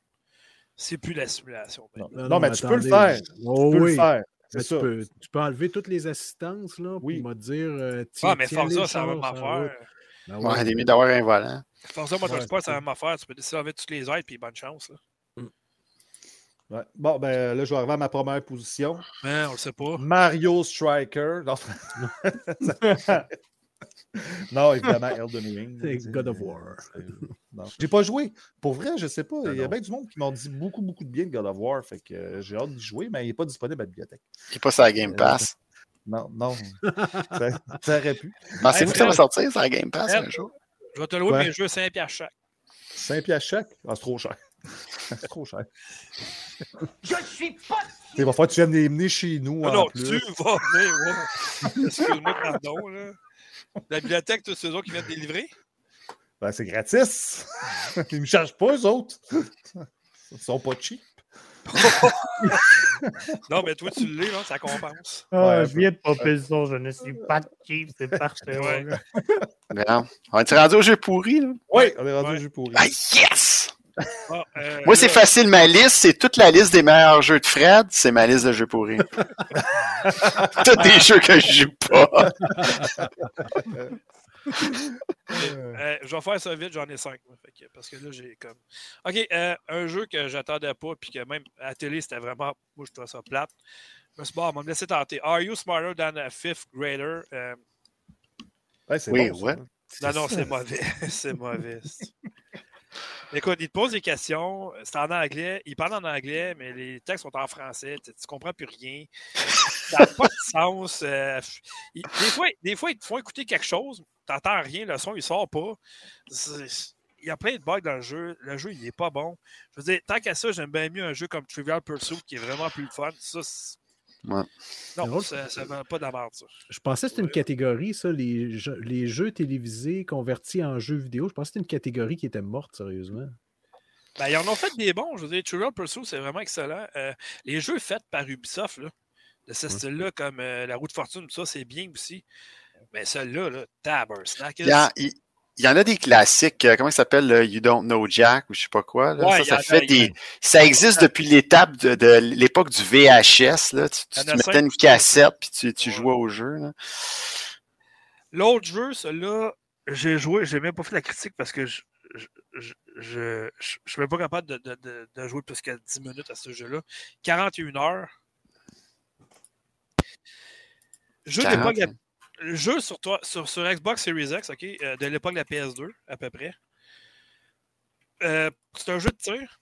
c'est plus la simulation. Non, maintenant. Non, non, non, mais mais tu peux le faire. Oh, tu peux oui. le faire. Ça. tu, peux, tu peux enlever toutes les assistances, là, Oui. puis m'a dire. euh, tiens, Ah, mais tiens, Forza, ça va. affaire. Ben Ouais, ouais. il est mieux d'avoir un volant. Forza Motorsport, Ouais, c'est la même affaire. Tu peux décider d'enlever toutes les aides, puis bonne chance. Là. Ouais. Bon, ben là, je vais arriver à ma première position. Mais on le sait pas. Mario Striker. [laughs] [laughs] [laughs] Non, évidemment, Elden Ring. C'est God of War. J'ai pas joué. Pour vrai, je sais pas. Il y a bien du monde qui m'ont dit beaucoup, beaucoup de bien de God of War. Fait que euh, j'ai hâte d'y jouer, mais il n'est pas disponible à la bibliothèque. Il est pas sur la Game Pass. [laughs] Non, non. [laughs] ça, ça aurait pu. Pensez-vous que ça va sortir sur la Game Pass un jour? Je vais te louer Ouais. mes jeux 5 piastres chaque. 5 piastres chaque? Ah, c'est trop cher. c'est trop cher. Je suis pas Il va falloir que tu viennes les mener chez nous. Ah en non, plus. tu vas venir, ouais. Excuse-moi, pardon. Là. La bibliothèque, tous ceux autres qui viennent délivrer? Ben, c'est gratis. [laughs] Ils ne me chargent pas, eux autres. Ils sont pas cheap. [laughs] Non, mais toi, tu l'es, là, ça compense. Ah, Ouais, je viens de popper le son, je ne suis pas cheap, c'est parfait. Ouais. On est rendu au jeu pourri, là? Oui, on est rendu Ouais. au jeu pourri. Ah, yes! Ah, euh, Moi, c'est facile. Ma liste, c'est toute la liste des meilleurs jeux de Fred. C'est ma liste de jeux pourris. [laughs] Tous des jeux que je joue pas. euh, je vais faire ça vite, j'en ai 5. parce que là, j'ai comme. Ok, euh, un jeu que j'attendais pas, puis que même à la télé, c'était vraiment. Moi, je trouvais ça plate. Je me suis dit, bon, on va me laisser tenter. Are you smarter than a fifth grader? Euh, Ouais, c'est Oui, bon, ouais. Non, non, c'est [laughs] [laughs] mauvais. c'est mauvais. Écoute, il te pose des questions, c'est en anglais, il parle en anglais, mais les textes sont en français, tu, tu comprends plus rien. Ça n'a pas de sens. euh, des, fois, des fois, ils te font écouter quelque chose, tu n'entends rien, le son, il sort pas. Il y a plein de bugs dans le jeu. Le jeu, il n'est pas bon. Je veux dire, tant qu'à ça, j'aime bien mieux un jeu comme Trivial Pursuit qui est vraiment plus fun. Ça, Ouais. Non, ça ne va pas d'abord, ça. Je pensais que c'était une catégorie, ça, les jeux, les jeux télévisés convertis en jeux vidéo. Je pensais que c'était une catégorie qui était morte, sérieusement. Ben, ils en ont fait des bons. Je veux dire, Trivial Pursuit, c'est vraiment excellent. Euh, les jeux faits par Ubisoft, là, de ce style-là, comme euh, La Roue de Fortune, tout ça, c'est bien aussi. Mais celui-là, là, Snack, Il il- il y en a des classiques, euh, comment ça s'appelle, le You Don't Know Jack ou je sais pas quoi. là. Ouais, ça, il a- fait il a- des. Ça existe depuis l'étape de, de l'époque du VHS. Là. Tu, Il mettais une cassette puis tu, tu Ouais. jouais au jeu. L'autre jeu, celui-là, j'ai joué, j'ai même pas fait la critique parce que je je, je suis même pas capable de, de, de, de jouer plus que 10 minutes à ce jeu-là. 41 heures. Jeu d'époque, 40. Le jeu sur, toi, sur, sur Xbox Series X, ok, euh, de l'époque de la PS2, à peu près. Euh, c'est un jeu de tir.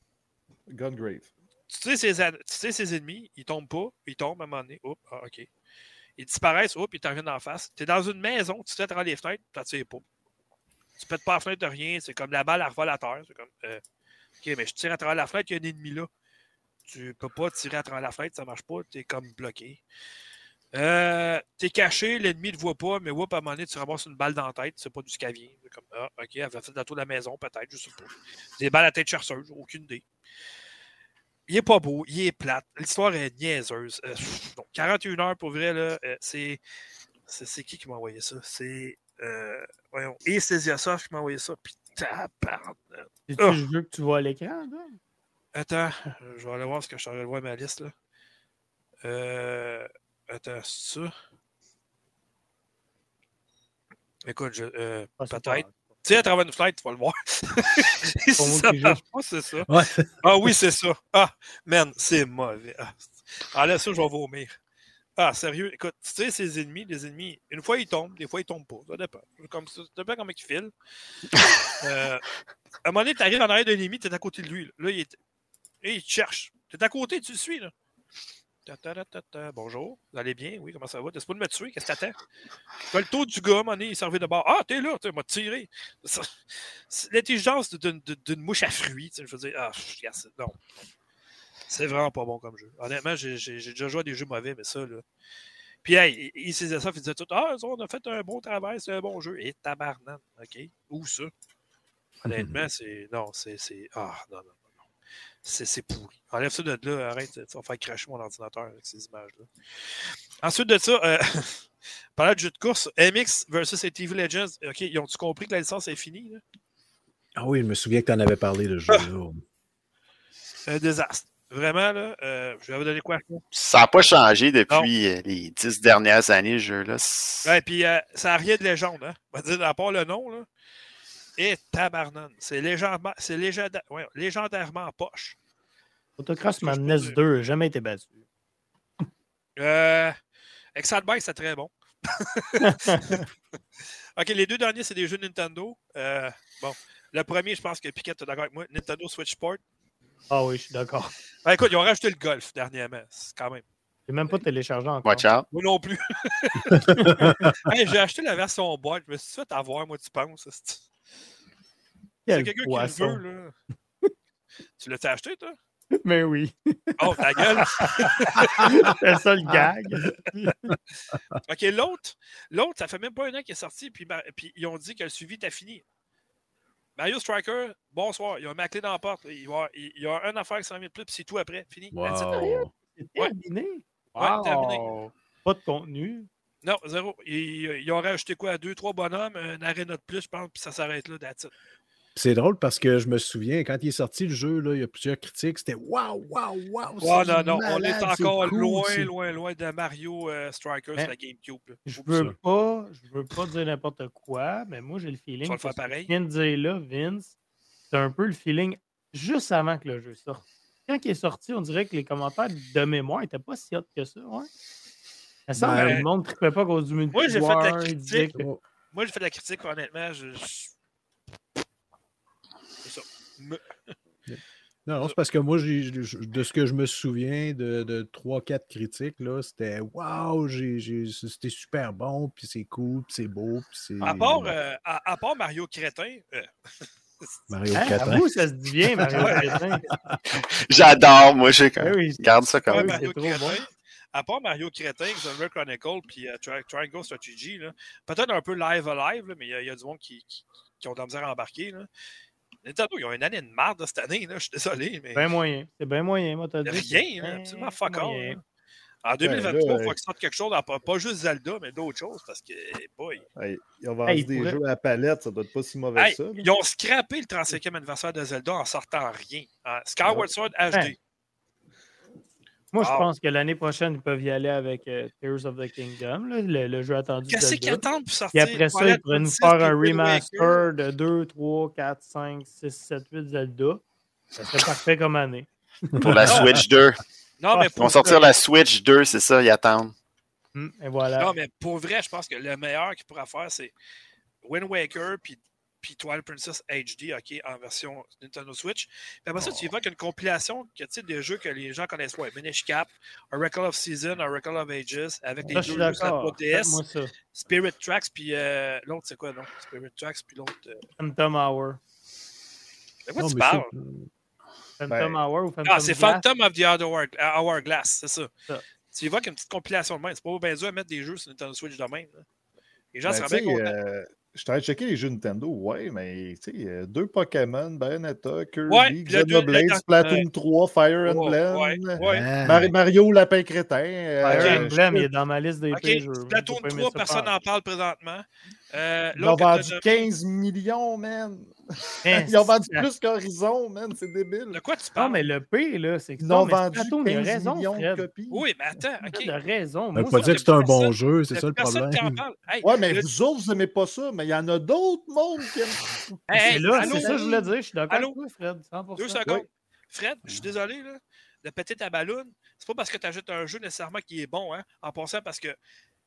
Gungrave. Tu sais, ses, ad- tu sais ses ennemis, ils tombent pas, ils tombent à un moment donné. Oups, ah, ok. Ils disparaissent, oups, ils t'en reviennent en face. Tu es dans une maison, tu te travers les fenêtres, tu tires pas. Tu pètes pas la fenêtre de rien, c'est comme la balle à revole à terre. C'est comme, euh, ok, mais je tire à travers la fenêtre, il y a un ennemi là. Tu peux pas tirer à travers la fenêtre, ça marche pas, tu es comme bloqué. Euh, t'es caché, l'ennemi ne te voit pas, mais oups, à un moment donné, tu ramasses une balle dans la tête, c'est pas du. C'est comme, ah, ok, elle va faire le tour de la maison, peut-être, je sais pas. Des balles à tête chercheuse, aucune idée. Il est pas beau, il est plate. L'histoire est niaiseuse. Euh, pff, donc, 41 heures pour vrai, là, euh, c'est. C'est c'est qui qui m'a envoyé ça? C'est. Euh, voyons. Et Soft qui m'a envoyé ça. Puis tabarnak. C'est-tu Oh. le jeu que tu vois à l'écran, là? Attends, je vais aller voir ce que je suis en train de voir ma liste là. Euh, attends, c'est ça? Écoute, je, euh, Ah, peut-être. Tu sais, à travers une fenêtre, tu vas le voir. [laughs] si ça marche pas, c'est ça? Ouais. Ah oui, c'est ça. Ah, man, c'est mauvais. Ah, ah là, ça, je vais vomir. Ah, sérieux, écoute, tu sais, ces ennemis, les ennemis, une fois ils tombent, des fois ils tombent pas. Ça dépend. Comme, ça dépend comment ils filent. [laughs] Euh, à un moment donné, tu arrives en arrière d'un ennemi, tu es à côté de lui. Là, Là, il, est... Et il te cherche. Tu es à côté, tu le suis. Là. Ta, ta, ta, ta, ta. Bonjour, vous allez bien? Oui, comment ça va? T'es pas de me tuer? Qu'est-ce que t'attends? Le tour du gars, moment donné, il servait de bord. Ah, t'es là, tu m'a tiré. L'intelligence d'une mouche à fruits. Je veux dire, ah, c'est- non. C'est vraiment pas bon comme jeu. Honnêtement, j'ai déjà joué à des jeux mauvais, mais ça, là. Puis, hey, il, se disait ça, il disait tout, ah, on a fait un bon travail, c'est un bon jeu. Et tabarnan, OK? Où ça? Honnêtement, [laughs] c'est. Non, c'est. Ah, non. non. C'est pourri. Enlève ça de là, arrête, ça va faire cracher mon ordinateur avec ces images-là. Ensuite de ça, euh, [laughs] parlant de jeu de course, MX versus ATV Legends, OK, ils ont-tu compris que la licence est finie? Là? Ah oui, je me souviens que tu en avais parlé de jeu. là. Un désastre. Vraiment, là, euh, je vais vous donner quoi? Ça n'a pas changé depuis euh, les dix dernières années, ce jeu-là. Ouais, puis euh, ça n'a rien de légende, hein? On va dire, à part le nom, là. Et tabarnane. C'est légendairement, c'est ouais, légendairement en poche. Autocross Madness dire? 2 n'a jamais été battu. Euh, Excite Bike, c'est très bon. [laughs] ok, les deux derniers, c'est des jeux Nintendo. Euh, bon, le premier, je pense que Piquet est d'accord avec moi. Nintendo Switch Sport. Ah oui, je suis d'accord. Ben, écoute, ils ont rajouté le golf dernièrement. C'est quand même. J'ai même pas téléchargé encore. Watch out. Moi non plus. [laughs] Hey, J'ai acheté la version boîte. Je me suis fait avoir, moi, tu penses. C'est Quel quelqu'un qui le veut, là. [laughs] tu l'as acheté, toi? Mais oui. Oh, ta gueule! [laughs] [laughs] C'est ça le gag. OK, l'autre, l'autre, ça fait même pas un an qu'il est sorti, puis, ils ont dit que le suivi était fini. Mario Striker, bonsoir. Ils ont mis la clé dans la porte. Il y a, il a une affaire qui s'en vient de plus, puis c'est tout après. Fini. Wow. C'est Ouais. terminé? Ouais, terminé. Pas de contenu? Non, zéro. Ils, ils ont rajouté quoi? Deux, trois bonhommes, un arena de plus, je pense, puis ça s'arrête là, it. C'est drôle parce que je me souviens, quand il est sorti le jeu, là, il y a plusieurs critiques. C'était waouh, waouh, waouh. Oh, non, non, on est encore cool, loin, loin, loin de Mario euh, Striker Mais- sur la GameCube. Je veux pas, je veux pas dire n'importe quoi, mais moi j'ai le feeling le que faire que pareil? tu viens de dire là, Vince, c'est un peu le feeling juste avant que le jeu sorte. Quand il est sorti, on dirait que les commentaires de mémoire n'étaient pas si hot que ça, ouais. Ça semble Ben, que le monde ne trippait pas à cause du Moi, j'ai fait la multijoueur, critique. que- Oh, Moi, j'ai fait de la critique, honnêtement. Je... je- Non, [laughs] non, c'est parce que moi, de ce que je me souviens de, de 3-4 critiques, là, c'était waouh, c'était super bon, puis c'est cool, puis c'est beau, puis c'est. À part, euh, à, à part Mario Crétin, euh, [laughs] Mario Hein, Catin. avoue, ça se dit bien, Mario. Crétin. [laughs] J'adore, moi, j'ai Ben oui, Garde ça Ouais, c'est trop Crétin, à part Mario Crétin, Xenoblade Chronicle, puis euh, Tri- Triangle Strategy, là, peut-être un peu live à live, là, mais il y, a- il y a du monde qui, qui, qui ont de la misère à embarquer. Là. Nintendo, ils ont une année de marde de cette année, là, je suis désolé, mais bien moyen. C'est bien moyen, moi, t'as dit. rien, là, Ben absolument fuck all. là. En 2023, il là, faut euh, qu'ils sortent quelque chose, pas, pas juste Zelda, mais d'autres choses, parce que, boy. Hey, ils ont vendu Hey, des pourrait- jeux à la palette, ça doit être pas si mauvais Hey, que ça. là. ils ont scrappé le 35e anniversaire de Zelda en sortant rien. En Skyward Sword HD. Moi, je pense que l'année prochaine, ils peuvent y aller avec euh, Tears of the Kingdom, là, le, le jeu attendu. Qu'est-ce qu'ils attendent pour Puis sortir? après ça, ils pourraient nous faire un remaster de 2, 3, 4, 5, 6, 7, 8 Zelda. Ça serait parfait comme année. Pour la [laughs] Switch 2. Non, mais Ils pour vont sortir la Switch 2, c'est ça, ils attendent. Hmm, Et voilà. Non, mais pour vrai, je pense que le meilleur qu'il pourra faire, c'est Wind Waker puis, puis Twilight Princess HD, OK, en version Nintendo Switch. Puis après ça, tu évoques une compilation que, des jeux que les gens connaissent pas. Minish Cap, Oracle of Season, Oracle of Ages, avec les deux jeux sur la d'accord. 3DS, Moi, ça. Spirit Tracks, puis euh, l'autre, c'est quoi, non? Spirit Tracks, puis l'autre. euh, Phantom Hour. De quoi Non, tu parles? Phantom Ben, Hour ou Phantom Ah, c'est Glass? Phantom of the Hour- Hourglass, c'est ça. Ça. Tu évoques une petite compilation de même. C'est pas bien dur à mettre des jeux sur Nintendo Switch de même. là. Les gens Ben, seraient bien contents. euh, je suis en train de checker les jeux Nintendo, ouais, mais tu sais, euh, deux Pokémon, Bayonetta, Kirby, Ouais, Xenoblade, Splatoon ouais. 3, Fire Ouais, Emblem, ouais, ouais. Ah. Mar- Mario Lapin Crétin. euh, Fire je- Emblem, il est dans ma liste des jeux. Splatoon J'ai pas aimé 3, ça personne n'en parle présentement. Euh, Ils ont vendu t'as- 15 millions, man. Hein, Ils ont vendu plus qu'Horizon, man. C'est débile. De quoi tu Non, parles? mais le pire, là, c'est que Ils non, ont vendu Splatoon, il a 15 raison, millions de copies. Oui, mais attends, OK. a raison. Pas ça- dire que c'est un bon jeu, c'est Il ça le personne qui en problème. parle. Hey, Ouais, mais le- vous autres, vous n'aimez pas ça, mais il y en a d'autres mondes qui aiment. hey, C'est hey, là, c'est ça que je voulais dire. Je suis d'accord Allô? avec toi, Fred. 100%. Deux secondes. Fred, je suis désolé, là, de péter ta balloune. C'est pas parce que tu ajoutes un jeu nécessairement qui est bon, hein, en passant, parce que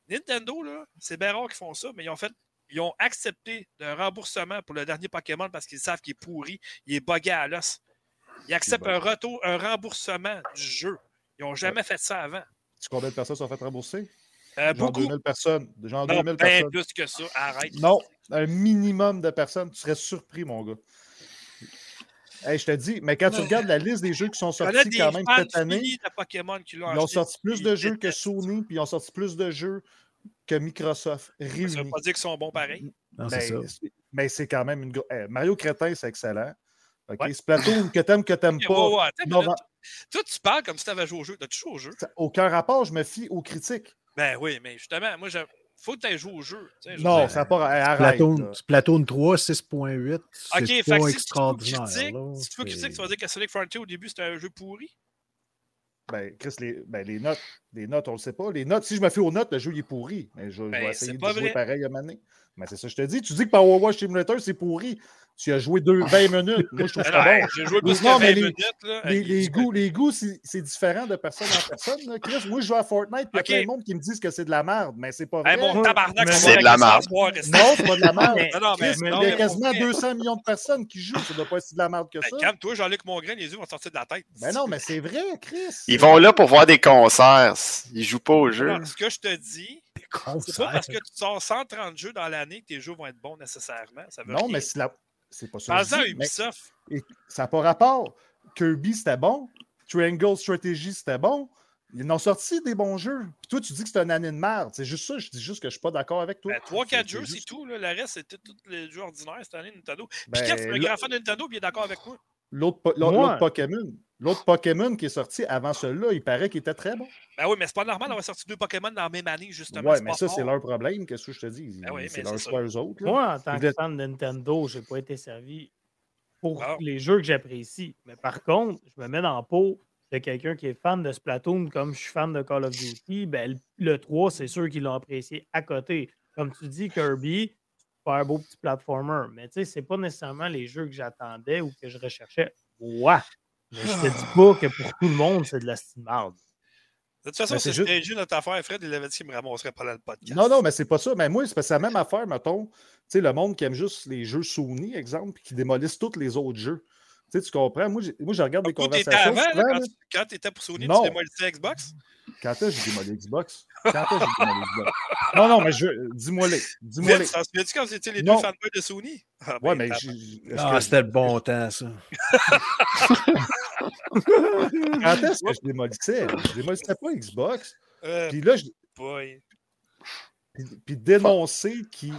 Nintendo, là, c'est bien rare qu'ils font ça, mais ils ont fait. Ils ont accepté un remboursement pour le dernier Pokémon parce qu'ils savent qu'il est pourri, il est buggé à l'os. Ils acceptent un retour, un remboursement du jeu. Ils n'ont jamais fait ça avant. Tu sais combien de personnes sont faites rembourser? Euh, Genre beaucoup. 2000 personnes. Genre Non, 2000 bien personnes. plus que ça. Arrête. Non, un minimum de personnes. Tu serais surpris, mon gars. Hey, je te dis, mais quand tu regardes la liste des jeux qui sont sortis quand même cette année, ils ont sorti plus de jeux que. Sony, puis ils ont sorti plus de jeux que Microsoft Ça ne veut pas dire qu'ils sont bons pareil. Non, c'est ça. Mais c'est- mais c'est quand même une. gro- eh, Mario Crétin, c'est excellent. OK? Splatoon, que t'aimes, que t'aimes pas. [laughs] ouais, ouais, non. Toi, tu parles comme si tu avais joué au jeu. T'as-tu joué au jeu? aucun rapport, je me fie aux critiques. Ben oui, mais justement, moi, il faut que tu aies joué au jeu. Non, ça n'a pas. arrête. Splatoon. Splatoon 3, 6.8. Ok, C'est fait que si tu extraordinaire. critiques, là. si tu veux critiquer, C'est- tu vas dire que Sonic Frontier au début c'était un jeu pourri. Ben, Chris, les, ben, les notes, les notes, on le sait pas. Les notes, si je me fie aux notes, le jeu il est pourri. Mais je, je Ben, vais c'est essayer de jouer vrai. pareil à maner. Mais c'est ça que je te dis. Tu dis que Power Wash Simulator, c'est pourri. Tu as joué deux, 20 minutes. Moi, je trouve Ben ça hey, bon. J'ai joué plus Non, que 20 mais les- minutes. Là. Les, goûts, les goûts c'est différent de personne en personne. là. Chris, moi, je joue à Fortnite, puis il y a plein de monde qui me disent que c'est de la merde, mais c'est pas vrai. Hey, tabarnak, mais- C'est de la merde. Non, c'est pas de la merde. Mais- [laughs] Non, non, mais, Chris, non, il y mais a quasiment mon- 200 millions de personnes qui jouent. Ça doit pas être si de la merde que Ben, ça. Calme-toi, Jean-Luc Mongrain, les yeux vont sortir de la tête. Ben non, mais c'est vrai, Chris. Ils vont là pour voir des concerts. Ils jouent pas au jeu. Alors, ce que je te dis, c'est pas parce que tu sors 130 jeux dans l'année que tes jeux vont être bons nécessairement. Ça veut Non, rien mais c'est la... c'est pas ça. Parle-en à mais- Ubisoft. Et ça n'a pas rapport. Kirby, c'était bon. Triangle Strategy, c'était bon. Ils en ont sorti des bons jeux. Puis toi, tu dis que c'est une année de merde. C'est juste ça. Je dis juste que je suis pas d'accord avec toi. Ben, 3-4 C'est- jeux, c'est juste- tout. Là. Le reste, c'était tous les jeux ordinaires cette année, Nintendo. Puis Ben, Kev, c'est un grand fan de Nintendo, puis il est d'accord avec moi. L'autre po- l'autre- Moi- l'autre Pokémon. L'autre Pokémon qui est sorti avant celui-là, il paraît qu'il était très bon. Ben oui, mais c'est pas normal d'avoir sorti deux Pokémon dans la même année, justement. Ouais, c'est mais ça, c'est leur problème. Qu'est-ce que je te dis? Ben oui, c'est leur choix, eux autres. là. Moi, en tant que fan de Nintendo, je n'ai pas été servi pour Ah. les jeux que j'apprécie. Mais par contre, je me mets dans la peau de quelqu'un qui est fan de Splatoon comme je suis fan de Call of Duty. Ben, le, le 3, c'est sûr qu'ils l'ont apprécié à côté. Comme tu dis, Kirby, super beau petit platformer. Mais tu sais, c'est pas nécessairement les jeux que j'attendais ou que je recherchais. Ouais. Mais je te dis pas que pour tout le monde, c'est de la marde. De toute façon, Ben, c'est juste- juste... notre affaire. Fred, il avait dit qu'il me ramasserait pas dans le podcast. Non, non, mais c'est pas ça. Mais moi, c'est parce que c'est la même affaire, mettons. Tu sais, le monde qui aime juste les jeux Sony, exemple, puis qui démolissent tous les autres jeux. Tu sais, tu comprends? Moi, moi je regarde des conversations. avant, là, quand, tu- t'étais pour Sony, Non. tu démolissais Xbox? Quand est-ce que j'ai démoli Xbox? [laughs] Quand est-ce que j'ai démoli Xbox? Non, non, mais je... dis-moi les. Dis-moi les. T'en souviens-tu quand étiez les Non. deux fanboys de Sony? Ah, Ouais, ben, mais. j'ai- est-ce Ah, que- c'était le bon temps, ça. [laughs] Quand est-ce que je démolissais? Je démolissais pas Xbox. Euh, Puis là, je... boy. puis, puis dénoncer qui...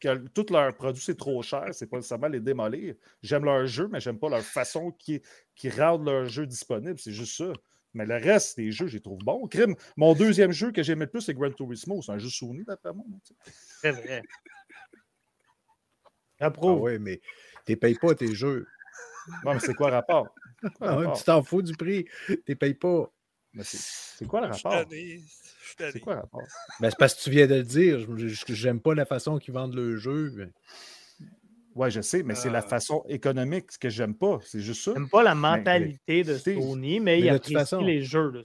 que tous leurs produits, c'est trop cher, c'est pas nécessairement les démolir. J'aime leur jeu, mais j'aime pas leur façon qui, qui rendent leur jeu disponible. C'est juste ça. Mais le reste des jeux, je les trouve bons. Crime, mon deuxième jeu que j'aimais le plus, c'est Gran Turismo. C'est un jeu Sony, d'après moi. C'est vrai. Ah Approuve. ouais, mais tu payes pas tes jeux. Ouais, mais c'est quoi le rapport? Quoi le Ah rapport? tu t'en fous du prix. Tu payes pas. Mais c'est- quoi le rapport? tanné, je suis tanné. C'est quoi le rapport? Ben, c'est parce que tu viens de le dire. J'aime pas la façon qu'ils vendent le jeu. Ben, Ouais, je sais, mais c'est la Euh. façon économique que j'aime pas. C'est juste ça. J'aime pas la mentalité de. Sony, mais Mais il de toute apprécie façon- les jeux. là.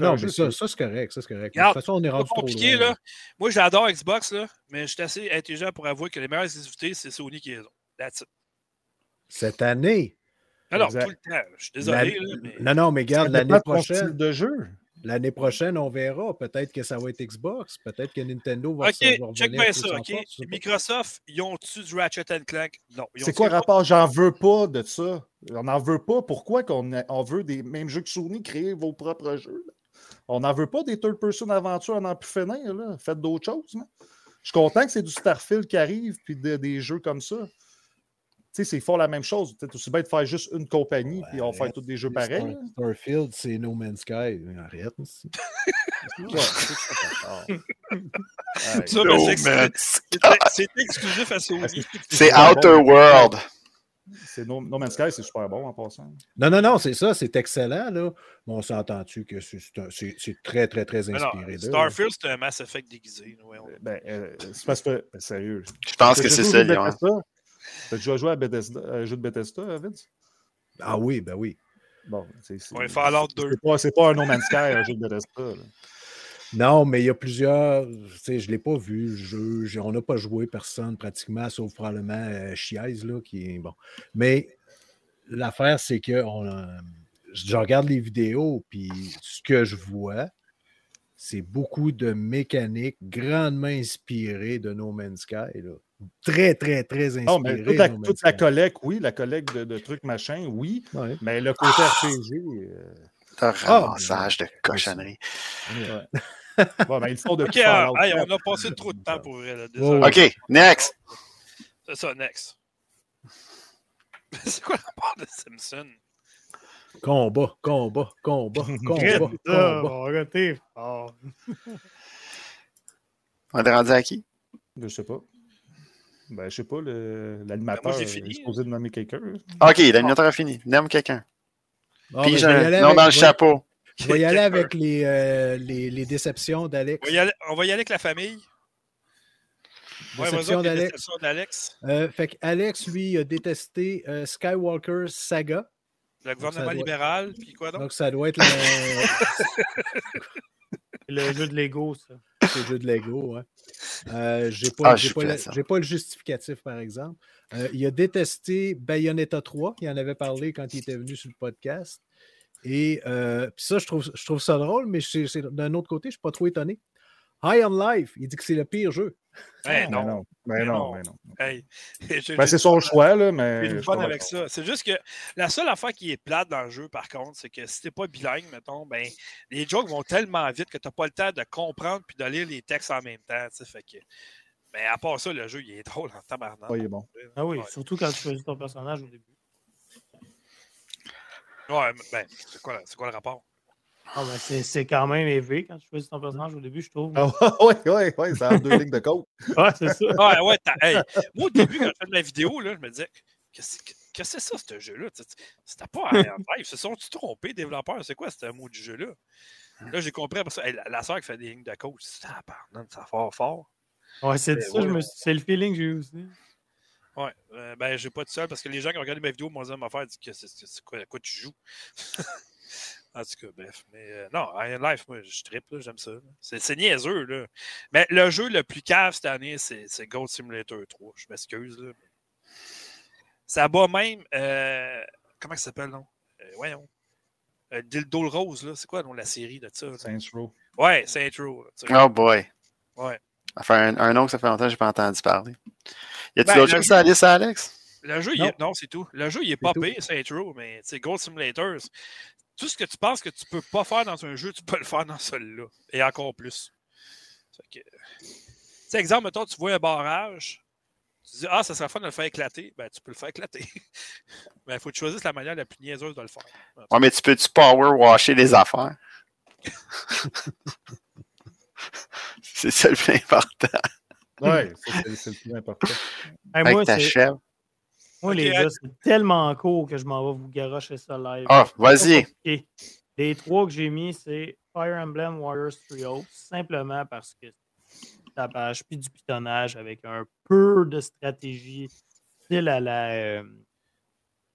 Non, mais ça, c'est- ça c'est correct. Ça, c'est correct. Regarde, de toute façon, on est C'est rendu pas trop compliqué, loin. là. Moi, j'adore Xbox, là, mais je suis assez intelligent pour avouer que les meilleures exclusivités, c'est Sony qui les ont. That's it. Cette année. Alors, Exact. tout le temps. Je suis désolé, là, mais... Non, non, mais dépend l'année prochaine, de jeu. l'année prochaine, on verra. Peut-être que ça va être Xbox. Peut-être que Nintendo va OK, se va check bien plus ça, OK? force. Microsoft, ils ont-tu du Ratchet Clank? Non. Ils C'est quoi le rapport? J'en veux pas de ça. On n'en veut pas. Pourquoi qu'on a- on veut des mêmes jeux que Sony, créer vos propres jeux? là? On n'en veut pas des third-person aventure en en plus finir. Là. Faites d'autres choses. là. Je suis content que c'est du Starfield qui arrive, puis de- des jeux comme ça. Sais, c'est- ils font la même chose. C'est aussi bien de faire juste une compagnie, puis on va faire tous des jeux pareils. Starfield, c'est No Man's Sky. Arrête. c'est [laughs] c'est- c'est- C'est exclusif à Sony. C'est super Outer bon. World. C'est no, No Man's Sky, c'est super bon en passant. Non, non, non, c'est ça. C'est excellent. Là. Mais on s'entend-tu que c'est c'est c'est- c'est très, très, très non, inspiré. Starfield, c'est un Mass Effect déguisé. ouais, on- Ben, euh, c'est parce que. ben, sérieux. Je pense que déjà c'est ça, Lyon. T'as déjà joué à, Bethesda, à un jeu de Bethesda, Vince? Ah oui, ben oui. Bon, c'est. c'est- Ouais, Fallout 2. C'est pas, c'est pas un No Man's Sky, un jeu de Bethesda. là. Non, mais il y a plusieurs. Tu sais, je ne l'ai pas vu, le jeu. J'ai- On n'a pas joué personne pratiquement, sauf probablement euh, Chiez, là, qui est bon. Mais l'affaire, c'est que on, euh, je regarde les vidéos, puis ce que je vois, c'est beaucoup de mécanique grandement inspirée de No Man's Sky. Là. Très, très, très. Non, mais toute la, de toute la collecte, oui, la collecte de, de trucs machin, oui. Ouais. Mais le côté RPG. euh, Un Ah, ramassage de cochonneries. ouais. Ouais, mais ils Ok, ah, hey, 4. on a passé trop de temps pour vrai. là. OK, next. C'est ça, next. [laughs] C'est quoi le rapport de Simpson? Combat, combat, combat, [laughs] combat, combat. arrêtez. Oh. On est rendu à qui? Je sais pas. Ben, je sais pas, le- Ben, l'animateur j'ai est fini. supposé de nommer quelqu'un. OK, l'animateur a fini. Nomme quelqu'un. Puis ben, avec- dans le chapeau. Je vais y aller avec les, euh, les, les déceptions On d'Alex. on va y aller avec la famille. Ouais, Déception avec les d'Alex. déceptions d'Alex. Euh, fait que Alex, lui, a détesté euh, Skywalker Saga. Le gouvernement libéral, puis quoi donc? Donc, ça doit être le, [laughs] le jeu de Lego, ça. Le jeu de Lego. Ouais. Euh, j'ai pas, Ah, pas, le- pas justificatif, par exemple. Euh, il a détesté Bayonetta 3. Il en avait parlé quand il était venu sur le podcast. Et euh, ça, je trouve, je trouve ça drôle, mais d'un autre côté, je suis pas trop étonné. High on Life, il dit que c'est le pire jeu. Hey, Ben non. non, ben Mais non, non. ben non. Hey. [laughs] Ben, c'est son choix, là, mais. avec ça. C'est juste que la seule affaire qui est plate dans le jeu, par contre, c'est que si t'es pas bilingue, mettons, ben, les jokes vont tellement vite que t'as pas le temps de comprendre puis de lire les textes en même temps. Fait que... Mais à part ça, le jeu, il est drôle en tabarnak. Ouais, il est bon. Ah oui, Ouais. surtout quand tu choisis ton personnage au début. Ouais, mais ben, c'est quoi, c'est quoi le rapport? Ah, ben, c'est c'est quand même élevé quand tu choisis ton personnage au début, je trouve. Ah, ouais, ouais, ouais, c'est en deux lignes de code. [laughs] Ouais, c'est ça. Ouais, ouais, t'as- hey, moi, au début, quand je faisais ma vidéo, là, je me disais, qu'est-ce que qu'est-ce que c'est ça, ce jeu-là? C'était pas en live. [laughs] Se sont-ils trompés, développeurs? C'est quoi ce mot du jeu-là? Là, j'ai compris ça. Hey, la, la soeur qui fait des lignes de code, c'est tabarnak, ça fort fort. Ouais, c'est ça, je ouais. me suis- c'est le feeling que j'ai eu aussi. Ouais, euh, ben, j'ai pas de seul parce que les gens qui ont regardé ma vidéo m'ont dit à m'affaire, dit que c'est- c'est c'est quoi, à quoi tu joues? [laughs] en tout cas, bref. Mais euh, non, Iron Life, moi, je trippe, là, j'aime ça. C'est niaiseux, là. Mais le jeu le plus cave cette année, c'est Gold Simulator 3. Je m'excuse, là. mais Ça bat même. euh, comment ça s'appelle, non? Euh, voyons. Euh, Dildo le Rose, là. C'est quoi, non, la série de ça? là? Saints Row. Ouais, là, tu sais. Oh boy. Ouais. Enfin, un, un nom que ça fait longtemps que je n'ai pas entendu parler. Y a-t-il Ben, d'autres choses sur la liste, Alex? Le jeu, il Non. est... non, c'est tout. Le jeu, il est pas tout. pire, c'est intro, mais c'est Gold Simulators. Tout ce que tu penses que tu peux pas faire dans un jeu, tu peux le faire dans celui-là. Et encore plus. Fait que... Tu sais, exemple, mettons, tu vois un barrage, tu dis Ah, ça serait fun de le faire éclater. Ben, tu peux le faire éclater. [laughs] Mais il faut que tu choisisses la manière la plus niaiseuse de le faire. Ouais, mais tu peux-tu power washer les affaires? [laughs] c'est ça le plus important. Ouais, ça, c'est le plus important. Hey, Avec moi, les gars, c'est tellement court que je m'en vais vous garocher ça live. Ah, vas-y. Ok. Les trois que j'ai mis, c'est Fire Emblem Warriors Trio, simplement parce que ça page puis du pitonnage avec un peu de stratégie, style à la euh,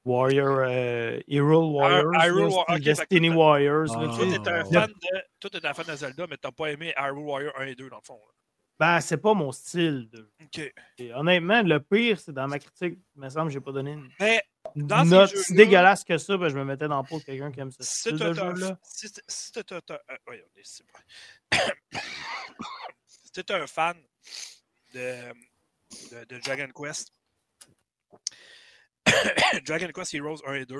Warrior, euh, Hero Warriors, Hyrule là, Wa- style ok, Destiny Warriors. là, Ah. tu Toi, sais. t'es un, ouais. fan de... toi, t'es un fan de Zelda, mais t'as pas aimé Hyrule Warrior 1 et 2, dans le fond. là. Ben, c'est pas mon style. De... Et honnêtement, le pire, c'est dans ma critique, il me semble que j'ai pas donné une Mais Dans note si dégueulasse que ça, ben, je me mettais dans le pot de quelqu'un qui aime ce si jeu-là. si si euh. [coughs] Si un fan de, de, de Dragon Quest, [coughs] Dragon Quest Heroes 1 et 2,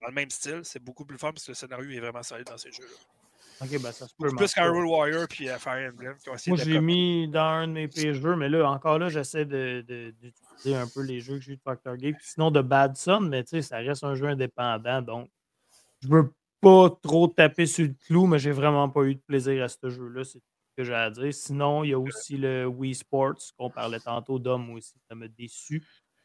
dans le même style, c'est beaucoup plus fun parce que le scénario est vraiment solide dans ces jeux-là. Ok, ben ça se peut. Plus qu'Hyrule Warrior puis euh, Fire Emblem. Moi, j'ai comme- mis dans un de mes pires jeux, mais là, encore là, j'essaie de- de- d'utiliser un peu les jeux que j'ai eu de Factor Game. Sinon, de Bad Son, mais tu sais, ça reste un jeu indépendant, donc je veux pas trop taper sur le clou, mais j'ai vraiment pas eu de plaisir à ce jeu-là. C'est tout ce que j'ai à dire. Sinon, il y a aussi le Wii Sports qu'on parlait tantôt d'homme aussi. Ça m'a déçu.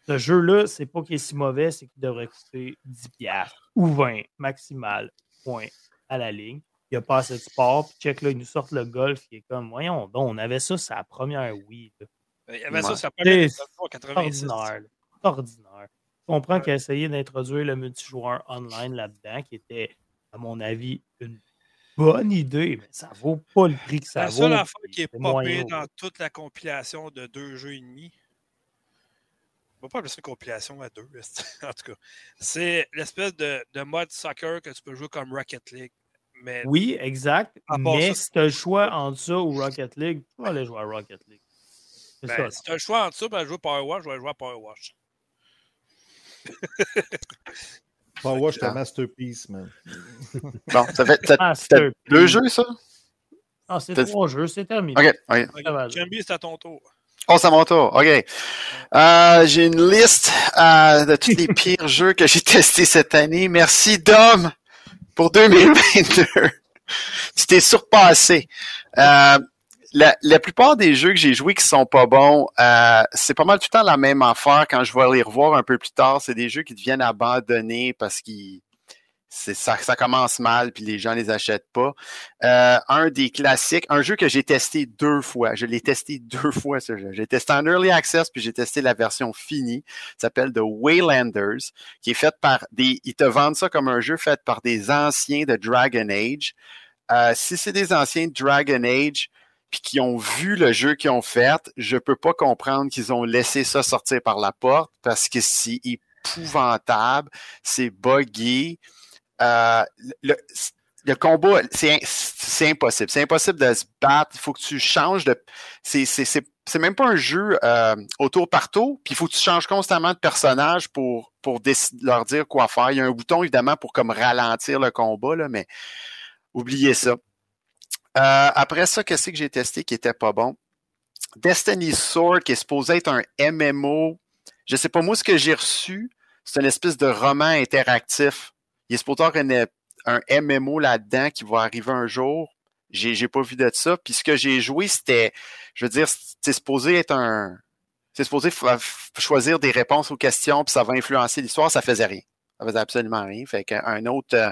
Ce jeu-là, c'est pas qu'il est si mauvais, c'est qu'il devrait coûter 10$ piastres ou 20 maximal, point à la ligne. Il n'y a pas assez de sport. Puis check là, ils nous sortent le golf qui est comme, voyons donc, on avait ça, c'est la première Wii. là. Il y avait ça, Ouais. ça C'est en 86. ordinaire. ordinaire. Je comprends qu'il a essayé d'introduire le multijoueur online là-dedans, qui était, à mon avis, une bonne idée, mais ça vaut pas le prix que ça La vaut. seule affaire qui est popée dans toute la compilation de deux jeux et demi, on va pas appeler ça une compilation à deux, [laughs] en tout cas, c'est l'espèce de, de mode soccer que tu peux jouer comme Rocket League. Mais Oui, exact. Mais ça, si tu as le choix entre ça ou Rocket League, tu vas aller jouer à Rocket League. C'est ben, ça. si tu as le choix entre ça, ben, jouer Power Wash, je vais jouer à Power Wash. [laughs] Power Wash, c'est un masterpiece, man. [laughs] Bon, ça fait deux jeux, ça? Ah, c'est trois jeux, c'est terminé. OK. ok. Jambi, c'est à ton tour. Oh, c'est à mon tour. OK. Euh, j'ai une liste euh, de tous les [laughs] pires jeux que j'ai testés cette année. Merci, Dom, pour 2022. [laughs] tu t'es surpassé. Euh, la, la plupart des jeux que j'ai joués qui sont pas bons, euh, c'est pas mal tout le temps la même affaire quand je vais les revoir un peu plus tard. C'est des jeux qui deviennent abandonnés parce qu'ils ça, commence mal puis les gens les achètent pas. Euh, un des classiques, un jeu que j'ai testé deux fois. Je l'ai testé deux [laughs] fois ce jeu. J'ai testé en early access puis j'ai testé la version finie. Ça s'appelle The Waylanders, qui est fait par des. Ils te vendent ça comme un jeu fait par des anciens de Dragon Age. Euh, si c'est des anciens de Dragon Age puis qui ont vu le jeu qu'ils ont fait, je peux pas comprendre qu'ils ont laissé ça sortir par la porte parce que c'est épouvantable, c'est buggy. Euh, le, combat, c'est impossible. C'est impossible de se battre. Il faut que tu changes de. C'est même pas un jeu euh, au. Puis il faut que tu changes constamment de personnage pour, leur dire quoi faire. Il y a un bouton, évidemment, pour comme ralentir le combat, mais oubliez ça. Euh, après ça, qu'est-ce que j'ai testé qui était pas bon? Destiny's Sword, qui est supposé être un MMO. Je sais pas, moi, ce que j'ai reçu, c'est une espèce de roman interactif. Il est supposé une- un MMO là-dedans qui va arriver un jour. J'ai, j'ai pas vu de ça. Puis ce que j'ai joué, c'était, je veux dire, c'est supposé être un. C'est supposé choisir des réponses aux questions, puis ça va influencer l'histoire. Ça faisait rien. Ça faisait absolument rien. Fait qu'un autre, euh,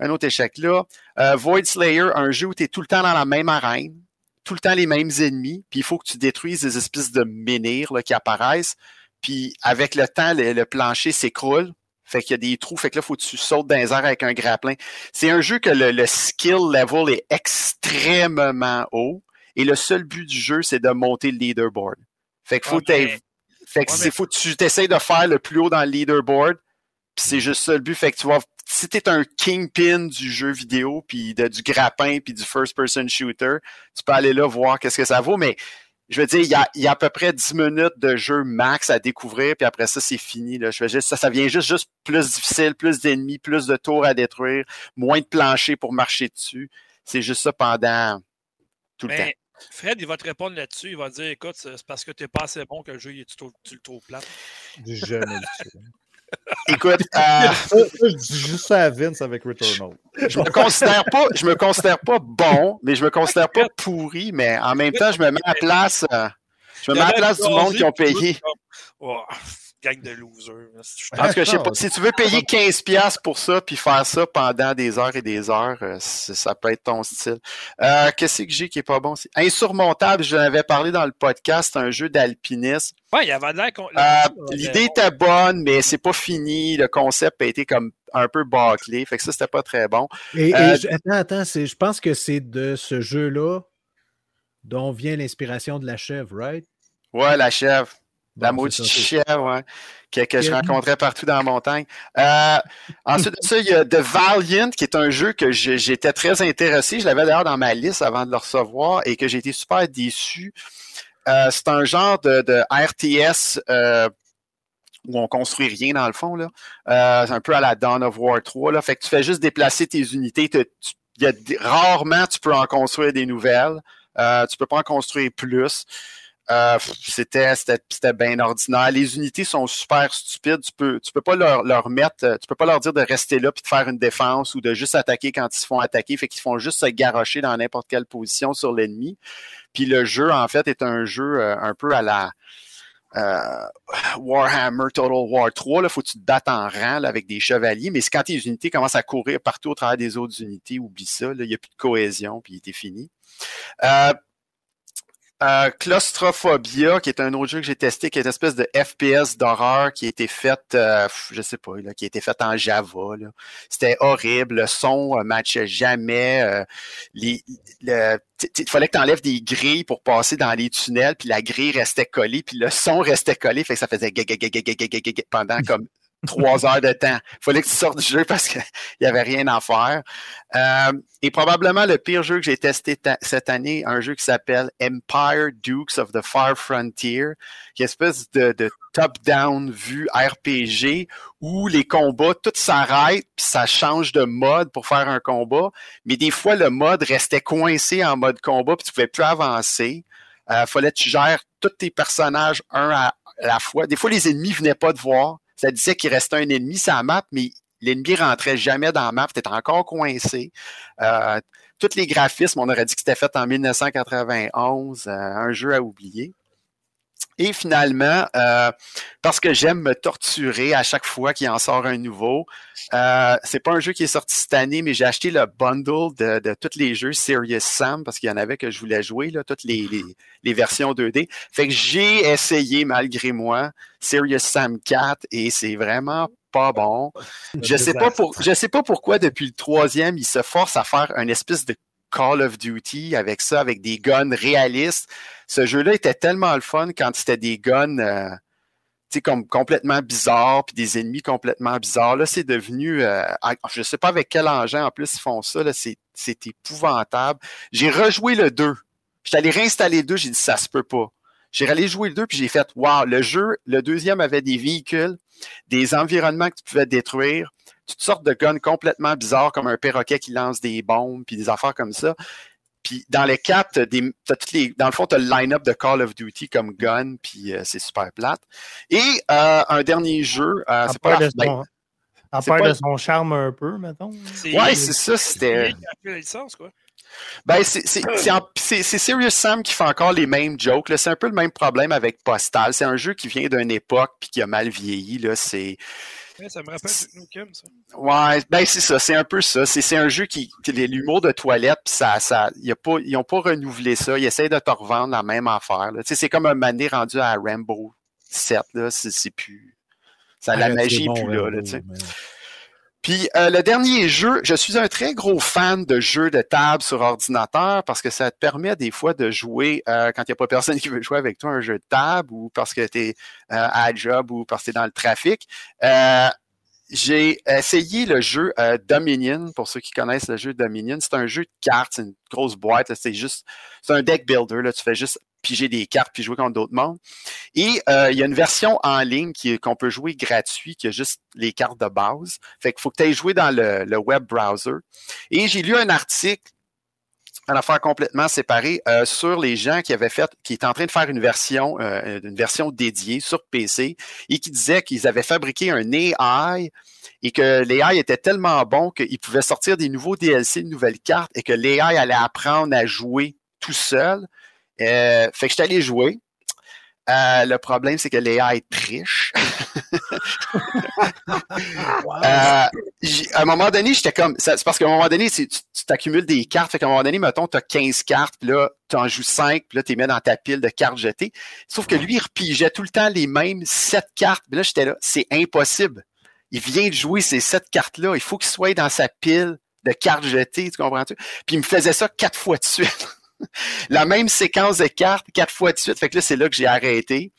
un autre échec là. Euh, Void Slayer, un jeu où tu es tout le temps dans la même arène, tout le temps les mêmes ennemis, puis il faut que tu détruises des espèces de menhirs qui apparaissent. Puis avec le temps, le plancher s'écroule. Fait qu'il y a des trous. Fait que là, faut que tu sautes dans les airs avec un grappin. C'est un jeu que le, le skill level est extrêmement haut. Et le seul but du jeu, c'est de monter le leaderboard. Fait que faut, fait que Ouais, c'est mais- faut que tu t'essayes de faire le plus haut dans le leaderboard. Puis c'est juste ça le but. Fait que tu vas, si t'es un kingpin du jeu vidéo, puis de- du grappin, puis du first-person shooter, tu peux aller là voir qu'est-ce que ça vaut. Mais je veux dire, il y a, il y a à peu près 10 minutes de jeu max à découvrir, puis après ça, c'est fini. Là. Je veux dire, ça, ça vient juste, juste plus difficile, plus d'ennemis, plus de tours à détruire, moins de plancher pour marcher dessus. C'est juste ça pendant tout le temps. Mais Fred, il va te répondre là-dessus. Il va te dire écoute, c'est parce que tu n'es pas assez bon que le jeu, il est- tu, le trouves plate. J'ai jamais. Écoute, [laughs] euh, Ça, ça, je dis juste ça à Vince avec Returnal. je me considère pas, je me considère pas bon, mais je me considère pas pourri, mais en même temps, je me mets à la place, euh, je me mets à la place du monde qui ont payé. Oh, gang de losers. Je En tout cas, je sais pas. Si tu veux payer 15$ pour ça puis faire ça pendant des heures et des heures, euh, ça peut être ton style. Euh, Qu'est-ce que j'ai qui est pas bon? Insurmontable, je l'avais parlé dans le podcast, un jeu d'alpinisme. Ouais, il y avait de l'air qu'on. Euh, L'idée était bonne, mais c'est pas fini. Le concept a été comme un peu bâclé. Fait que ça, c'était pas très bon. Et, Euh, attends, attends, je pense que c'est de ce jeu-là dont vient l'inspiration de la chèvre, right? Ouais, la chèvre. La Bon, maudite chèvre, ouais, que, que je rencontrais partout dans la montagne. Euh, ensuite de ça, il y a The Valiant, qui est un jeu que j'étais très intéressé. Je l'avais d'ailleurs dans ma liste avant de le recevoir et que j'ai été super déçu. Euh, c'est un genre de, de RTS euh, où on construit rien dans le fond. Là. C'est un peu à la Dawn of War 3. Là. Fait que tu fais juste déplacer tes unités. Te- tu- il y a rarement tu peux en construire des nouvelles. Tu peux pas en construire plus. Euh, c'était c'était bien ordinaire. Les unités sont super stupides. Tu peux tu peux pas leur, leur mettre, euh, tu peux pas leur dire de rester là puis de faire une défense ou de juste attaquer quand ils se font attaquer. Fait qu'ils font juste se garrocher dans n'importe quelle position sur l'ennemi. Puis le jeu en fait est un jeu euh, un peu à la Warhammer Total War 3. Là, faut que tu te battes en rang avec des chevaliers. Mais quand tes unités commencent à courir partout au travers des autres unités, oublie ça. Il n'y a plus de cohésion puis était fini. Euh, euh, Claustrophobia, qui est un autre jeu que j'ai testé, qui est une espèce de FPS d'horreur qui a été faite, euh, je sais pas, qui a été faite en Java. C'était horrible, le son ne matchait jamais. Euh, il fallait que tu enlèves des grilles pour passer dans les tunnels, puis la grille restait collée, puis le son restait collé, fait que ça faisait pendant comme trois heures de temps. Il fallait que tu sortes du jeu parce qu'il [laughs] n'y avait rien à faire. Euh, et probablement le pire jeu que j'ai testé cette année, un jeu qui s'appelle Empire Dukes of the Far Frontier, qui est une espèce de, top-down vue RPG où les combats, tout s'arrête, puis ça change de mode pour faire un combat. Mais des fois, le mode restait coincé en mode combat, puis tu pouvais plus avancer. Euh, fallait que tu gères tous tes personnages un à la fois. Des fois, les ennemis venaient pas te voir. Ça disait qu'il restait un ennemi sur la map, mais l'ennemi rentrait jamais dans la map. Tu étais encore coincé. Euh, tous les graphismes, on aurait dit que c'était fait en 1991, euh, un jeu à oublier. Et finalement, euh, parce que j'aime me torturer à chaque fois qu'il en sort un nouveau, euh, c'est pas un jeu qui est sorti cette année, mais j'ai acheté le bundle de, de tous les jeux Serious Sam parce qu'il y en avait que je voulais jouer, là, toutes les, les, les versions 2D. Fait que j'ai essayé malgré moi Serious Sam 4 et c'est vraiment pas bon. [laughs] Je sais pas pour, je sais pas pourquoi depuis le troisième, il se force à faire un espèce de Call of Duty avec ça, avec des guns réalistes. Ce jeu-là était tellement le fun quand c'était des guns, euh, comme complètement bizarres, puis des ennemis complètement bizarres. Là, c'est devenu, euh, je sais pas avec quel engin en plus ils font ça. Là, c'est, c'est épouvantable. J'ai rejoué le 2. J'étais allé réinstaller le 2, j'ai dit ça se peut pas. J'ai allé jouer le 2 puis j'ai fait wow, le jeu, le deuxième avait des véhicules, des environnements que tu pouvais détruire, toutes sortes de guns complètement bizarres comme un perroquet qui lance des bombes puis des affaires comme ça. Puis dans les quatre, t'as des, t'as toutes les, dans le fond, tu as le line-up de Call of Duty comme gun, puis euh, c'est super plate. Et euh, un dernier jeu, euh, c'est pas de son, à c'est part pas- de son charme un peu, mettons. Ouais, c'est ça, c'était. la licence, quoi. Ben, c'est- c'est c'est en- c'est- c'est Serious Sam qui fait encore les mêmes jokes. là. C'est un peu le même problème avec Postal. C'est un jeu qui vient d'une époque puis qui a mal vieilli. Là. C'est, Ouais, ça me rappelle Duke Nukem, ça. Ouais, ben c'est ça, c'est un peu ça. C'est, c'est un jeu qui, qui l'humour de toilette, puis ça, ça, y a pas, ils ont pas renouvelé ça. Ils essayent de te revendre la même affaire. C'est comme un mané rendu à Rainbow 7 là. C'est, c'est plus, ça, la Arrête, magie c'est est bon, plus là. Rambo, là Puis euh, le dernier jeu, je suis un très gros fan de jeux de table sur ordinateur parce que ça te permet des fois de jouer euh, quand il n'y a pas personne [laughs] qui veut jouer avec toi un jeu de table ou parce que tu es à la job ou parce que tu es dans le trafic. Euh, j'ai essayé le jeu euh, Dominion, pour ceux qui connaissent le jeu Dominion. C'est un jeu de cartes, c'est une grosse boîte. C'est juste, c'est un deck builder. Là, tu fais juste piger des cartes puis jouer contre d'autres mondes. Et euh, il y a une version en ligne qu'on peut jouer gratuit, qui a juste les cartes de base. Fait qu'il faut que tu ailles jouer dans le, le web browser. Et j'ai lu un article une affaire complètement séparée euh, sur les gens qui avaient fait, qui étaient en train de faire une version, euh, une version dédiée sur PC et qui disaient qu'ils avaient fabriqué un AI et que l'AI était tellement bon qu'il pouvait sortir des nouveaux DLC, de nouvelles cartes et que l'AI allait apprendre à jouer tout seul. Euh, fait que j'étais allé jouer. Euh, le problème, c'est que l'AI triche. [laughs] Euh, à un moment donné, j'étais comme. C'est parce qu'à un moment donné, tu t'accumules des cartes. Fait qu'à un moment donné, mettons, tu as 15 cartes, puis là, tu en joues 5, puis là, tu les mets dans ta pile de cartes jetées. Sauf que lui, il repigeait tout le temps les mêmes 7 cartes. Puis là, j'étais là, c'est impossible. Il vient de jouer ces 7 cartes-là. Il faut qu'il soit dans sa pile de cartes jetées, tu comprends-tu? Puis il me faisait ça quatre fois de suite. [laughs] La même séquence de cartes, quatre fois de suite. Fait que là, c'est là que j'ai arrêté.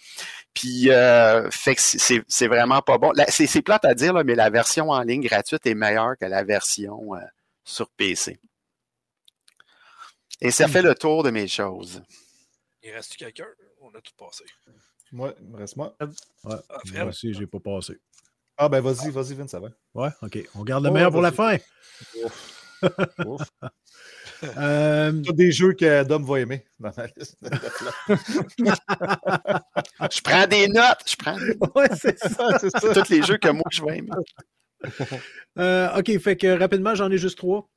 Puis, euh, fait que c'est- vraiment pas bon. La- C'est c'est plate à dire, là, mais la version en ligne gratuite est meilleure que la version euh, sur PC. Et ça fait le tour de mes choses. Il reste quelqu'un? On a tout passé. Moi, il me reste moi. Ouais, Ah, moi aussi, j'ai pas passé. Ah, ben vas-y, vas-y, Vince, ça va. Ouais, OK. On garde le Ouais, meilleur pour la fin. Ouf. [laughs] Euh, des jeux que Dom va aimer dans ma liste. [laughs] Je prends des notes. Je prends des- ouais, c'est ça. [laughs] C'est ça. tous les jeux que moi, je vais aimer. [laughs] Euh, OK, fait que rapidement, j'en ai juste trois.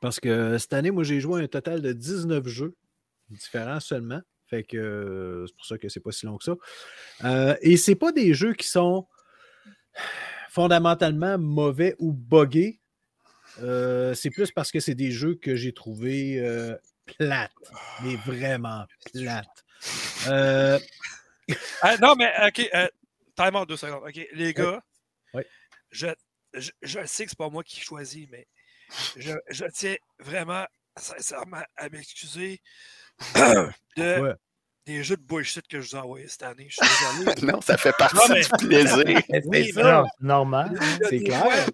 Parce que cette année, moi, j'ai joué un total de 19 jeux différents seulement. Fait que euh, c'est pour ça que c'est pas si long que ça. Euh, et c'est pas des jeux qui sont fondamentalement mauvais ou buggés. Euh, c'est plus parce que c'est des jeux que j'ai trouvé euh, plates, mais vraiment plates. Euh, Ah, non, mais OK. Euh, time out deux secondes. OK, les gars, Ouais. Je, je, je sais que c'est pas moi qui choisis, mais je, je tiens vraiment sincèrement à m'excuser [coughs] de, ouais. des jeux de bullshit que je vous ai envoyés cette année. Je suis désolé. [laughs] Non, ça fait partie Non, mais- du plaisir. [laughs] Oui, c'est normal. C'est clair. fois-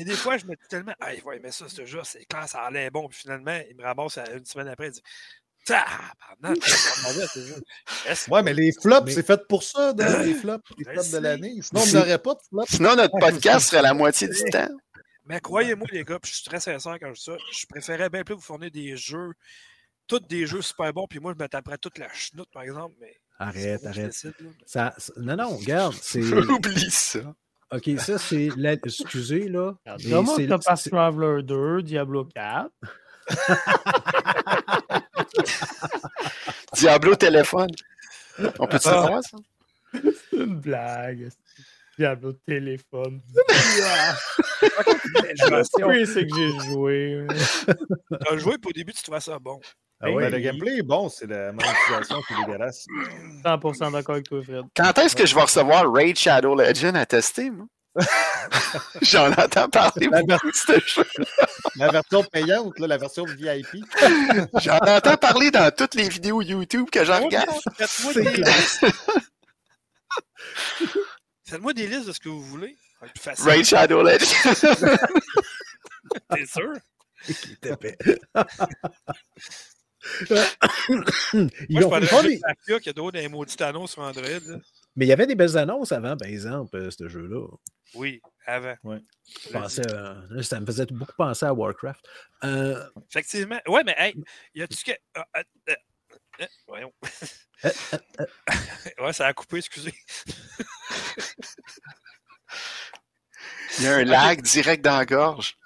mais des fois, je me dis tellement, ah, il va aimer ça, ce jeu, c'est clair, ça allait bon. Puis finalement, il me ramasse à- une semaine après, il dit, ah, pardon, [laughs] Ouais, mais les flops, Mais- c'est fait pour ça, [clears throat] les flops, les Je flops de l'année. Sinon, on n'aurait pas de flops. Sinon, notre podcast serait la moitié du temps. Mais croyez-moi, les gars, puis je suis très sincère quand je dis ça, je préférais bien plus vous fournir des jeux, tous des jeux super bons, puis moi, je me taperais toute la chenoute, par exemple, mais. Arrête, arrête. décide, là. Ça, ça- non, non, regarde, [laughs] c'est. Oublie ça. OK, ça, c'est. la- Excusez, là. Comment c'est- Octopath c'est- Traveler 2, Diablo 4. [laughs] Diablo téléphone. On peut-tu Ah. savoir ça? C'est une blague. Diablo téléphone. [laughs] Je Oui, c'est que j'ai joué. T'as joué, puis au début, tu trouvais ça bon. Ah le gameplay est bon, c'est la monétisation qui est dégueulasse. 100% d'accord avec toi, Fred. Quand est-ce que je vais recevoir Raid Shadow Legend à tester, moi? [laughs] J'en entends parler La beaucoup de ce jeu. La version payante, là, la version VIP. [laughs] J'en entends parler dans toutes les vidéos YouTube que j'en regarde. Faites-moi des listes. [laughs] Faites-moi des listes de ce que vous voulez. Raid Shadow Legend. T'es sûr? il était Ils Moi, je ont- de des- Mafia qui a donné des maudits annonces sur Android. là. Mais il y avait des belles annonces avant, par exemple, euh, ce jeu-là. Oui, avant. Je pensais, euh, ça me faisait beaucoup penser à Warcraft. Euh, Effectivement. Ouais, mais hey, y a-tu que. ah, ah, ah, voyons. [laughs] ouais, ça a coupé, excusez. Il y a un [laughs] lag direct dans la gorge.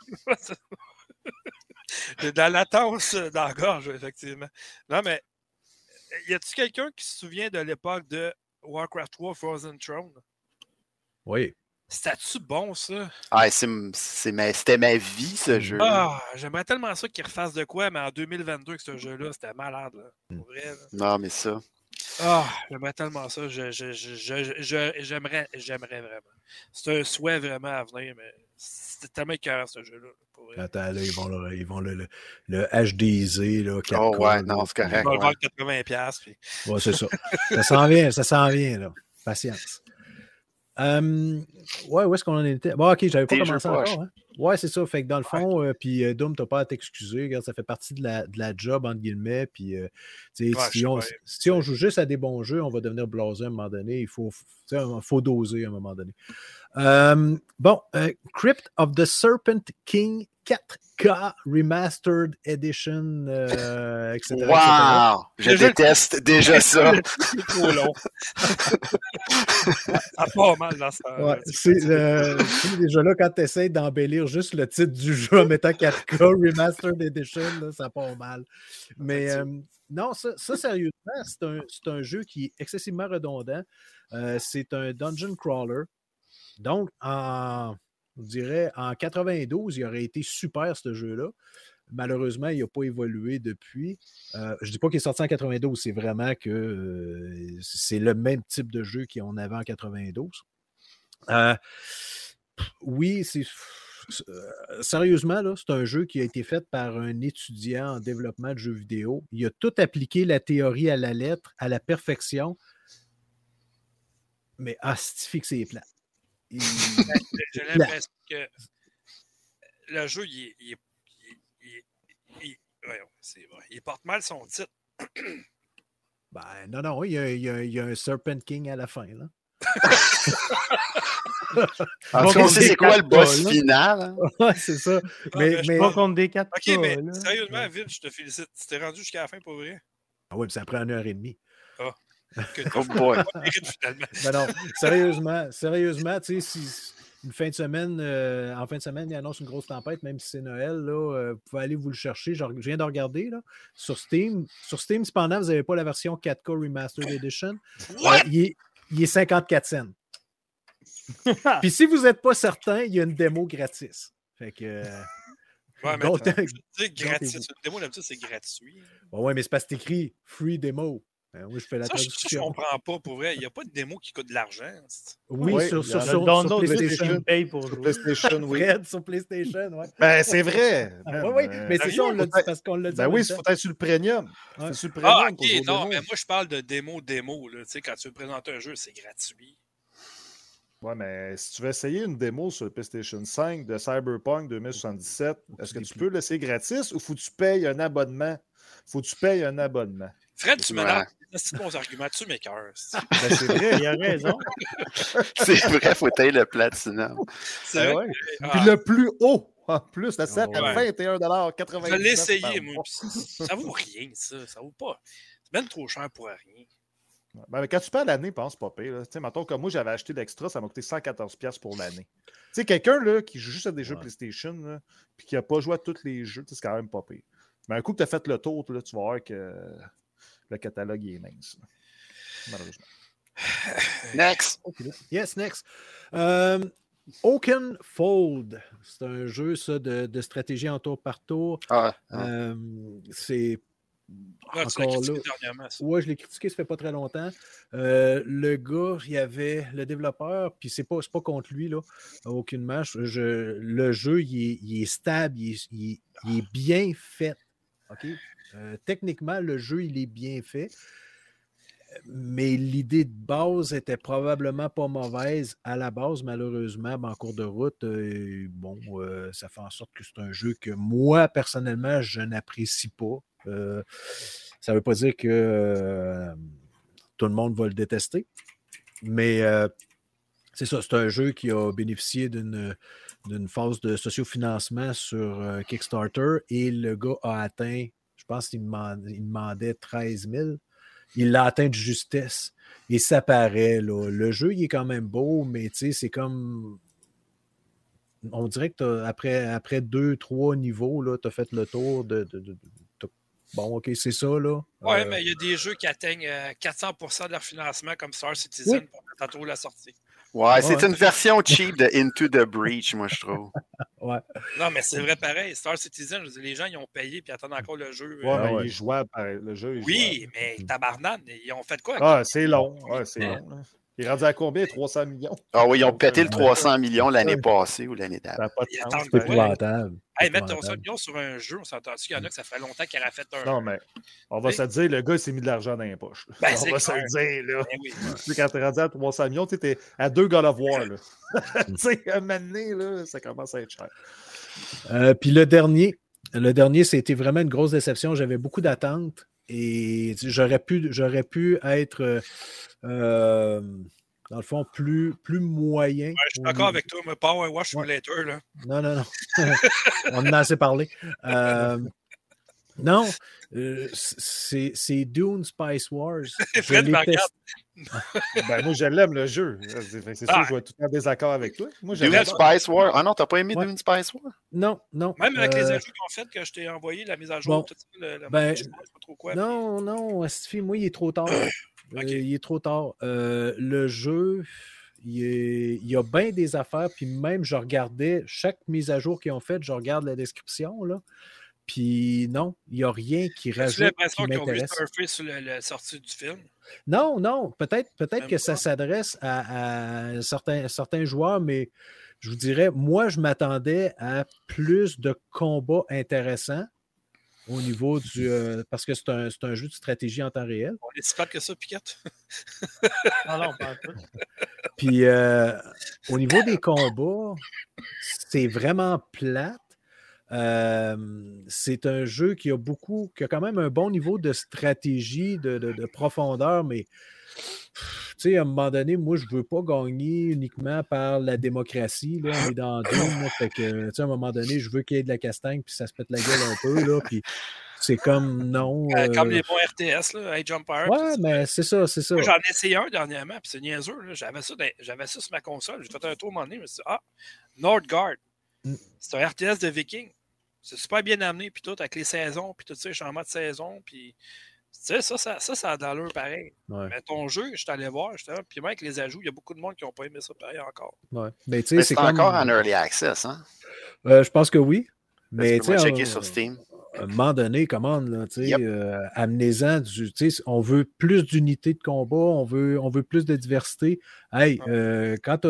De la latence euh, dans la gorge, effectivement. Non, mais y a-tu quelqu'un qui se souvient de l'époque de Warcraft 3 Frozen Throne? oui. C'était-tu bon, ça? Ah, c'est, c'est ma- c'était ma vie, ce jeu. Ah, j'aimerais tellement ça qu'ils refassent de quoi, mais en 2022, que ce jeu-là, c'était malade, là. Pour vrai, là. Non, mais ça. Ah, j'aimerais tellement ça. Je, je, je, je- je- j'aimerais, j'aimerais vraiment. C'est un souhait vraiment à venir, mais c'est tellement écœurant, ce jeu-là. Attends, là, ils vont le, ils vont le, le, le HDZ, là, 4K, Oh, ouais, non, c'est correct. On va le vendre 80$. piastres, Puis... Ouais, c'est ça. ça s'en vient, ça s'en vient, là. Patience. Euh, ouais, où est-ce qu'on en était? Bon, ok, j'avais pas commencé encore. Hein? Ouais, c'est ça. Fait que dans le fond, euh, puis euh, Doom, t'as pas à t'excuser. Regarde, ça fait partie de la, de la job, entre guillemets. Puis, Ouais, si, on, si on joue juste à des bons jeux, on va devenir blasé à un moment donné. Il faut, faut doser à un moment donné. Bon, Crypt of the Serpent King 4K Remastered Edition, euh, etc. etc. Wow! Je Déjà- déteste [laughs] déjà ça. C'est trop long. ça part mal dans ce temps-là. Ouais, c'est euh, déjà là, quand tu essaies d'embellir juste le titre du jeu en mettant 4K Remastered Edition, là, ça part mal. Mais euh, non, ça, ça, sérieusement, c'est un, c'est un jeu qui est excessivement redondant. Euh, c'est un dungeon crawler. Donc, en, je dirais, en 92, il aurait été super ce jeu-là. Malheureusement, il n'a pas évolué depuis. Euh, je ne dis pas qu'il est sorti en 92, c'est vraiment que euh, c'est le même type de jeu qu'on avait en 92. Euh, oui, c'est. Sérieusement, c'est un jeu qui a été fait par un étudiant en développement de jeux vidéo. Il a tout appliqué la théorie à la lettre, à la perfection. Mais asti que c'est plat. Il- [laughs] J'ai l'impression que le jeu, il, il, il, il, est- voyons, c'est vrai. Il porte mal son titre. Ben, non, non, il y, a, il y a- il y a un Serpent King à la fin. Là. En tout cas, on sait c'est quoi le boss final. hein? [laughs] Ouais, c'est ça. Mais, Ah, je Pas contre des 4 Ok, mais sérieusement, Vince, je te félicite. Tu t'es rendu jusqu'à la fin pour vrai? Ah oui, mais ça prend une heure et demie. Que Oh boy. [laughs] Ben non, sérieusement, sérieusement, tu sais, si une fin de semaine, euh, en fin de semaine, il annonce une grosse tempête, même si c'est Noël, là, euh, vous pouvez aller vous le chercher. Je, je viens de regarder là, sur Steam. Sur Steam, cependant, vous n'avez pas la version 4K Remastered Edition. What? Euh, il, est, il est 54 cents. [laughs] Puis si vous n'êtes pas certain, il y a une démo gratis. Fait que. euh, Ouais, mais [laughs] gratis. Une démo, d'habitude, c'est gratuit. Bon, ouais, mais c'est parce que c'est écrit free demo. Ben oui, je fais la Ça, je, je traduction. comprends pas pour vrai. Il n'y a pas de démo qui coûte de l'argent. Oui, Oui, sur, il y sur, sur- Le sur download, PlayStation. PlayStation paye pour Sur. PlayStation, oui. Fred, sur PlayStation, ouais. Ben, c'est vrai. Oui, man. oui, Euh, mais c'est ça, on l'a dit parce qu'on l'a dit. Ben en oui, il faut être sur le premium. Ouais. C'est sur le premium. Ah, ok, non, mais moi, je parle de démo, démo. Là. Tu sais, quand tu veux présenter un jeu, c'est gratuit. Ouais, mais si tu veux essayer une démo sur le PlayStation 5 de Cyberpunk 2077, est-ce que tu peux l'essayer gratis ou faut que tu payes un abonnement? Faut que tu payes un abonnement. Fred, tu me Ouais. Des bons arguments. Tu m'écœures. c'est- Ben, c'est vrai. Il a raison. [laughs] C'est vrai, faut tailler le platinum. C'est Ben vrai. ouais. Ah, Puis le plus haut, en plus, la 7 Ouais. à 21,99 Je l'ai essayé, moi. Ça vaut rien, ça. Ça vaut pas. C'est même trop cher pour rien. Ben, mais quand tu payes l'année, pense pas pire. là. Tu sais, mettons, comme moi, j'avais acheté l'extra, ça m'a coûté 114$ pour l'année. Tu sais, quelqu'un là, qui joue juste à des jeux Ouais. PlayStation, là, puis qui n'a pas joué à tous les jeux, c'est quand même pas pire. Mais un coup que tu as fait le tour, là, tu vas voir que le catalogue il est mince. Malheureusement. [sighs] Next. Yes, next. Euh, Oakenfold. C'est un jeu, ça, de, de stratégie en tour par tour. Ah, ah. Euh, c'est. L'as Encore critiqué là. dernièrement, ça. Ouais, je l'ai critiqué, ça fait pas très longtemps. Euh, le gars, il y avait le développeur, puis c'est pas, c'est pas contre lui, là, aucunement. Je, je- le jeu, il est, il est stable, il est, il est- il est bien fait. OK? Euh, techniquement, le jeu, il est bien fait. Mais l'idée de base était probablement pas mauvaise à la base, malheureusement. ben, en cours de route, euh, bon, euh, ça fait en sorte que c'est un jeu que moi, personnellement, je n'apprécie pas. Ça ne veut pas dire que tout le monde va le détester. Mais c'est ça, c'est un jeu qui a bénéficié d'une d'une phase de sociofinancement sur Kickstarter et le gars a atteint, je pense qu'il demandait, demandait 13 000. Il l'a atteint de justesse. Et ça paraît, là. Le jeu, il est quand même beau, mais tu sais, c'est comme. On dirait que après, après deux, trois niveaux, tu as fait le tour de. bon, OK, c'est ça, là. Ouais, Euh, mais il y a des jeux qui atteignent euh, 400% de leur financement comme Star Citizen Oui. pour tantôt la sortie. Ouais, c'est ouais. une version cheap de Into the Breach, moi, je trouve. [laughs] ouais. Non, mais c'est vrai pareil. Star Citizen, je veux dire, les gens, ils ont payé puis attendent encore le jeu. Ouais, euh, mais ouais. il est jouable, pareil. Le jeu oui, jouable. mais tabarnane, ils ont fait quoi? Ah, c'est long. Ouais, c'est long. là. Il est rendu à combien? 300 millions? Ah oui, ils ont pété le Ouais. 300 millions l'année passée ou l'année d'avant. C'est épouvantable. Hey, mettre 300 épouvantable. millions sur un jeu, on s'entend qu'il y en a que ça fait longtemps qu'il aurait fait un Non, mais on va se le dire, le gars, il s'est mis de l'argent dans les poches. Ben, on va se clair. le dire, là. Ben oui. Tu sais, quand t'es rendu à 300 millions, t'es à deux God of War, là. [laughs] tu sais, à un moment donné, là, ça commence à être cher. Euh, puis le dernier, le dernier, c'était vraiment une grosse déception. J'avais beaucoup d'attentes et j'aurais pu, j'aurais pu être. euh, euh, dans le fond, plus, plus moyen. Ouais, je suis d'accord avec toi, mais Power Wash Ouais. Simulator, là. Non, non, non. [laughs] On en a assez parlé. Euh, non, c'est Dune Spice Wars. [laughs] Fred me regarde. [laughs] Ben, moi, je l'aime, le jeu. C'est sûr Ah. que je vais tout en désaccord avec toi. Moi, je Dune l'aime. Spice War. Ah non, t'as pas aimé Ouais. Dune Spice War? Non, non. Même avec les euh, ajouts qu'on fait, que je t'ai envoyé, la mise à jour, bon. tout ça, le, Ben, je sais pas trop quoi. Non, non, Stifi, moi, il est trop tard. [coughs] Euh, il est trop tard. Euh, le jeu, il, est- il y a bien des affaires, puis même, je regardais chaque mise à jour qu'ils ont faite, je regarde la description, là. Puis non, il n'y a rien qui J'ai rajoute l'impression qui qu'ils ont vu m'intéresse. surfer sur la sortie du film? Non, non, peut-être peut-être Même que ça s'adresse à, à certains, certains joueurs, mais je vous dirais, moi, je m'attendais à plus de combats intéressants au niveau du. euh, parce que c'est un, c'est un jeu de stratégie en temps réel. On est si que ça, Piquette? [laughs] Non, non, pas tout. Puis euh, au niveau des combats, c'est vraiment plate. Euh, c'est un jeu qui a beaucoup, qui a quand même un bon niveau de stratégie, de, de- de profondeur, mais pff, tu sais, à un moment donné, moi, je veux pas gagner uniquement par la démocratie. Là, on est dans là, fait que, tu sais, à un moment donné, je veux qu'il y ait de la castagne, puis ça se pète la gueule un peu, là, puis c'est comme non. Euh, Comme euh, les bons RTS, là, Empire. Ouais, mais c'est ça, c'est ça. J'en ai essayé un dernièrement, puis c'est niaiseux. J'avais ça, ça sur ma console. J'ai fait un tour à un moment donné, je me suis dit, ah, Nordgard. C'est un RTS de Viking. C'est super bien amené, puis tout, avec les saisons, puis tout ça, les changements de saison, puis. Tu sais, ça, ça, ça, ça a d'allure pareil. Ouais. Mais ton jeu, je suis allé voir, justement, puis même avec les ajouts, il y a beaucoup de monde qui n'ont pas aimé ça pareil encore. Ouais. Mais tu sais, Mais c'est comme... encore en early access, hein? Euh, je pense que oui. Mais tu sais, sur Steam? à un moment donné, commande, là, tu sais, Yep. euh, amenez-en du, tu sais, on veut plus d'unités de combat, on veut, on veut plus de diversité. Hey, euh, quand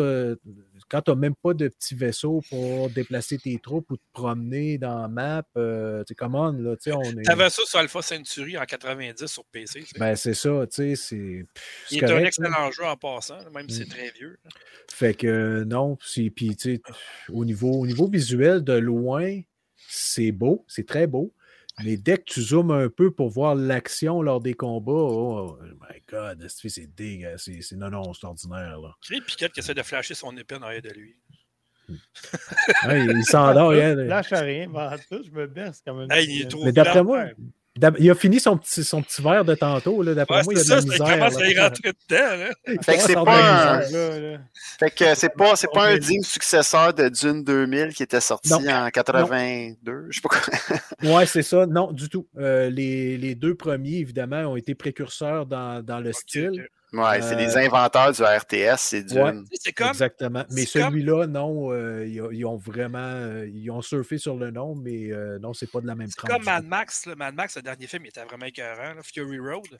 tu n'as même pas de petits vaisseaux pour déplacer tes troupes ou te promener dans la map, euh, tu sais, commande, là, tu sais, on est... T'avais ça sur Alpha Century en 90 sur PC. Ben, c'est ça, tu sais, c'est... il est un excellent jeu en passant, même si c'est Mm. très vieux. là. Fait que euh, non, puis tu sais, au niveau, au niveau visuel, de loin, c'est beau, c'est très beau. Mais dès que tu zoomes un peu pour voir l'action lors des combats, oh my god, c'est c'est dégueu, c'est non, non, c'est ordinaire. Là. Crée Piquette qui essaie de flasher son épée en arrière de lui. Ouais, il s'endort, hein, Lâche à rien, mais en tout, je me baisse quand même. Hey, il est trop Mais d'après moi, il a fini son petit, son petit verre de tantôt. là. D'après Ouais, moi, il y a de la ça, misère. comment ça y là. rentrer dedans. Là. Il Fait que c'est commence à pas un- misère. Là, là. Fait que c'est pas, c'est pas un digne successeur de Dune 2000 qui était sorti Non. en 82. Je sais pas quoi. [laughs] Ouais, c'est ça. Non, du tout. Euh, les, les deux premiers, évidemment, ont été précurseurs dans, dans le style. Ouais, c'est Euh, les inventeurs du RTS, c'est. Ouais. C'est comme. Exactement. Mais comme- celui-là, non, euh, ils, ont- ils ont vraiment euh, ils ont surfé sur le nom, mais euh, non, c'est pas de la même C'est trempe. comme du Mad. Max. là. Mad Max, le dernier film, il était vraiment écœurant. là, Fury Road.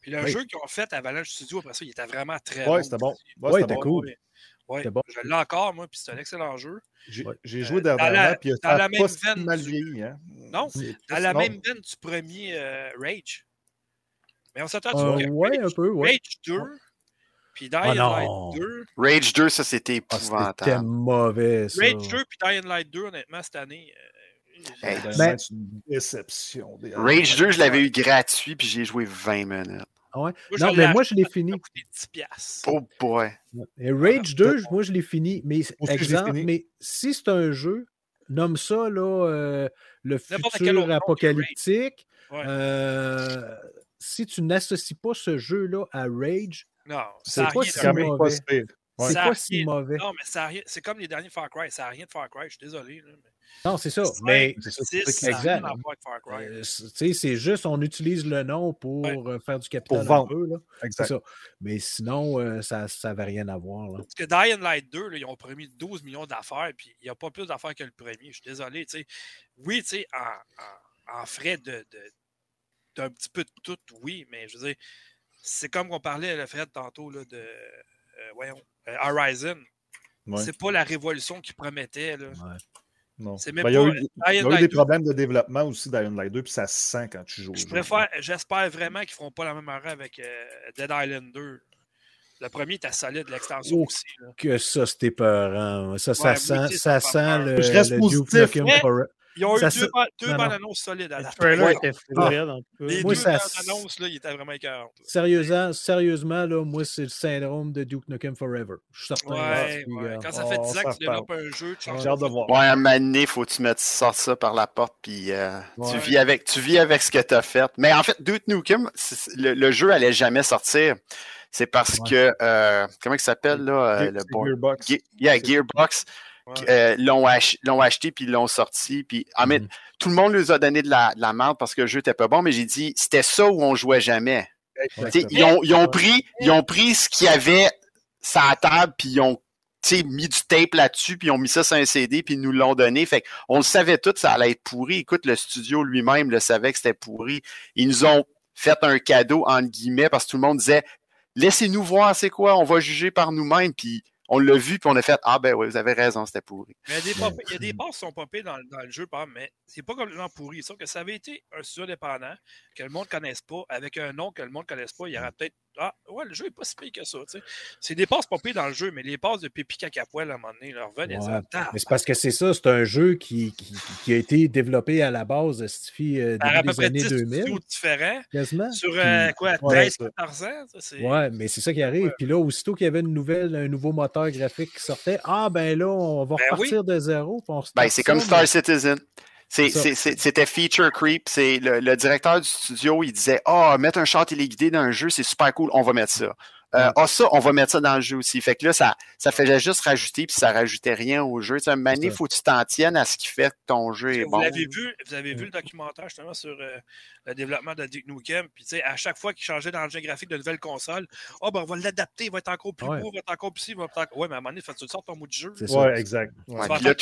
Puis le Oui. jeu qu'ils ont fait à Avalanche Studio, après ça, il était vraiment très Ouais, bon. c'était bon. Ouais, Ouais, c'était bon. cool. Ouais, ouais. C'était bon. Je l'ai encore, moi, puis c'est un excellent jeu. J'ai Euh, joué dans dernièrement, puis dans n'a même pas mal du- vieilli. Hein? Non, C'est- À la même veine du premier euh, Rage. Mais on s'attend Euh, que ouais, un Rage, peu, ouais. Rage 2, puis Dying Ah Light non. 2. Rage 2, ça c'était Ah, C'était épouvantable. mauvais, ça. Rage 2 puis Dying Light 2, honnêtement, cette année. euh, Hey. Ben, C'est une déception. Rage 2, je l'avais eu gratuit, puis j'ai joué 20 minutes. Ah ouais? Moi, je Non, mais moi, je l'ai fini. coûté 10 piastres. Oh boy. Et Rage 2, moi, je l'ai fini. Mais, exemple, fini. mais si c'est un jeu, nomme ça là, euh, le futur apocalyptique. Ouais. euh, si tu n'associes pas ce jeu-là à Rage, Non, c'est pas si mauvais. pas. Ouais. c'est pas si mauvais. Non, mais ça a rien- c'est comme les derniers Far Cry. Ça n'a rien de Far Cry, je suis désolé. là, mais... Non, c'est ça. Mais c'est c'est euh, juste, on utilise le nom pour Ouais. euh, faire du capital Pour vendre. un peu. là. C'est Exact. ça. Mais sinon, euh, ça n'avait rien à voir. Là. Parce que Dying Light 2, là, ils ont promis 12 millions d'affaires, puis il n'y a pas plus d'affaires que le premier. Je suis désolé. tu sais. Oui, tu sais, en, en- en frais de, de- d'un petit peu de tout, oui, mais je veux dire, c'est comme on parlait, le Fred, tantôt, là, de euh, voyons, euh, Horizon. Ouais. C'est pas la révolution qu'ils promettaient. Là. Non. C'est même Ben, il y a pas- eu, y a eu des 2, problèmes de développement aussi dans Dying Light 2, puis ça se sent quand tu joues. Je préfère, j'espère vraiment qu'ils feront pas la même erreur avec euh, Dead Island 2. Le premier était solide, l'extension Oh. aussi. là. Que ça, c'était peurant. Ça, ça Ouais, moi sent, ça sent le, Je reste le positif, mais-. Ils ont eu Ça deux, deux Non, bandes non. annonces solides à Le la fin. Ouais. tout cas. Les Moi, deux ça- bandes annonces, là, ils étaient vraiment écœurants. Sérieusement, sérieusement là, moi, c'est le syndrome de Duke Nukem Forever. Je suis certain. Ouais, Quand ça fait on 10 ans que tu développes un jeu, tu changes J'ai hâte de voir. Ouais, à un moment donné, faut que tu mettes, sortes ça par la porte, puis euh, tu, vis avec, tu vis avec ce que tu as fait. Mais en fait, Duke Nukem, le, le jeu allait jamais sortir. C'est parce Ouais. que, euh, comment il s'appelle, là, euh, Ge- le? Gearbox. Ge- yeah, Gearbox Ouais. euh, l'ont ach- l'ont acheté puis l'ont sorti. Puis Mhm. tout le monde nous a donné de la, de la merde parce que le jeu était pas bon, mais j'ai dit c'était ça où on jouait jamais. Ils ont, ils ont pris, ils ont pris ce qu'il y avait sur la table, puis ils ont mis du tape là-dessus, puis ils ont mis ça sur un CD, puis ils nous l'ont donné. Fait on le savait tout, ça allait être pourri. Écoute, le studio lui-même le savait que c'était pourri. Ils nous ont fait un cadeau, entre guillemets, parce que tout le monde disait Laissez-nous voir c'est quoi, on va juger par nous-mêmes. Puis on l'a vu, puis on a fait Ah ben oui, vous avez raison, c'était pourri. Mais il y a des, des passes qui sont popées dans, dans le jeu, par exemple, mais c'est pas complètement pourri. Sauf que ça avait été un studio indépendant que le monde ne connaisse pas, avec un nom que le monde ne connaisse pas, il y aurait peut-être. Ah, ouais, le jeu n'est pas si pire que ça. tu sais. C'est des passes popées dans le jeu, mais les passes de Pépi Cacapoel, à un moment donné, leur revenez Ouais. Mais c'est parce que c'est ça, c'est un jeu qui, qui, qui a été développé à la base, Stifi, euh, à début peu des près années 10 2000, studios différents, quasiment. sur euh, quoi, Ouais, 13-14 ans. ça, c'est- Ouais, mais c'est ça qui arrive. Ouais. Puis là, aussitôt qu'il y avait une nouvelle, un nouveau moteur graphique qui sortait, ah ben là, on va Ben repartir de zéro. on Ben, c'est ça, comme mais- Star Citizen. Ça. C'était feature creep. C'est le, le directeur du studio, il disait Ah, mettre un char téléguidé dans un jeu, c'est super cool, on va mettre ça. Euh, Ah, ça, on va mettre ça dans le jeu aussi. Fait que là, ça, ça faisait juste rajouter, puis ça rajoutait rien au jeu. Tu sais, à un moment donné, ça. faut que tu t'en tiennes à ce qui fait que ton jeu est Vous bon. l'avez vu, vous avez vu le documentaire justement sur euh, le développement de Duke Nukem. Puis, tu sais, à chaque fois qu'il changeait d'engin graphique de nouvelle console, oh, ben, on va l'adapter, il va être encore plus Ouais. beau, il va être encore plus ci, il va être encore. Ouais, mais à un moment donné, faut que tu le sortes ton mot de jeu. C'est ça. Ouais, exact. Ouais. Puis là,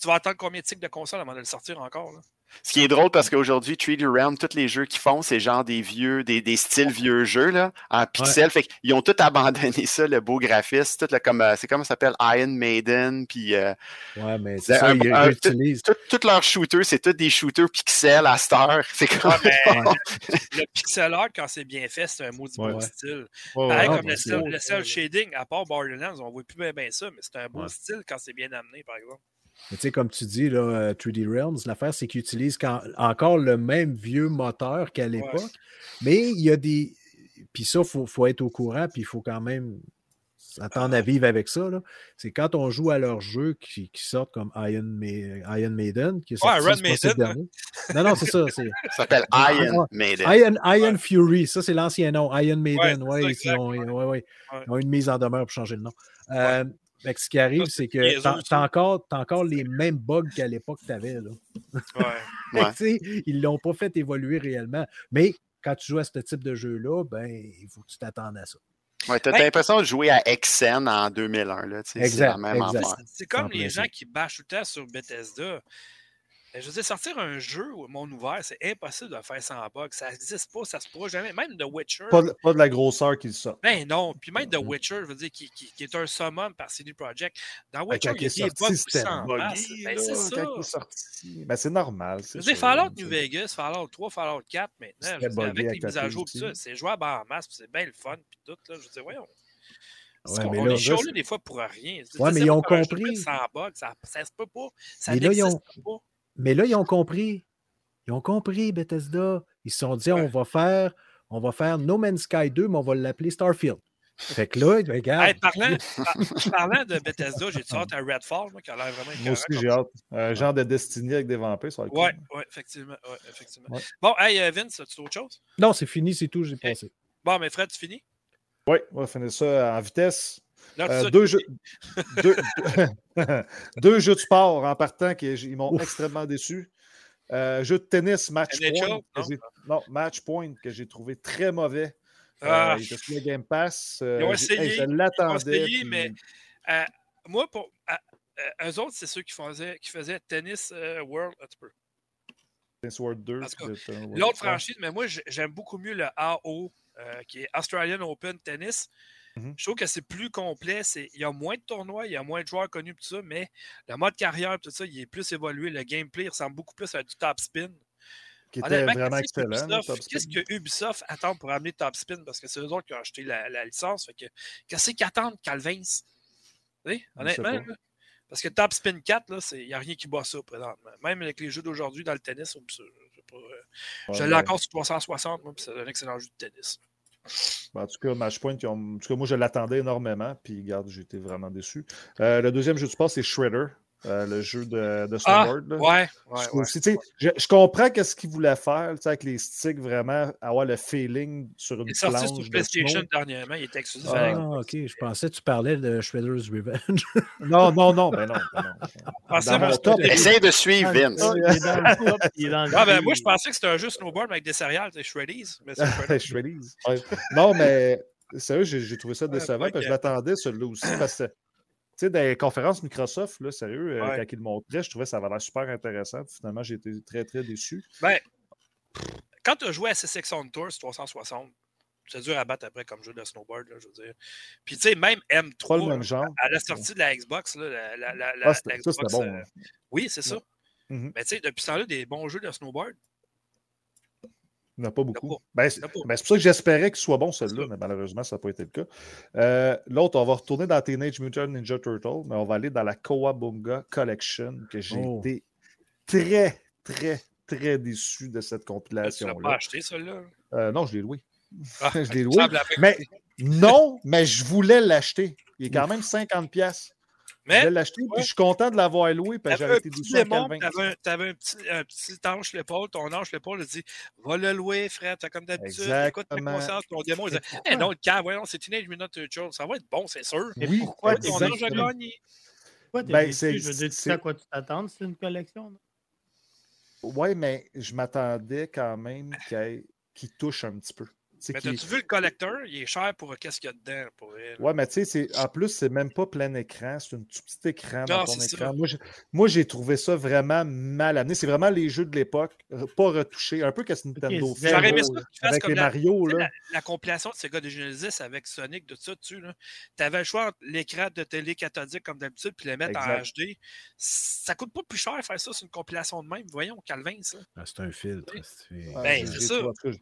tu vas attendre combien de cycles de console avant de le sortir encore? Là? Ce qui est drôle parce qu'aujourd'hui, 3D Realm, tous les jeux qu'ils font, c'est genre des vieux, des, des styles vieux jeux, là, en pixels. Fait qu'ils ont tout abandonné ça, le beau graphisme, tout le, comme, euh, c'est comme ça s'appelle? Iron Maiden, puis euh, Ouais, mais C'est ça, ils un- utilisent. tout- tous leurs shooters, c'est tous des shooters pixels à cette heure. [laughs] C'est comme. Ouais, mais le pixel art, quand c'est bien fait, c'est un maudit Ouais. bon Ouais. style. Ouais, Pareil ouais, comme le, c'est- cel, le cel shading, à part Borderlands, on voit plus bien, bien ça, mais c'est un beau Ouais. style quand c'est bien amené, par exemple. Mais tu sais, comme tu dis, là, euh, 3D Realms, l'affaire, c'est qu'ils utilisent quand- encore le même vieux moteur qu'à l'époque. Mais il y a des. Puis ça, il faut, faut être au courant, puis il faut quand même s'attendre à vivre avec ça. là. C'est quand on joue à leurs jeux qui, qui sortent comme Iron, Ma- Iron Maiden, qui est Ouais, sorti Iron ce Maiden. Non, non, c'est ça. Ça s'appelle Iron Maiden. Iron, Iron Fury, ça c'est l'ancien nom. Iron Maiden, c'est ouais, ils, ont, ouais. ouais, ouais. Ouais. Ils ont une mise en demeure pour changer le nom. Euh, fait que ce qui arrive, c'est c'est que t'as t'as encore, t'as encore les mêmes bugs qu'à l'époque que tu avais. Là. Ouais. [laughs] Ouais. tu sais, ils ne l'ont pas fait évoluer réellement. Mais quand tu joues à ce type de jeu-là, ben, il faut que tu t'attendes à ça. Ouais, t'as Ben- l'impression de jouer à Xen en 2001. Là, tu sais, c'est Exact, la même exact. affaire. C'est comme les gens qui bâchent tout le temps sur Bethesda. Euh, Je veux dire, sortir un jeu monde ouvert, c'est impossible de le faire sans bug. Ça n'existe pas, ça se pourra jamais. Même The Witcher. Pas, de, pas de la grosseur qui sort. Ben non. Puis même The Mm-hmm. Witcher, je veux dire, qui, qui- qui est un summon par CD Projekt. Dans Ben, Witcher, il y a des bugs sorti, aussi c'était en masse. buggy, Ben, là, c'est ça. sorti. Ben, c'est normal. Je veux dire, Fallout New Vegas, Fallout 3, Fallout 4, maintenant, dire, avec les mises à jour, PC. tout ça, c'est jouable en masse, c'est bien le fun, puis tout. Là, je veux dire, voyons. Ouais, on mais on là, est là, chialé c'est- des fois pour rien. Ouais, mais ils ont compris. Sans bug, ça, ça se peut pas. Ça là, n'existe pas. Mais là, ils ont compris. Ils ont compris, Bethesda. Ils se sont dit, Ouais. on va faire, on va faire No Man's Sky 2, mais on va l'appeler Starfield. Fait que là, regarde. Hey, parlant, par- parlant de Bethesda, j'ai hâte à Redfall, moi, qui a l'air vraiment Moi aussi, j'ai hâte. Un genre de Destiny avec des vampires, ça va être Ouais, effectivement. Ouais, effectivement. Ouais. Bon, hey, euh, Vince, as-tu autre chose? Non, c'est fini, c'est tout, j'ai passé. Bon, mais Fred, tu finis? Oui, on va finir ça en vitesse. Euh, deux, jeux, deux, [laughs] deux jeux de sport en partant qui ils m'ont Ouf. extrêmement déçu. Euh, jeu de tennis, match NHL, point. que non? match point que j'ai trouvé très mauvais. Ah, Euh, il était sur le Game Pass. Ils ont hey, essayé, ils ont essayé, puis- mais moi, pour, eux autres, c'est ceux qui faisaient, qui faisaient Tennis World. Un petit peu. Tennis World 2. En tout cas, puis de- ouais. L'autre franchise, mais moi, j'ai- j'aime beaucoup mieux le AO, qui est Australian Open Tennis. Mhm. Je trouve que c'est plus complet. c'est- Il y a moins de tournois, il y a moins de joueurs connus, tout ça, mais le mode carrière, tout ça, il est plus évolué. Le gameplay ressemble beaucoup plus à du top spin. Qui était vraiment qu'est-ce que excellent. Qu'est-ce que Ubisoft attend pour amener Top Spin? Parce que c'est eux autres qui ont acheté la, la licence. Fait que, qu'est-ce qu'ils attendent, Calvins? Honnêtement, là, Parce que Top Spin 4, il n'y a rien qui bat ça présentement. Même avec les jeux d'aujourd'hui dans le tennis, on je euh, je l'ai encore sur 360, moi, c'est un excellent jeu de tennis. Ben, en tout cas, Matchpoint, ont- en tout cas, moi, je l'attendais énormément. Puis, regarde, j'ai été vraiment déçu. Euh, le deuxième jeu du sport, c'est Shredder, euh, le jeu de, de Ah, snowboard. ouais, ouais, Je, ouais. aussi, tu sais, je, je comprends qu'est-ce qu'ils voulaient faire, tu sais, avec les sticks, vraiment, avoir le feeling sur une Il est sorti sur PlayStation dernièrement, il était exclusif Ah, Ah, ok. Je pensais que tu parlais de Shredder's Revenge. [laughs] Non, non, non, ben non. ben non. Ah, mon top, Essaye de suivre Vince. Ah, il est dans le top, il est dans le Ah, ben, moi, je pensais que c'était un jeu snowboard mais avec des céréales, c'est Shreddies. Mais c'est. [laughs] Shreddies. Ouais. Non, mais sérieux, j'ai j'ai trouvé ça Ouais, décevant ouais, parce que je l'attendais, celui-là aussi, parce que, tu sais, dans les conférences Microsoft, là, sérieux, euh, Ouais. quand ils le montraient, je trouvais que ça avait l'air super intéressant. Finalement, j'ai été très, très déçu. Ben, quand tu as joué à SSX on Tour sur 360, c'est dur à battre après comme jeu de snowboard, là, je veux dire. Puis, tu sais, même Pas M3, le même genre. à la sortie de la Xbox, là, la, la, Ah, ça, Xbox, bon. euh, oui, c'est ça. Mhm. Mais tu sais, depuis ce temps-là, des bons jeux de snowboard. Il n'y en a pas beaucoup. Ben, c'est ben, c'est pour ça que j'espérais qu'il soit bon, celui-là, mais malheureusement, ça n'a pas été le cas. Euh, L'autre, on va retourner dans Teenage Mutant Ninja Turtle, mais on va aller dans la Kawabunga Collection, que j'ai Oh. été très, très, très déçu de cette Là, tu l'as compilation-là. pas acheté, celui-là. Euh, non, je l'ai loué. Ah, [laughs] je l'ai loué. Mais non, mais je voulais l'acheter. Il est quand même 50$. Je Mais voulais l'acheter, puis je suis content de l'avoir loué, parce que j'avais été à Calvin. t'avais un, petit, un petit ange l'épaule, ton ange l'épaule, il dit Va le louer, frère, t'as comme d'habitude, écoute ta conscience, ton démon, il dit Eh non, le cas, voyons, c'est Teenage Mutant Turtle, ça va être bon, c'est sûr. Mais Oui, pourquoi ton ange a gagné? Pourquoi t'es Ben, Je veux dire, tu sais à quoi tu t'attends, c'est une collection. non? Oui, mais je m'attendais quand même qu'il qu'il touche un petit peu. Mais t'as-tu vu le collecteur? Il est cher pour qu'est-ce qu'il y a dedans. Pour elle. Ouais, mais tu sais, c'est- en plus, c'est même pas plein écran, c'est un tout petit écran dans ton écran. ça. Moi, j'ai- trouvé ça vraiment mal amené. C'est vraiment les jeux de l'époque, re- pas retouchés, un peu qu'est-ce que Nintendo Ok, fait. J'aurais aimé là, ça que tu fasses avec comme les la, Mario. Là. la, la compilation de Sega de Genesis avec Sonic, de ça dessus. Tu avais le choix entre l'écran de télé cathodique comme d'habitude puis les mettre en. HD. Ça coûte pas plus cher faire ça, c'est une compilation de même. Voyons, Calvin, ça. Ah, c'est un filtre. c'est- Ben, c'est ça. trouvé- en tout cas,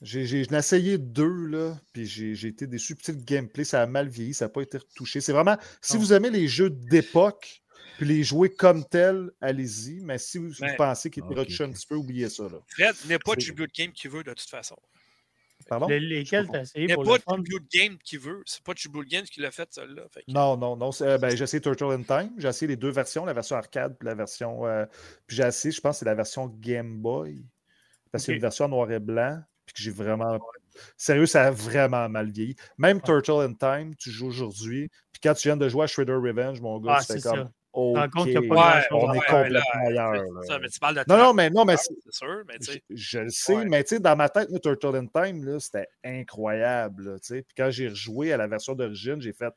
J'ai j'ai- j'en ai essayé deux, là, puis j'ai j'ai été déçu. Le gameplay, ça a mal vieilli, ça n'a pas été retouché. C'est vraiment, si vous aimez les jeux d'époque, puis les jouer comme tels, allez-y. Mais si vous, Ben, vous pensez qu'il était ok, retouché un petit peu, oubliez ça. Là. Fred, n'est pas C'est- Tribute Game qui veut de toute façon. Pardon? Les- lesquels t'as essayé n'est pour pas le fun? Tribute Game qui veut. C'est pas Tribute Game qui l'a fait, celle-là. Que- Non, non, non. euh, ben, j'ai essayé Turtle in Time. J'ai essayé les deux versions, la version arcade puis la version. euh, puis j'ai essayé, je pense, que c'est la version Game Boy. Parce qu'il y a une version en noir et blanc. Que j'ai vraiment. Sérieux, ça a vraiment mal vieilli. Même Turtle in Time, tu joues aujourd'hui. Puis quand tu viens de jouer à Shredder Revenge, mon gars, Ah, c'était c'est comme. ça. OK, rends compte qu'il y a pas Ouais, on est complètement là, ailleurs. là. ça, mais tu parles de Non, non, mais non, mais c'est- c'est sûr, mais tu je, sais. je le sais, Ouais. mais tu sais, dans ma tête, moi, Turtle in Time, là, c'était incroyable. là, tu sais. Puis quand j'ai rejoué à la version d'origine, j'ai fait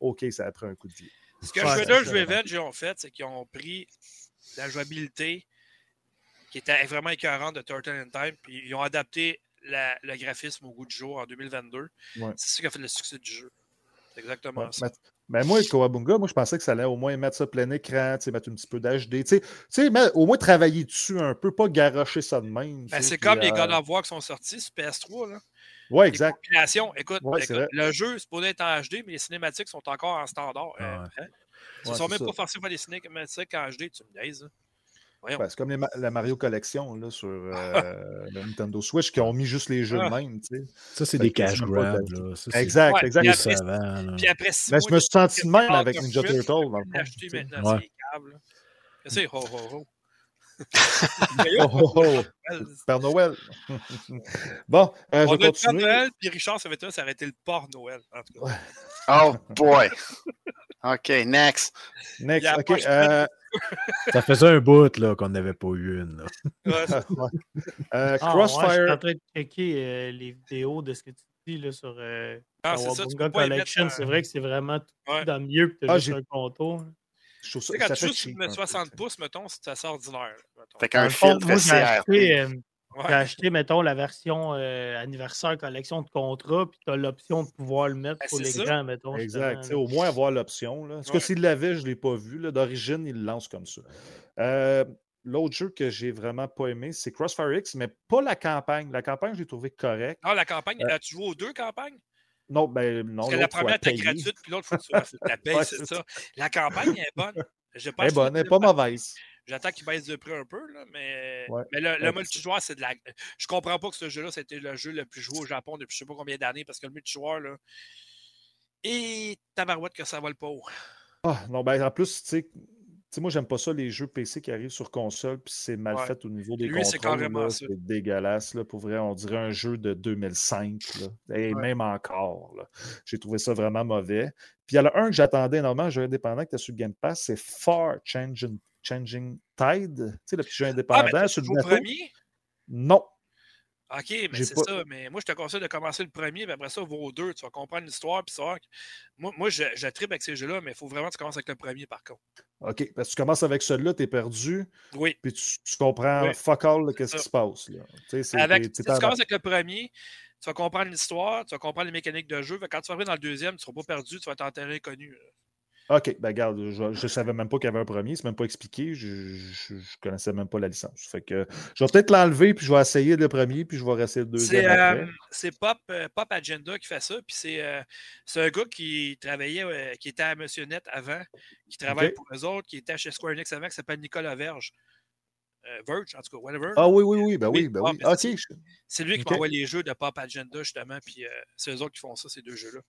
OK, ça a pris un coup de vie. Ce que ça. Revenge ont fait, c'est qu'ils ont pris la jouabilité qui était vraiment écœurante de Turtle in Time, puis ils ont adapté la- le graphisme au goût du jour en 2022. Ouais. C'est ça qui a fait le succès du jeu. C'est exactement Ouais, ça. mais- moi, Kawabunga, moi, je pensais que ça allait au moins mettre ça plein écran, mettre un petit peu d'HD. Tu sais, au moins travailler dessus un peu, pas garocher ça de même. Ben, c'est comme les euh, God of War qui sont sortis sur PS3. Là. Ouais, exact. Écoute, Ouais, écoute, le jeu, c'est supposé être en HD, mais les cinématiques sont encore en standard. Ah Euh, ouais. hein? Ils Ouais, sont même pas forcés à faire des cinématiques en HD, tu me dis. C'est comme les la Mario Collection là, sur euh, [laughs] le Nintendo Switch qui ont mis juste les jeux Ah. de même. tu sais. Ça, c'est des cash grabs. Exact, Ouais, exact. puis après, après six mois, je me suis senti de même Ah, avec Ninja Turtle. tu dans le maintenant, Ouais. [laughs] c'est? Ho, ho, ho. Oh, oh, oh. Père Noël. [laughs] bon, euh, je On vais le Père continuer. Noël, puis Richard Savetra, ça aurait été le port Noël. En tout cas. Oh boy. OK, next. Next, ok. euh, [laughs] Ça faisait un bout là, qu'on n'avait pas eu une. [laughs] Ouais. Euh, Ah, ouais, je suis Crossfire. en train de checker euh, les vidéos de ce que tu dis là, sur euh, Ah, ça, Collection. C'est vrai que c'est vraiment tout Ouais. dans le mieux que tu Ah, as j'ai- juste un contour. là. Je trouve Tu ça, sais, quand ça tu fait joues sur cheap, une un peu, 60 tu sais. pouces, mettons, c'est assez ordinaire. mettons. Fait qu'un fond, filtre moi, acheté, Ouais. j'ai acheté, mettons, la version euh, anniversaire collection de contrat, puis tu as l'option de pouvoir le mettre Ben, ça. l'écran, mettons. Exact. tu. Au moins avoir l'option. là. Parce que Ouais. s'il l'avait, je ne l'ai pas vu. là. D'origine, il le lance comme ça. Euh, L'autre jeu que j'ai vraiment pas aimé, c'est Crossfire X, mais pas la campagne. La campagne, je l'ai trouvé correcte. Ah, la campagne, Euh, as-tu joué aux deux campagnes? Non, ben non. Parce que la première était gratuite, puis l'autre, faut que tu faut que tu la [laughs] payes, Ouais, c'est c'est ça. La campagne est bonne. Pas Elle est bonne, elle le n'est pas mauvaise. J'attends qu'il baisse de prix un peu, là, mais, Ouais. mais le, le Ouais, multijoueur, c'est de la. Je comprends pas que ce jeu-là, c'était le jeu le plus joué au Japon depuis je sais pas combien d'années, parce que le multijoueur, là. Et tabarouette que ça vole pas haut. Ah, non, ben en plus, tu sais, tu sais, moi, j'aime pas ça, les jeux PC qui arrivent sur console, puis c'est mal Ouais. fait au niveau des Lui, c'est contrôles. C'est dégueulasse, là, pour vrai. On dirait un jeu de 2005, là. Et Ouais. même encore, là. J'ai trouvé ça vraiment mauvais. Puis il y en a un que j'attendais énormément, un jeu indépendant qui était sur Game Pass, c'est Far Changing, Changing Tide. Tu sais, le petit jeu Ah, indépendant sur tu le premier? Non. OK, mais c'est pas- ça. Mais moi, je te conseille de commencer le premier, puis après ça, vos deux. Tu vas comprendre l'histoire, puis savoir que- Moi, moi je, je tripe avec ces jeux-là, mais il faut vraiment que tu commences avec le premier, par contre. OK. Parce que tu commences avec celui-là, tu es perdu, Oui. puis tu, tu comprends Oui, fuck all, qu'est-ce ça. qui se passe. Là. Tu sais, c'est- Avec, si tu en- commences avec le premier, tu vas comprendre l'histoire, tu vas comprendre les mécaniques de jeu. Quand tu vas arriver dans le deuxième, tu ne seras pas perdu, tu vas être en terrain inconnu. là. OK, ben regarde, je, je savais même pas qu'il y avait un premier, c'est même pas expliqué, je, je connaissais même pas la licence. Fait que je vais peut-être l'enlever, puis je vais essayer le premier, puis je vais rester le deuxième C'est euh, c'est Pop, euh, Pop Agenda qui fait ça. Puis c'est euh, un gars qui travaillait, euh, qui était à Monsieur Net avant, qui travaille pour eux autres, qui était chez Square Enix avant, qui s'appelle Nicolas Verge. Euh, Verge, en tout cas, whatever. Ah oui, oui, oui, ben oui, Oui, ben ah, oui. OK, c'est- C'est lui qui ok. m'envoie les jeux de Pop Agenda, justement. Puis euh, c'est eux autres qui font ça, ces deux jeux-là.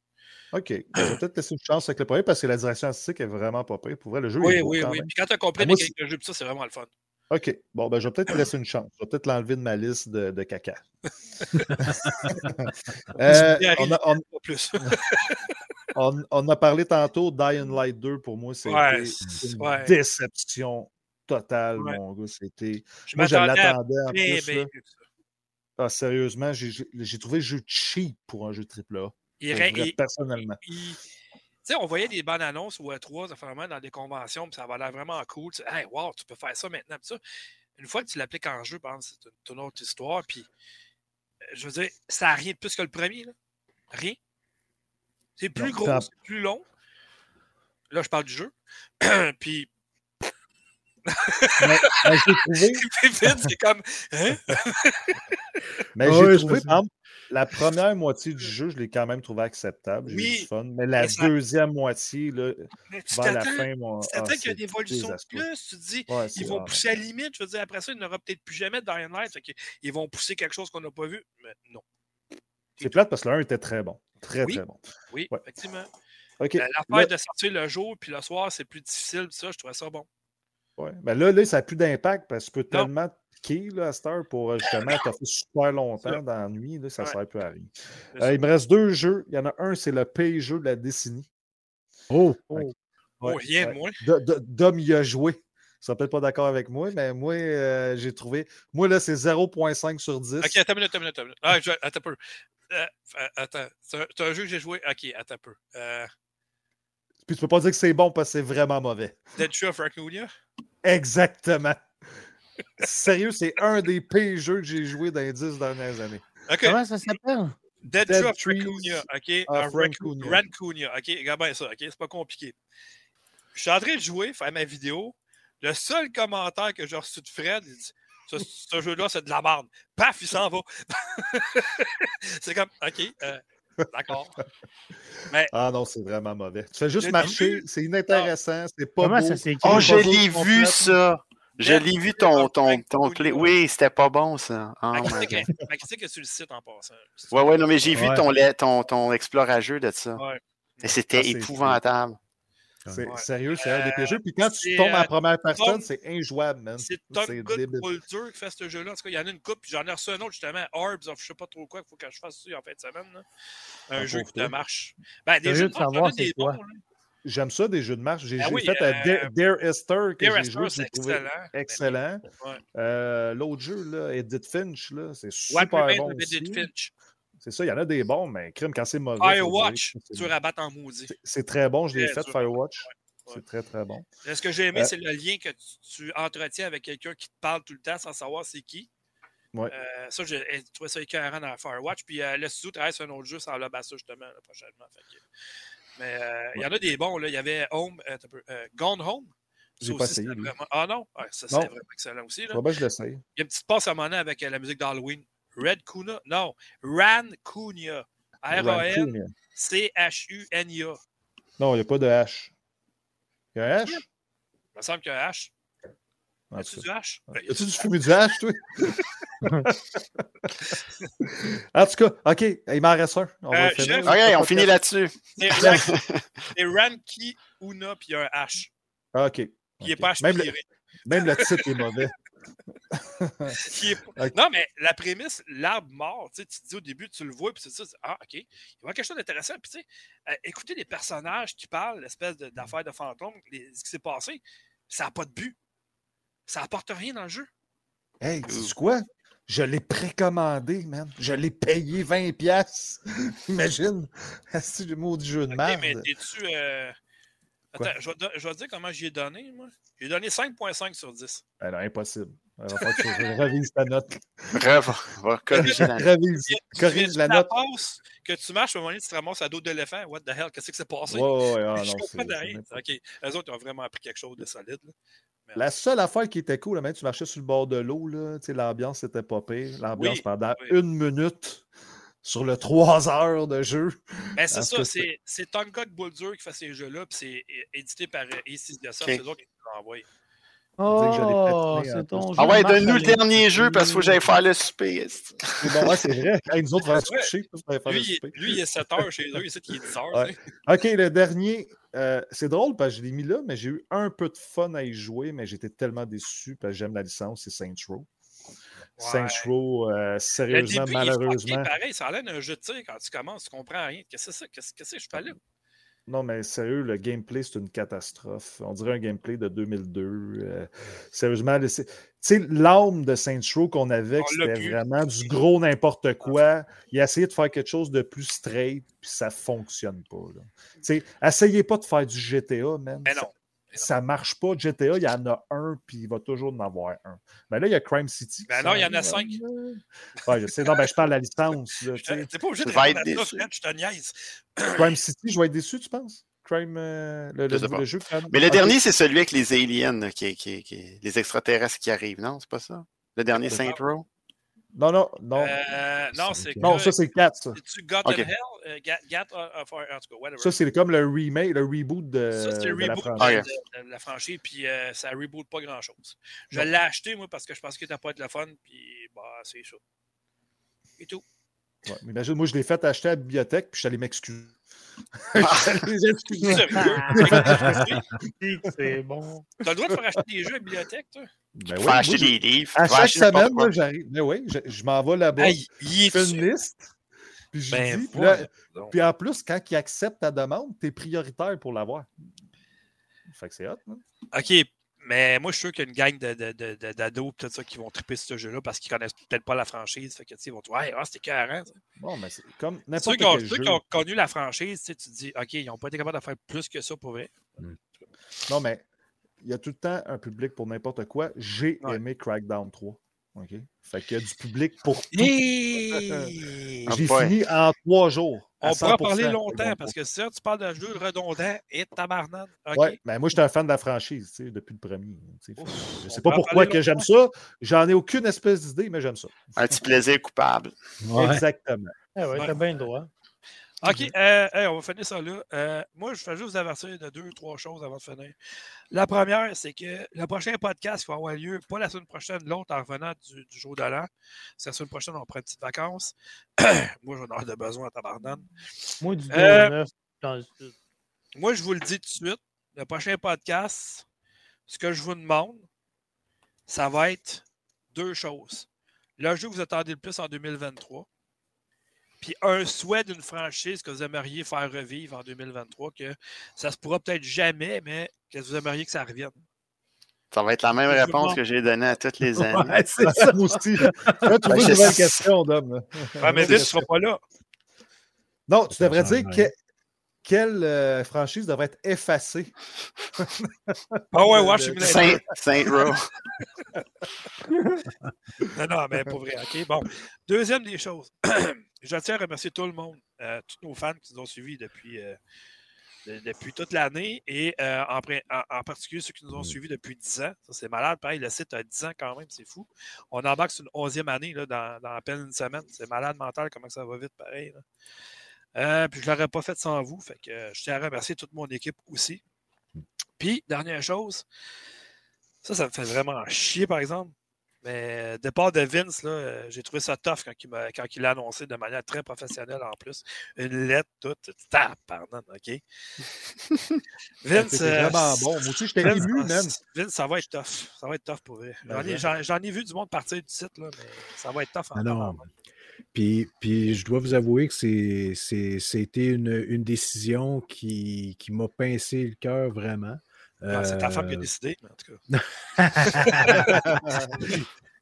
OK. Ben, je vais peut-être laisser une chance avec le premier, parce que la direction artistique est vraiment pas pire. Pour vrai, le jeu Oui, est beau oui, oui. même. Puis quand tu as compris Ah, les moi, mécaniques de jeu, puis ça, c'est vraiment le fun. OK. Bon, ben je vais peut-être laisser une chance. Je vais peut-être l'enlever de ma liste de, de caca. [laughs] Euh, on, a, on- [laughs] on- on a parlé tantôt Dying Light 2. Pour moi, Ouais, une ouais. déception Ouais. mon gars. C'était... Je Moi, je à l'attendais en plus. bien. Ah, sérieusement, j'ai, trouvé le jeu cheap pour un jeu. Il vrai, il- personnellement. il- Tu sais, on voyait des bandes annonces ou E3 vraiment dans des conventions, puis ça avait l'air vraiment cool. Tu sais, hey, wow, tu peux faire ça maintenant. Ça, une fois que tu l'appliques en jeu, par exemple, c'est une, autre histoire. Puis, euh, je veux dire, ça n'a rien de plus que le premier. Là. Rien. C'est plus gros, c'est plus long. Là, je parle du jeu. [clears throat] puis, Mais, mais [laughs] j'ai trouvé, c'est comme. Hein? [laughs] mais j'ai trouvé, par exemple, la première moitié du jeu, je l'ai quand même trouvé acceptable. J'ai eu Oui, du fun. Mais la mais ça- deuxième moitié, là, Mais tu vers la fin, moi. tu ah, qu'il y a une évolution de plus. Tu te dis, Ouais, ils vont pousser à la limite. Je veux dire, après ça, il n'y en aura peut-être plus jamais de Dying Light. Fait ils vont pousser quelque chose qu'on n'a pas vu. Mais non. C'est plate parce que le 1 était très bon. Très, Oui. très bon. Oui, Ouais. effectivement. OK. Euh, L'affaire de sortir le jour puis le soir, c'est plus difficile. Ça, je trouvais ça bon. Ouais. Ben là, là, ça n'a plus d'impact parce que tu peux Non. tellement piquer là, à cette heure pour euh, justement [coughs] t'offrir super longtemps dans la nuit. Là, ça ne Ouais. sert plus à rien. Euh, il me reste deux jeux. Il y en a un, c'est le pay jeu de la décennie. Oh! Ouais. Oh, rien de moins. Dom y a joué. Ils sont peut-être pas d'accord avec moi, mais moi, euh, j'ai trouvé. Moi, là, c'est 0.5 sur 10. Ok, attends une minute, attends une minute. attends. Ah, je- attends un peu. Euh, attends, c'est un, un jeu que j'ai joué. Ok, attends un peu. Puis tu peux pas dire que c'est bon parce que c'est vraiment mauvais. Dead of Raccoon. Exactement. Sérieux, c'est un des pires jeux que j'ai joué dans les 10 dernières années. Ok, Comment ça s'appelle? Dead, Dead of Trees Raccoon. Ok, of of Raccoon- Rancoonia. Rancoonia. Ok, regarde bien ça. Ok, c'est pas compliqué. Je suis en train de jouer, faire ma vidéo. Le seul commentaire que j'ai reçu de Fred, il dit ce, ce jeu-là, c'est de la merde. Paf, il s'en va. [laughs] c'est comme, OK, euh, d'accord. Ah non, c'est vraiment mauvais. Tu fais juste marcher, c'est inintéressant, c'est pas Comment beau. ça? Oh, je l'ai vu, ça. Je l'ai vu ton, ton, ton play. Oui, c'était pas bon, ça. Oh Ma my critique, God. est- ma critique est sur le site en passant. Ouais, ouais, non, mais j'ai vu ton, ton, ton explorageur de ça. Ouais. Et c'était Ah, épouvantable. C'est Ouais. sérieux, c'est un des Euh, pires jeux. Puis quand tu tombes en euh, première personne, Tom- c'est injouable, man. C'est C'est Tom Good débile. Boulder qui fait ce jeu-là. En tout cas, il y en a une coupe, puis j'en ai reçu un autre justement, Orbs of je sais pas trop quoi, il faut que je fasse ça en fin de semaine. là. Un Ah, jeu qui te marche. Ben, des jeux de savoir c'est quoi? bons. J'aime ça, des jeux de marche. J'ai j'ai oui, fait euh, Dare Esther que Dear j'ai Esther, joué, c'est j'ai trouvé excellent. excellent. Ouais. Euh, L'autre jeu, là, Edith Finch, là, c'est super Remains bon Edith aussi. Finch. C'est ça, il y en a des bons, mais crime, quand c'est mauvais. Firewatch, tu rabattes en maudit. c'est- très bon, je l'ai fait. Firewatch. Ouais. C'est très, très bon. Ce que j'ai aimé, Euh, c'est le lien que tu, tu entretiens avec quelqu'un qui te parle tout le temps sans savoir c'est qui. Ouais. Euh, ça, j'ai j'ai trouvé ça écœurant dans Firewatch. Puis euh, le studio travaille sur un autre jeu sans le ça justement là, prochainement. Fait que- Mais euh, il y en a des bons. Là. Il y avait Home, Gone Home. J'ai pas essayé, vraiment... Ah non? Ça, c'est vraiment excellent aussi. Là. Ben, je l'essaye. Il y a une petite passe à mon avec la musique d'Halloween. Red Kuna? Non, Ran Cunha. R-A-N, C-H-U-N-I-A. Non, il n'y a pas de H. Il y a un H? Il me semble qu'il y a un H. En As-tu tout du H? Ben, As-tu du fumu du H, toi? [laughs] en tout cas, OK, il m'en reste un. On va Euh, finir. OK, on finit là-dessus. C'est Ran- c'est Ranki Una, puis il y a un H. OK. Puis il n'est pas même, le, même le titre est mauvais. [laughs] Est. Non, mais la prémisse, l'arbre mort, tu te dis au début, tu le vois, puis tu te dis, ah, OK, il y avoir quelque chose d'intéressant. Puis, tu sais, euh, écouter les personnages qui parlent, l'espèce d'affaire de, fantôme, les- ce qui s'est passé, ça n'a pas de but. Ça apporte rien dans le jeu. Hey, tu quoi? Je l'ai précommandé, man. Je l'ai payé 20$. piastres. [laughs] Imagine. C'est le mot du jeu de OK, merde. mais t'es-tu. euh, Quoi? Attends, je vais, te- je vais te dire comment j'y ai donné, moi. J'ai donné 5.5 sur 10. Alors, impossible. Falloir que je revise ta note. [laughs] Bref, on va corriger la [laughs] Corrige fais la note. que tu marches, à un moment donné, tu te ramasses à dos d'éléphant. What the hell? Qu'est-ce qui s'est passé? Ouais, ouais, ah, je non, comprends rien. OK. Eux autres, ils ont vraiment appris quelque chose de solide. là. La seule affaire qui était cool, même tu marchais sur le bord de l'eau, là, tu sais, l'ambiance était pas pire. L'ambiance Oui, pendant oui. une minute sur le trois heures de jeu. Ben, c'est ça, c'est c'est Tonka de Bulldur qui fait ces jeux-là, puis c'est édité par euh, Aces de ça, Ok. c'est eux autres qui nous l'ai Oh, c'est ton jeu Ah ouais, donne-nous le dernier jeu parce qu'il faut que j'aille faire le souper. bon, ouais, c'est vrai. Hey, nous autres, on va se coucher. faire Lui, le il est- souper. lui, il est 7 heures chez eux, il est 10 heures. Ouais. OK, le dernier, euh, c'est drôle parce que je l'ai mis là, mais j'ai eu un peu de fun à y jouer, mais j'étais tellement déçu parce que j'aime la licence, c'est Saints Row. Saints Row, euh, sérieusement, début, malheureusement. pareil, ça a l'air d'un jeu de tir quand tu commences, tu comprends rien. Qu'est-ce que c'est ça? Qu'est-ce que je fais là? Non, mais sérieux, le gameplay, c'est une catastrophe. On dirait un gameplay de 2002. euh, sérieusement, c'est- tu sais, l'âme de Saints Row qu'on avait, c'était vraiment du gros n'importe quoi. Il a essayé de faire quelque chose de plus straight, puis ça fonctionne pas. Tu sais, essayez pas de faire du GTA, man. Mais non. Ça, marche pas. GTA, il y en a un, puis il va toujours en avoir un. Mais là, il y a Crime City. Ben non, il y en a cinq. Ouais, je sais. Non, ben, je parle de la licence. là, tu sais. T'es pas obligé de répondre à ça, je te niaise. [coughs] Crime City, je vais être déçu, tu penses? Crime, euh, le, Je le- le jeu. Crime- Mais le dernier, c'est celui avec les aliens, qui, qui, qui- les extraterrestres qui arrivent, non? C'est pas ça? Le dernier Saint Row? Non, non, non. Euh, non, c'est non, que- ça, c'est 4, ça. C'est-tu God Ok. in Hell? Euh, Gat, Gat of, en tout cas, whatever. Ça, c'est comme le remake, le reboot de, Ça, c'est le de la reboot de, franchise. de- de la franchise, puis euh, ça reboot pas grand-chose. Je l'ai acheté, moi, parce que je pensais qu'il n'était pas être le fun, puis bah, c'est ça. Et tout. Ouais, mais imagine, moi, je l'ai fait acheter à la bibliothèque, puis je suis allé m'excuser. [laughs] Ah. Sérieux? [laughs] C'est bon. T'as le droit de faire acheter des jeux à la bibliothèque, toi? Ben Tu oui, vas acheter des livres. À tu chaque semaine, j'arrive. Mais oui, je, je m'en vais là-bas. Hey, il je fais une liste. Puis je Ben, dis. Puis, là- voilà donc. puis en plus, quand ils acceptent ta demande, tu es prioritaire pour l'avoir. Fait que c'est hot, hein? OK, mais moi, je suis sûr qu'il y a une gang de- de- de- de- d'ados tout ça qui vont triper ce jeu-là parce qu'ils connaissent peut-être pas la franchise. Fait que, tu sais, ils vont dire, ouais, ah, c'était carré. Bon, mais c'est comme Ceux n'importe qui ont, quel ceux jeu. qui ont connu la franchise, tu te dis, OK, ils n'ont pas été capables de faire plus que ça pour vrai. Non, mais il y a tout le temps un public pour n'importe quoi. J'ai Ouais. aimé Crackdown 3. OK? Fait qu'il y a du public pour tout. Et... J'ai fini en trois jours. On pourra 100%, parler longtemps parce que ça, tu parles d'un jeu redondant et tabarnane. OK. 3. Ouais, mais moi, j'étais un fan de la franchise tu sais, depuis le premier. tu sais. Ouf, je on sais pas pourquoi que j'aime ça. J'en ai aucune espèce d'idée, mais j'aime ça. Un petit plaisir coupable. Ouais. [laughs] Exactement. Ah ouais, t'as bien le droit. OK, euh, hey, on va finir ça là. Euh, moi, je fais juste vous avertir de deux, trois choses avant de finir. La première, c'est que le prochain podcast va avoir lieu, pas la semaine prochaine, l'autre en revenant du, du jour de l'an. C'est la semaine prochaine, on prend une petite vacances. [clears throat] moi, j'en ai de besoin à tabarnane. Moi, du 2 Euh, au 9, dans le sud. Moi, je vous le dis tout de suite, le prochain podcast, ce que je vous demande, ça va être deux choses. Le jeu que vous attendez le plus en 2023, puis un souhait d'une franchise que vous aimeriez faire revivre en 2023, que ça se pourra peut-être jamais, mais que vous aimeriez que ça revienne. Ça va être la même réponse que j'ai donnée à toutes les [laughs] années. Ouais, c'est ça. Aussi. Tu vas trouver Ben, une nouvelle question, Dom. là. Ouais, mais tu ne seras pas là. Non, tu devrais dire que- quelle euh, franchise devrait être effacée. Ah ouais, Simulator. Saint, Saint Row. [laughs] Non, non, mais pour vrai. OK, bon. Deuxième des choses. [clears throat] je tiens à remercier tout le monde, euh, tous nos fans qui nous ont suivis depuis, euh, de- depuis toute l'année et euh, en, pré- en- en particulier ceux qui nous ont suivis depuis 10 ans. Ça, c'est malade. Pareil, le site a 10 ans quand même, c'est fou. On embarque sur une 11e année là, dans, dans à peine une semaine. C'est malade mental comment ça va vite, pareil. puis je ne l'aurais pas fait sans vous. Fait que je tiens à remercier toute mon équipe aussi. Puis, dernière chose, ça, ça me fait vraiment chier, par exemple. Mais départ de Vince, là, euh, j'ai trouvé ça tough quand il, m'a- quand il l'a annoncé de manière très professionnelle en plus. Une lettre, toute. Tap, pardon, OK? [laughs] Vince. Euh, vraiment bon. Moi aussi, j'étais Vince, ému, man. Vince, ça va être tough. Ça va être tough pour vrai. J'en ai, j'en- j'en ai vu du monde partir du site, là, mais ça va être tough. en Ah non. Puis, puis je dois vous avouer que c'est, c'est, c'était une, une décision qui, qui m'a pincé le cœur vraiment. Ah, C'est ta femme qui a Euh, décidé, mais en tout cas. [laughs]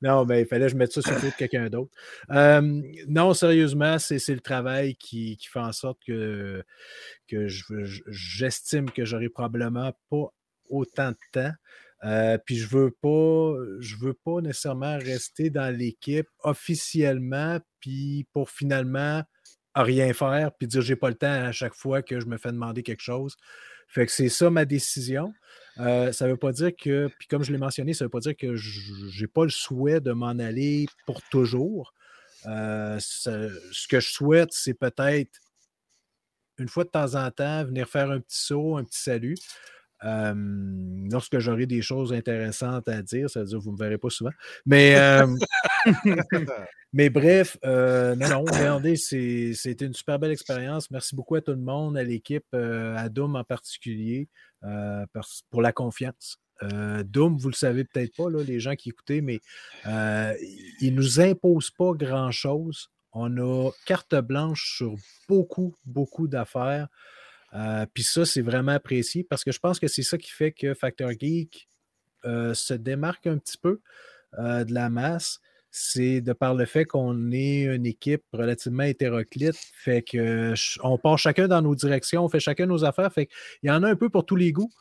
non, mais il fallait que je mette ça sur le dos de quelqu'un d'autre. Euh, non, sérieusement, c'est, le travail qui, qui fait en sorte que, que je- je- j'estime que j'aurai probablement pas autant de temps. Euh, puis je veux pas, je veux pas nécessairement rester dans l'équipe officiellement, puis pour finalement rien faire, puis dire j'ai pas le temps à chaque fois que je me fais demander quelque chose. Fait que c'est ça ma décision. Euh, ça veut pas dire que, puis comme je l'ai mentionné, ça veut pas dire que j- j'ai pas le souhait de m'en aller pour toujours. Euh, ce que je souhaite, c'est peut-être une fois de temps en temps venir faire un petit saut, un petit salut. Euh, lorsque j'aurai des choses intéressantes à dire, ça veut dire que vous ne me verrez pas souvent. Mais, euh, [laughs] mais bref, euh, non, non, regardez, c'était une super belle expérience. Merci beaucoup à tout le monde, à l'équipe, euh, à Doom en particulier, euh, pour la confiance. Doom, vous le savez peut-être pas, là, les gens qui écoutaient, mais il ne nous impose pas grand-chose. On a carte blanche sur beaucoup, beaucoup d'affaires. Euh, Puis ça, c'est vraiment apprécié parce que je pense que c'est ça qui fait que Factor Geek euh, se démarque un petit peu euh, de la masse. C'est de par le fait qu'on est une équipe relativement hétéroclite, fait que on part chacun dans nos directions, on fait chacun nos affaires, fait qu'il y en a un peu pour tous les goûts.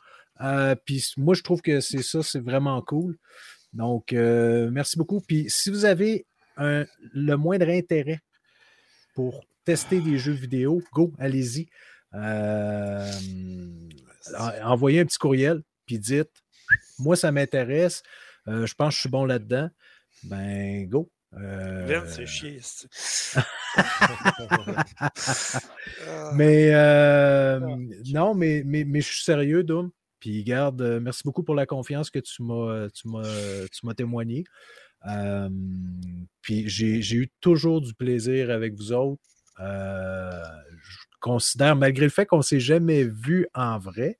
Puis moi, je trouve que c'est ça, c'est vraiment cool. Donc, merci beaucoup. Puis si vous avez le moindre intérêt pour tester des jeux vidéo, go, allez-y. Euh, en- envoyez un petit courriel, puis dites Moi, ça m'intéresse, euh, je pense que je suis bon là-dedans. Ben, go. Euh, c'est chier. [laughs] mais non, mais, mais, mais je suis sérieux, Doom. Puis garde, merci beaucoup pour la confiance que tu m'as, tu m'as, tu m'as témoigné. Puis j'ai, j'ai eu toujours du plaisir avec vous autres. Je considère, malgré le fait qu'on ne s'est jamais vu en vrai,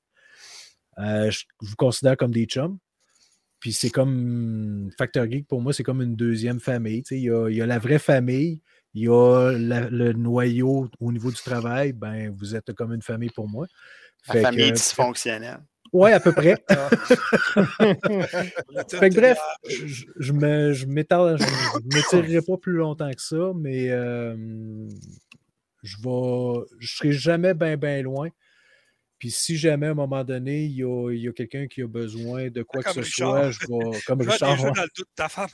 euh, je vous considère comme des chums. Puis c'est comme Factor Geek pour moi, c'est comme une deuxième famille. Il y, a, il y a la vraie famille, il y a la- le noyau au niveau du travail. Ben, vous êtes comme une famille pour moi. La Fait famille que- dysfonctionnelle. Ouais, à peu près. On a tout Fait que bref, je, je me, je m'étale- je- je m'étirerai pas plus longtemps que ça, mais euh, je vais, je serai jamais bien, bien loin. Puis si jamais à un moment donné, il y a, il y a quelqu'un qui a besoin de quoi Comme que ce Richard. soit, je vais, comme [laughs] vois, Richard, dans le dos de ta femme.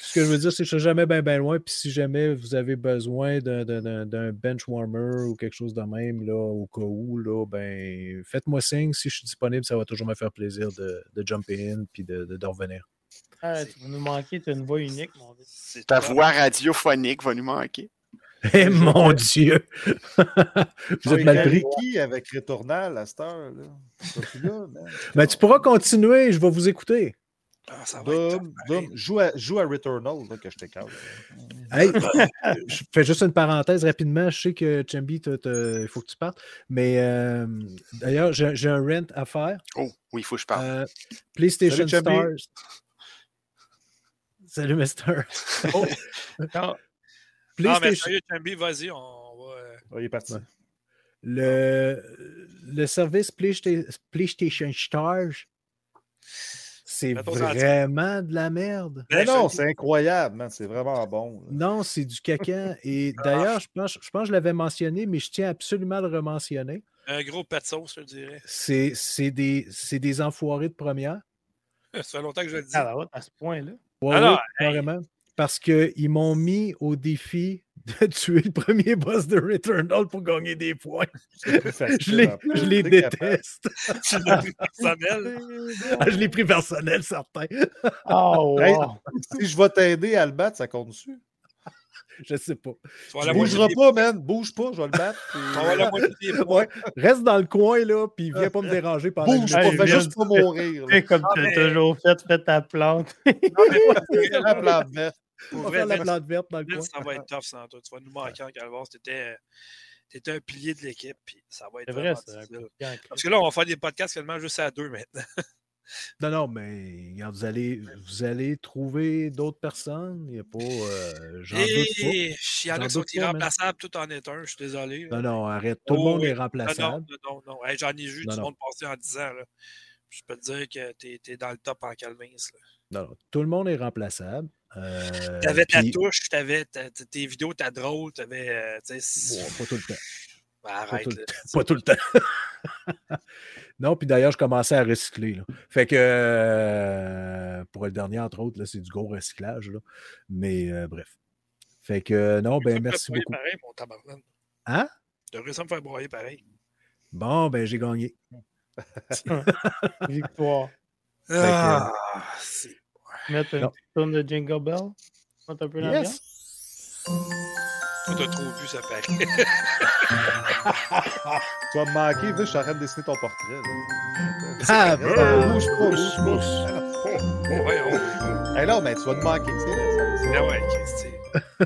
ce que je veux dire, c'est que je serai jamais bien, bien loin. Puis si jamais vous avez besoin d'un- bench warmer ou quelque chose de même, là, au cas où, là, ben, faites-moi signe. Si je suis disponible, ça va toujours me faire plaisir de, de jumper in puis de, de, de revenir. Ah, tu vas nous manquer, tu as une voix unique, mon Dieu. Ta voix radiophonique va nous manquer. [laughs] Eh mon Dieu! [laughs] Vous êtes mal pris. qui avec Returnal à cette heure? Là? Man? Ben, tu pourras continuer, je vais vous écouter. Ah, ça va être Dom, Dom, joue, à, joue à Returnal, là, que je t'écarte. Hey, [laughs] je fais juste une parenthèse rapidement. Je sais que Chambi, il faut que tu partes. Mais euh, d'ailleurs, j'ai un rent à faire. Oh, oui, il faut que je parle. Euh, PlayStation Salut, Chambi. Stars. Salut, Mister. [laughs] Non, Non, mais PlayStation. sérieux, Chambi, vas-y, on va. euh, Oh, il est parti. Ouais. Le, le service Playsta- PlayStation Stars, c'est vraiment de la merde. Mais Ben, non, c'est incroyable, man. C'est vraiment bon. là. Non, c'est du caca. Et [laughs] Ah. d'ailleurs, je pense, je pense que je l'avais mentionné, mais je tiens absolument à le rementionner. Un gros de sauce, je dirais. C'est c'est des, c'est des enfoirés de première. [laughs] Ça fait longtemps que je le dis. Ah, à ce point-là. Ouais, Ah ouais, carrément. Parce qu'ils m'ont mis au défi de [laughs] tuer le premier boss de Returnal pour gagner des points. [laughs] Je les, je les déteste. [laughs] Tu l'as pris personnel. Ah, je l'ai pris personnel, certain. Oh, Hey, wow. Si je vais t'aider à le battre, ça compte dessus. [laughs] Je sais pas. Moitié des- pas, man. Bouge pas, je vais le battre. puis- des. [laughs] Ouais, reste dans le coin, là, puis viens pas me déranger pendant Bouge pas, fais juste pas mourir. comme Ah, tu as mais- toujours fait, fais ta plante. La plante verte. On va la plante verte dans le coin. ça va être tough sans toi. Tu vas nous manquer en Calvas. Tu étais, un pilier de l'équipe. Puis ça va être vrai. Parce que là, on va faire des podcasts seulement juste à deux maintenant. Non, non, mais regarde, vous allez, vous allez trouver d'autres personnes. Il n'y a pas. euh, J'en doute pas. Et il y en a qui sont irremplaçables, tout en est un. Je suis désolé. Non, non, arrête. Tout le Oh, monde oui. est remplaçable. non, non, non. Hey, J'en ai vu du non. monde passer en 10 ans. Là. Je peux te dire que tu es, dans le top en Calvins. Non, non, tout le monde est remplaçable. Euh, T'avais ta puis- touche, t'avais ta- ta- tes vidéos, ta drôle, t'avais. euh, Bon, pas tout le temps. ben, arrête. tout le là. Pas tout le temps. [laughs] non, puis d'ailleurs, je commençais à recycler. là. Fait que euh, pour le dernier, entre autres, là, c'est du gros recyclage. Là. Mais euh, bref. Fait que non, T'as ben merci faire broyer beaucoup. pareil, mon tabarnak. Hein? T'as réussi à me faire broyer pareil. Bon, ben j'ai gagné. [laughs] Victoire. Ah, c'est- Mettre une Non. petite tonne de Jingle Bell. Un peu. Yes! Toi, t'as trop vu, ça paraît. [laughs] Tu vas me manquer, vu, je suis en train de dessiner ton portrait. là. Ah, ben, Bouge pas, bouge pas. ouais, on... Hey, non, mais tu vas te manquer. tu sais, c'est- Ben ouais.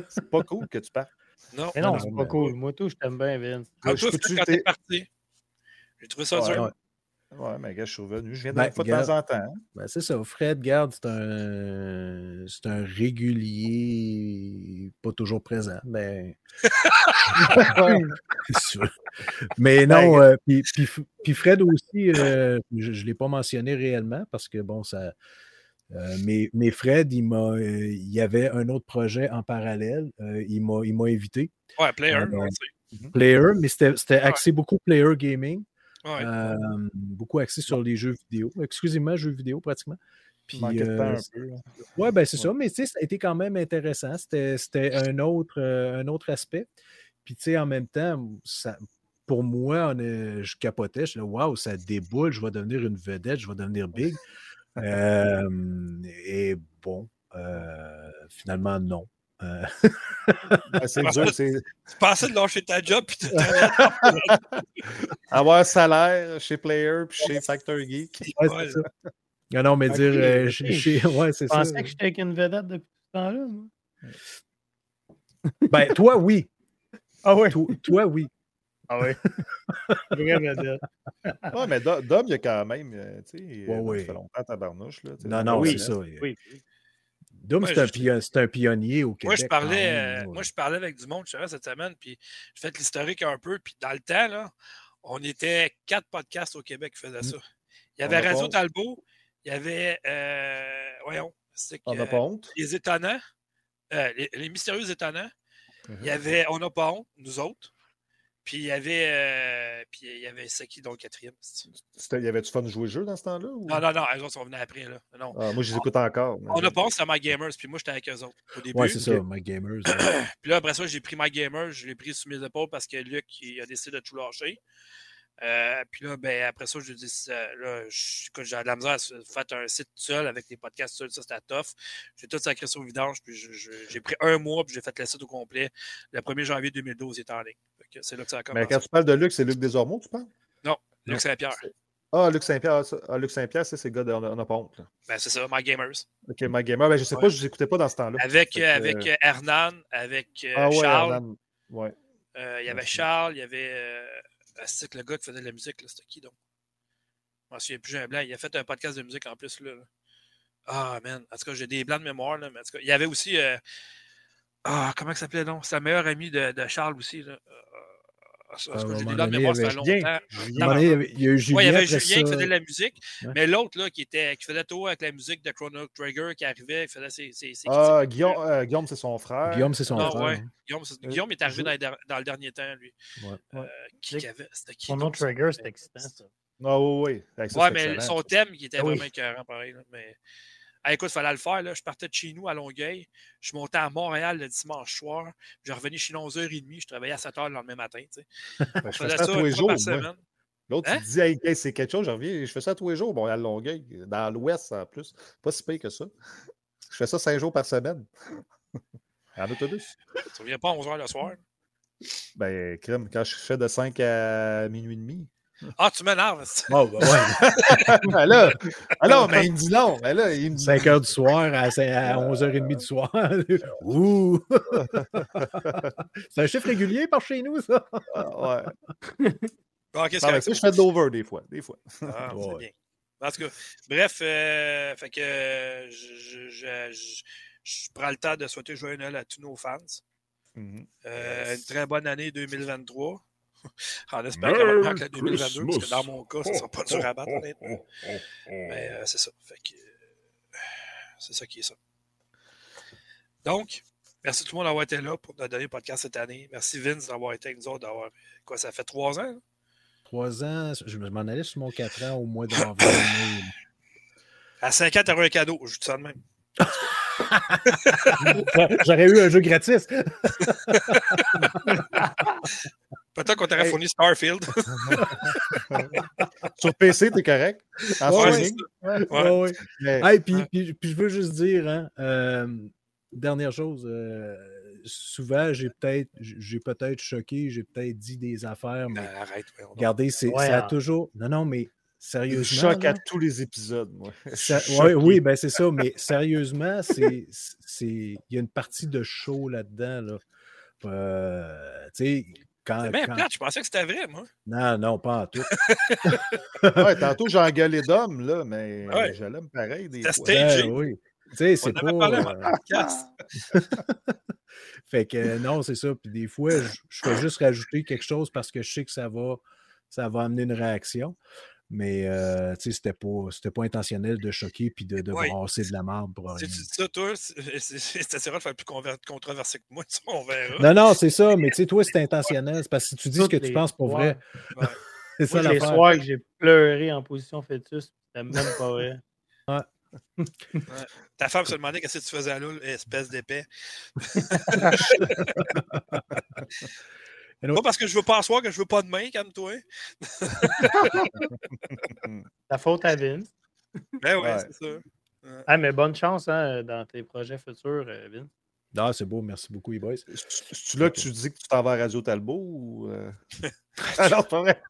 [laughs] C'est pas cool que tu partes. Non. Mais non, non, c'est mais- pas cool. Moi, tout, je t'aime bien, Vince. Comme je toi, quand t'es- t'es parti. J'ai trouvé ça Ouais, dur. Ouais. Mais gars, je suis revenu. Je viens Ben, fois de temps en temps. hein. Ben, c'est ça. Fred, garde, c'est un, c'est un régulier, pas toujours présent, mais. [laughs] C'est sûr. mais non, euh, puis, puis- puis Fred aussi, euh, je ne l'ai pas mentionné réellement parce que bon, ça. euh, mais, mais Fred, il m'a, euh, il y avait un autre projet en parallèle. euh, il m'a, il m'a invité. Ouais, player. C'est- Player, mais c'était, c'était axé beaucoup player gaming. Ouais. euh, beaucoup axé sur les jeux vidéo. Excusez-moi, jeux vidéo pratiquement. Puis, euh, un peu. là. oui, ben c'est ça, mais tu sais, ça a été quand même intéressant. C'était un, autre, euh, un autre aspect. Puis, tu sais, en même temps, ça, pour moi, on est- je capotais. Je disais, waouh, ça déboule, je vais devenir une vedette, je vais devenir big. Et bon, euh, finalement, non. Euh, Ben, c'est [laughs] dur. Tu pensais de lâcher ta job, puis [laughs] [laughs] avoir un salaire chez Player puis chez Factor Geek. ouais, ça. Non, non, mais dire. euh, chez- chez- ouais, c'est Je ça. pensais que j'étais avec une vedette depuis tout ce temps-là, moi. Ben, toi, oui. Ah ouais. Toi, toi, oui. Ah vedette. Ouais, mais Do- Dom, il y a quand même. euh, Tu sais, Ouais, euh, ouais. ça fait longtemps, tabarnouche. Là, Non, non, oui, c'est ça. Oui. Doom, c'est un, je- pionnier au Québec. Moi, je parlais, même, euh, ouais. moi, je parlais avec du monde justement cette semaine, puis je fait l'historique un peu. Puis dans le temps, là, on était quatre podcasts au Québec qui faisaient ça. Il y avait Radio pas- Talbot, il y avait, euh, voyons, c'est On n'a que, pas honte. les étonnants, euh, les, les mystérieux étonnants. Mhm. Il y avait On n'a pas honte, nous autres. Puis il y avait, euh, puis il y avait qui dans le quatrième? C'était- Y avait-tu fun de jouer le jeu dans ce temps-là? Ou... Non, non, non, eux autres sont venus après. Là. Non. Ah, moi, je les écoute encore. mais- On pas honte, c'était My Gamers, puis moi, j'étais avec eux autres au début. Ouais, c'est ça, My Gamers. [clears throat] ouais. Puis là, après ça, j'ai pris My Gamer, je l'ai pris sur mes épaules parce que Luc il a décidé de tout lâcher. Euh, puis là, ben, après ça, je dis, euh, là, j'ai de la misère à faire un site seul avec des podcasts seuls, ça c'était tough. J'ai tout sacré sur vidange, puis j'ai pris un mois, puis j'ai fait le site au complet. Le 1er janvier 2012, il était en ligne. C'est là que ça a Mais commencé. quand tu parles de Luc, c'est Luc Desormeaux, tu parles? Non, Luc Saint-Pierre. Ah, Luc Saint-Pierre, ça- ah, Luc Saint-Pierre, c'est le gars de On n'a pas honte. Ben, c'est ça, My Gamers. Ok, My Gamer, ben, je sais Ouais. pas, je ne écoutais pas dans ce temps-là. Avec, euh, avec euh, Hernan, avec euh, ah ouais, Charles. Hernan. Ouais. Il y avait. Charles, il y avait. C'est que le gars qui faisait de la musique, c'était qui donc? Je m'en plus, un blanc. Il a fait un podcast de musique en plus. Là. Ah, man. En tout cas, j'ai des blancs de mémoire. Là, mais en tout cas, il y avait aussi. euh, Ah, comment il s'appelait donc? C'est la meilleure amie de, de Charles aussi. Là. Euh, cas, un j'ai il ça fait longtemps. Il y il a eu Julien. Ouais, il y avait Julien qui faisait de la musique, Ouais. mais l'autre là, qui, était, qui faisait tout avec la musique de Chrono Trigger qui arrivait, qui faisait ses. ses, ses Ah. Guillaume, euh, Guillaume, c'est son frère. Guillaume, c'est son Non, frère. ouais. Guillaume, c'est- Euh, Guillaume est arrivé dans, dans le dernier temps, lui. Euh, qui avait. C'était ça? Trigger, c'est excitant, ça. Ah oui, oui. Ça, Ouais, mais excellent. son thème, qui était Ah oui. vraiment écœurant, pareil. là, mais... Ah, écoute, il fallait le faire. Là. Je partais de chez nous à Longueuil. Je montais à Montréal le dimanche soir. Je revenais chez nous à 11h30. Je travaillais à 7h le lendemain matin. tu sais. Ben, je Je fais faisais ça ça tous les jours. par moi. semaine. L'autre, Hein? hey, hey, c'est quelque chose, je reviens, je fais ça tous les jours. Bon, à Longueuil, dans l'Ouest en plus. Pas si pire que ça. Je fais ça cinq jours par semaine. [laughs] En autobus. Tu reviens pas à 11h le soir? Ben, crème, quand je fais de 5 à minuit et demi. Ah, tu m'énerves. Oh, ben ouais. [laughs] ben là, ah non, mais il me dit non. Ben là, il me dit 5 heures du soir à, 11h30 du soir. [laughs] Ouh! [laughs] C'est un chiffre régulier par chez nous, ça? Ah, ouais. Ah, Non, mais que ça, je fais de l'over des fois. Des fois. Ah, Ouais. bien. En tout cas, bref, euh, fait que je, je- je- je- je prends le temps de souhaiter joyeux Noël à tous nos fans. Mhm. Euh, Une très bonne année 2023. [laughs] en espérant qu'elle va que la 2022, parce que dans mon cas, ça ne sera pas dur à battre, honnêtement. [laughs] Mais euh, c'est ça. Fait que, euh, c'est ça qui est ça. Donc, merci tout le monde d'avoir été là pour nous donner le podcast cette année. Merci Vince d'avoir été avec nous autres. D'avoir, quoi, ça fait trois ans? hein? Trois ans, je m'en allais sur mon 4 ans au mois d'avril. [coughs] À 5 ans, tu un cadeau. Je dis ça de même. [laughs] J'aurais eu un jeu gratis. Peut-être qu'on t'aurait fourni Starfield. [laughs] Sur PC, t'es correct? En Ouais? Ouais. Ouais, Hey, puis, puis- puis je veux juste dire, hein, euh, dernière chose, euh, souvent j'ai peut-être j'ai peut-être choqué, j'ai peut-être dit des affaires, mais Euh, arrête. regardez, c'est, Ouais, ça a hein. toujours. Non, non, mais Je sérieusement. choque à là, tous les épisodes, moi. ça- ouais, oui, ben c'est ça, mais sérieusement, c'est, c'est, il y a une partie de show là-dedans. Là. Euh, tu sais, quand, quand- plate, je pensais que c'était vrai, moi. Non, non, pas en tout. [laughs] Ouais, tantôt, j'ai engueulé d'homme, là, mais Ouais. je l'aime pareil des C'était fois. stagé. Ben oui. Tu sais, c'est pas. euh. [laughs] Fait que euh, non, c'est ça. Puis des fois, je, je fais juste rajouter quelque chose parce que je sais que ça va, ça va amener une réaction. Mais euh, tu sais, c'était pas, c'était pas intentionnel de choquer puis de, de brasser de la pour Si tu dis ça, toi, c'est c'est- c'est assez rare de faire plus controversé que moi, [laughs] ça, on verra. Non, non, c'est ça, mais tu sais, toi, c'est [laughs] intentionnel. C'est parce que si tu dis ce que tu penses pour vrai. Ouais. [laughs] c'est ça les l'affaire. soirs que j'ai pleuré en position fœtus, c'était même pas vrai. Ta femme se demandait qu'est-ce que tu faisais là, espèce d'épais. Anyway. Pas parce que je veux pas asseoir que je veux pas de main, calme-toi. [laughs] La faute à Vince. Ben ouais, Ouais. c'est ça. Ah, mais bonne chance hein, dans tes projets futurs, euh, Vince. Ah, c'est beau, merci beaucoup, boys. C'est là que tu dis que tu t'en vas à Radio Talbot ou. euh? [laughs] ah non, c'est pas vrai.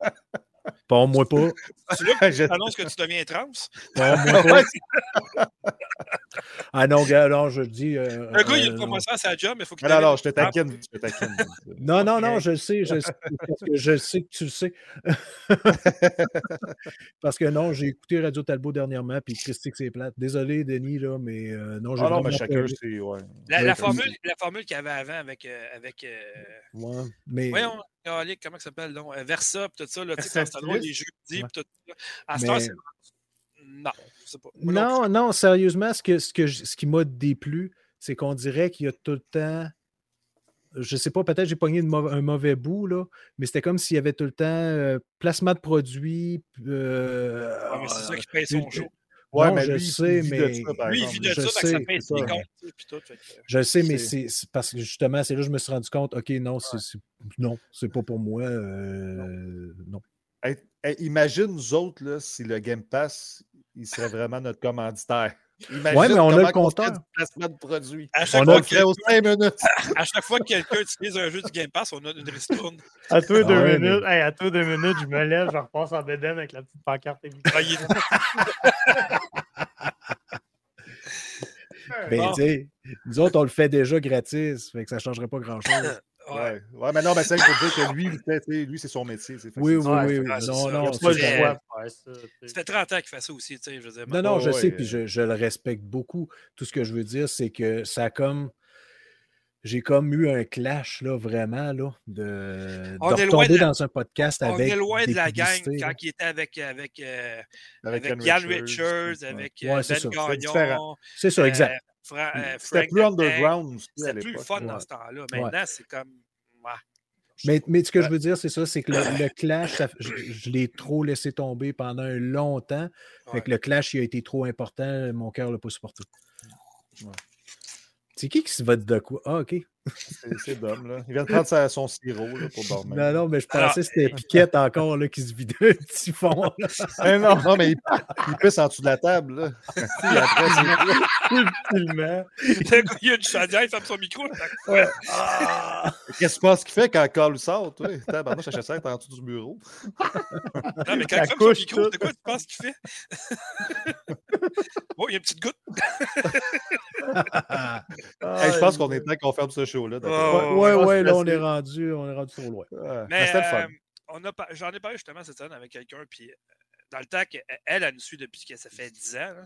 Pas moi pas. [laughs] C'est là que [laughs] Je- tu annonces que tu deviens trans? Pas moi [laughs] pas. Ah non, gars, non, je dis. euh, Un gars, il a euh, une promotion à sa job, mais il faut qu'il Ah, non, non, je te taquine. Je te taquine. Non, non, non, je le sais, je le sais, parce que je sais que tu le sais. parce que non, j'ai écouté Radio Talbot dernièrement, puis Christy que c'est plate. Désolé, Denis, là, mais euh, non, j'ai Ah non, mais chacun, c'est. Ouais. La, formule, la formule qu'il y avait avant avec. euh, avec euh, Ouais, mais, Voyons, comment ça s'appelle donc? Euh, Versa, tout ça, là, tu sais, c'était drôle, les jeudis, tout ça. À ce Mais- temps, c'est. Non, je sais pas. Non non, sérieusement, ce, que, ce, que, je- ce qui m'a déplu, c'est qu'on dirait qu'il y a tout le temps. Je sais pas, peut-être j'ai pogné un mauvais bout, là, mais c'était comme s'il y avait tout le temps euh, placement de produits. euh, c'est ça qui paye son show. Ouais, Non, mais je lui, sais, vit de mais- Lui, il vit de je ça, fait ça c'est ses comptes, puis tout. fait que- Je le sais, mais C'est- parce que justement, c'est là que je me suis rendu compte, OK, non, c'est c'est- non, c'est pas pour moi. euh, non. Hey, hey, imagine nous autres, là, si le Game Pass, il serait vraiment notre commanditaire. Imagine Ouais, mais on a le compteur. du placement de produits. À chaque, On fois que, le ferait aux 5 minutes. [laughs] à chaque fois que quelqu'un utilise un jeu du Game Pass, on a une ristourne. À toi deux Ah ouais, minutes, hey, à toi deux minutes, je me lève, je repasse en bédaine avec la petite pancarte évitée. Ah, [laughs] Ben, Bon. tu sais, nous autres, on le fait déjà gratis, fait que ça ne changerait pas grand-chose. Ouais. Mais non, mais c'est il faut dire que lui, lui, c'est son métier. Oui, oui, Ouais, oui. oui. Non, ça. non, ça. fait 30 ans qu'il fait ça aussi, tu sais, je veux dire. Non, non, je ouais, sais, puis je, je le respecte beaucoup. Tout ce que je veux dire, c'est que ça a comme. J'ai comme eu un clash, là, vraiment, là, de, On retomber de la- dans un podcast On avec. est loin des de la gang là. quand il était avec, avec, euh, Avec, avec Richards, avec Ouais, euh, c'est Ben ça. Gagnon, différent. C'est ça, exact. euh, Fra- euh, C'était plus underground C'était plus fun ouais. dans ce temps-là. Ouais. Maintenant, c'est comme. ouais. Mais, mais ce que je veux dire, c'est ça, c'est que le, le clash, ça- je, je l'ai trop laissé tomber pendant un long temps. Fait que le clash, il a été trop important, mon cœur ne l'a pas supporté. C'est qui qui se vote de quoi? Ah, OK. C'est Dom, là. Il vient de prendre sa- son sirop là, pour dormir. Non, non, mais je Alors, pensais que c'était Piquette encore là, qui se vidait un petit fond. là. [laughs] Eh non, non, mais il, il pisse en dessous de la table. Là. [laughs] Après. Il y a une chaudière, il ferme son micro. Qu'est-ce que tu penses qu'il fait quand Carl sort? Toi? Tabarnouche, chassette est en dessous du bureau. [laughs] Non, mais quand il ferme son couche micro, tout. c'est quoi tu penses qu'il fait? oh, il y a une petite goutte. Hey, je pense qu'on est temps qu'on ferme ce show-là. Oh. Ouais, ouais, là, on est rendu, on est rendu trop loin. Ouais, mais Mais c'était le fun. euh, on a par- j'en ai parlé justement cette semaine avec quelqu'un, puis euh, dans le temps qu'elle, elle, elle nous suit depuis que ça fait 10 ans. là.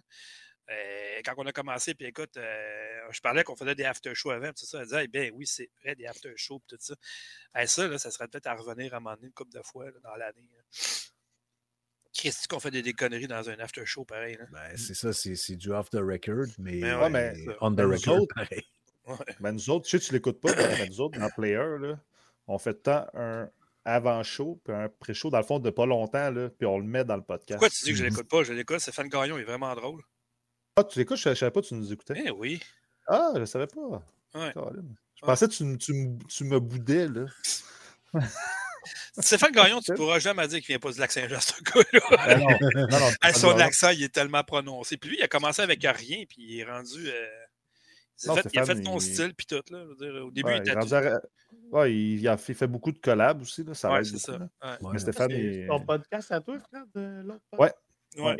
Euh, quand on a commencé, puis écoute, euh, je parlais qu'on faisait des after-shows avant, puis tout ça. Elle disait, Eh bien oui, c'est vrai, des after-shows, puis tout ça. Ça, là, ça serait peut-être à revenir à un moment donné une couple de fois là, dans l'année. Qu'est-ce qu'on fait des, des conneries dans un after-show pareil? Là? Ben, c'est ça, c'est c'est du off the record, mais, Mais ouais, mais- on the nous record, autres- pareil. Ben, nous autres, je sais tu l'écoutes pas, mais nous autres, dans Player, là, on fait tant un avant-show puis un pré-show, dans le fond, de pas longtemps, là, puis on le met dans le podcast. Pourquoi tu dis que je l'écoute pas? Je l'écoute, Stéphane Gagnon, il est vraiment drôle. Ah, tu l'écoutes? Je ne savais pas que tu nous écoutais. Eh oui. Ah, je ne savais pas. Ouais. Je pensais que tu, me- tu, tu me boudais, là. [laughs] Stéphane Gagnon, tu pourras jamais dire qu'il vient pas du lac Saint-Jean, ce gars-là. [laughs] Ah non, non, non, [laughs] c'est son accent, il est tellement prononcé. Puis lui, il a commencé avec rien, puis il est rendu. euh, Non, fait, il a fait il- style, puis tout. Là. Je veux dire, au début, Ouais, il il, rendu à- ouais, il, a fait, il fait beaucoup de collabs aussi. Là, ça Ouais, c'est ça. Mais Stéphane, ton podcast à toi, de l'autre Ouais.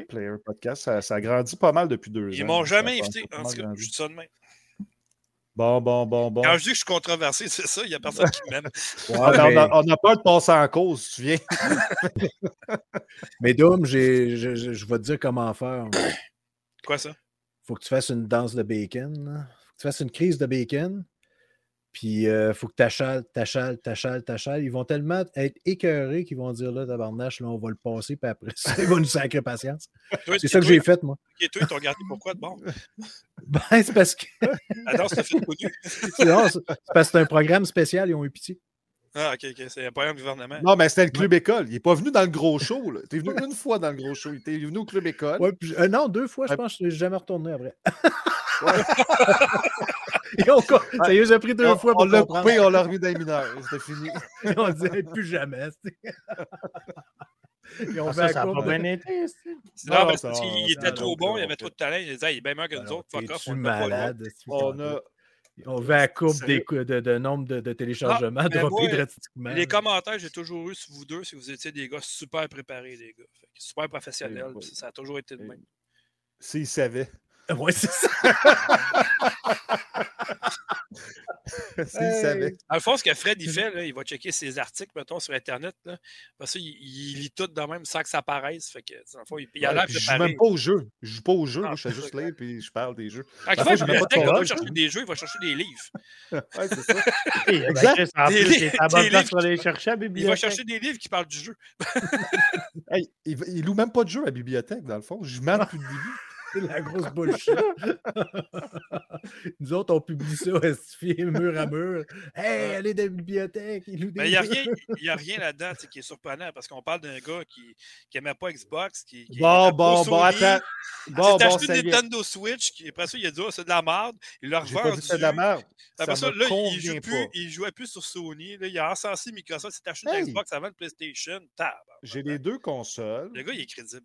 Player Podcast, ça, ça a grandi pas mal depuis deux ans. Ils m'ont jamais pas- invité. pas En tout cas, je dis ça de même. Bon, bon, bon, bon. Quand je dis que je suis controversé, c'est ça, il n'y a personne qui m'aime. [laughs] Ouais, mais, on, a, on a peur de passer en cause, tu viens. mais je, je- je vais te dire comment faire. Quoi ça? faut que tu fasses une danse de bacon. Fasses une crise de bacon. Puis il faut que tu achales, t'achales, t'achales, t'achales. Ils vont tellement être écœurés qu'ils vont dire là, tabarnache, là, on va le passer, puis après ça, ils vont nous sacrer patience. C'est ça que j'ai fait, moi. Et toi, ils t'ont gardé pourquoi de bon? [laughs] Ben, c'est parce que La danse t'a fait connu. [laughs] c'est non, c'est- c'est parce que c'est un programme spécial, ils ont eu pitié. Ah, ok, ok. C'est un programme gouvernement. Non, mais c'était le Club École. Il n'est pas venu dans le gros show. là. Il est venu une fois dans le gros show. Il était venu au Club École. Ouais, puis- euh, non, deux fois, je pense que je suis jamais retourné après. [laughs] Et on, ça y est, j'ai pris deux on fois on pour l'a comprendre. coupé, on l'a remis dans les mineurs. C'était fini. [laughs] Et on disait plus jamais. c'est- Et on Ah, fait ça, la ça a pas bien été. Non, Non, parce qu'il était trop bon, il avait trop de talent. Il disait, il est bien meilleur que nous Alors, autres. Fuck off, on pas malade? On a. On va à coupe Sérieux? des, de, de nombre de, de téléchargements Ah, droppés moi, drastiquement. Les commentaires, j'ai toujours eu sur vous deux si vous étiez des gars super préparés, les gars. Fait que super professionnels. Oui, oui. Ça a toujours été le Oui. même. S'il savait. Ouais, c'est ça. [laughs] [laughs] S'il Hey. savait. Dans le fond, ce que Fred il fait, là, il va checker ses articles, mettons, sur Internet. Là. Parce que il, il lit tout de même sans que ça apparaisse. Fait que, dans le fond, il, il a l'air je joue même pas au jeu. Je joue pas au jeu. Ah, moi, je fais juste lire puis je parle des jeux. Quand il va pas chercher des jeux, il va chercher des livres. [laughs] Ouais, c'est ça. [laughs] Ben, Exact. Des des livres aller chercher à Il va chercher des livres qui parlent du jeu. Hey, il, loue même pas de jeu à la bibliothèque, dans le fond. Je mens depuis le début. C'est [laughs] la grosse bullshit. Nous autres, on publie ça, estifié mur à mur. Hey, allez dans la bibliothèque. Il n'y a rien, il y a rien là-dedans qui est surprenant parce qu'on parle d'un gars qui n'aimait pas Xbox. Qui, qui Bon, bon, bon, attends. Il Bon, s'est bon, acheté une. Nintendo Switch, qui, après ça, il a dit oh, c'est de la merde. Il l'a que c'était de la merde. Après ça, là, il, plus, il jouait plus sur Sony. Là, il a encensé Microsoft. Il s'est acheté une! Xbox avant le PlayStation. Tabarnak. J'ai les deux consoles. Le gars, il est crédible.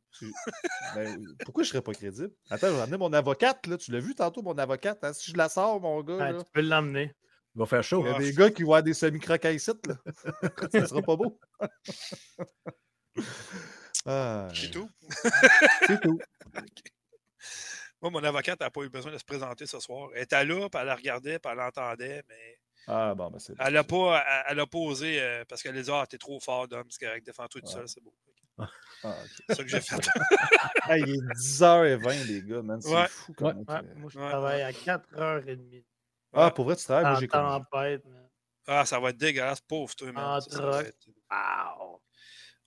Ben, pourquoi je serais pas crédible? Attends, je vais amener mon avocate, là. Tu l'as vu tantôt, mon avocate? hein? Si je la sors, mon gars, Ah, là, tu peux l'emmener. Il va faire chaud. il y a Ah, des gars qui vont avoir des semi-crocaïcites, là. [laughs] Ça sera pas beau. [laughs] Ah, C'est tout? [laughs] c'est tout. Moi, mon avocate n'a pas eu besoin de se présenter ce soir. Elle était là, puis elle la regardait, puis elle l'entendait, mais Ah, bon, ben c'est elle n'a pas, elle, elle a pas osé euh, parce qu'elle a dit Ah, t'es trop fort, d'homme, c'est correct, défends-toi tout Ouais. seul, c'est beau. Ah. C'est ça que j'ai fait. [laughs] Il est 10h20, les gars, man. C'est Ouais. fou quand Ouais. même. Ouais, moi, je Ouais. travaille à 4h30. Ah, pour vrai, tu travailles? Moi, j'ai tempête, man. Ah, ça va être dégueulasse, pauvre, toi, man. En être- Wow!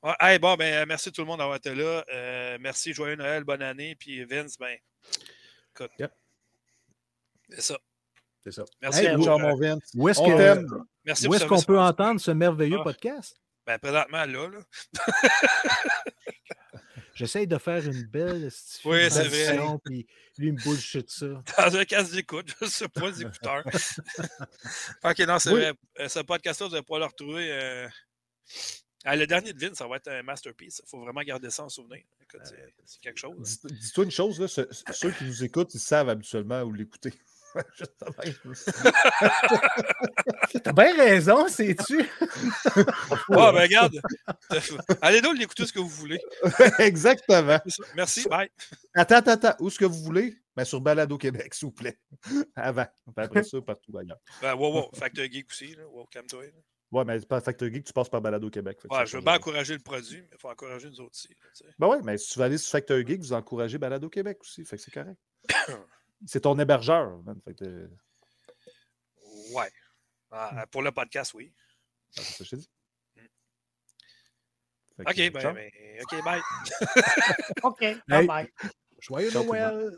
Ouais, hey, bon, ben, euh, merci tout le monde d'avoir été là. Euh, merci, joyeux Noël, bonne année. Puis Vince, ben, écoute. Yep. C'est ça. C'est ça. Merci. Hey, pour, Ciao, euh, mon Vince. Où est-ce qu'on service peut entendre ce merveilleux Ah. podcast? Ben, présentement, là, là. [laughs] j'essaye de faire une belle Oui, c'est vrai. Puis lui, il me bullshit ça. Dans un casque d'écoute, je ne sais pas, des écouteurs. [laughs] ok, non, c'est Oui. vrai. Euh, Ce podcast-là, vous allez pouvoir le retrouver. euh, ah, le dernier de Vin, ça va être un masterpiece. Il faut vraiment garder ça en souvenir. Écoute, c'est- quelque chose. Dis- Dis-toi une chose, là, ce- ceux qui nous écoutent, ils savent habituellement où l'écouter. [laughs] T'as bien raison, sais-tu? Ah, ben regarde. Allez donc l'écouter ce que vous voulez. [laughs] Exactement. Merci, bye. Attends, attends, attends. Où est-ce que vous voulez? Ben, sur Balado Québec, s'il vous plaît. Avant. Puis après ça, partout ailleurs. Ben, wow, wow. Factor Geek aussi. Là. Wow, calme-toi. Ouais, mais pas Factor Geek, tu passes par Balado Québec. Ouais, je veux bien encourager le produit, mais il faut encourager nous autres aussi. là. Ben ouais, mais si tu vas aller sur Factor Geek, vous encouragez Balado Québec aussi. Fait que c'est correct. [coughs] c'est ton hébergeur, man. Fait que, euh, Ouais. Ah, pour le podcast, oui. ah, c'est ça que je t'ai dit. Fait OK, ben, ben, OK, bye. [laughs] OK, Hey. bye bye. Joyeux Noël!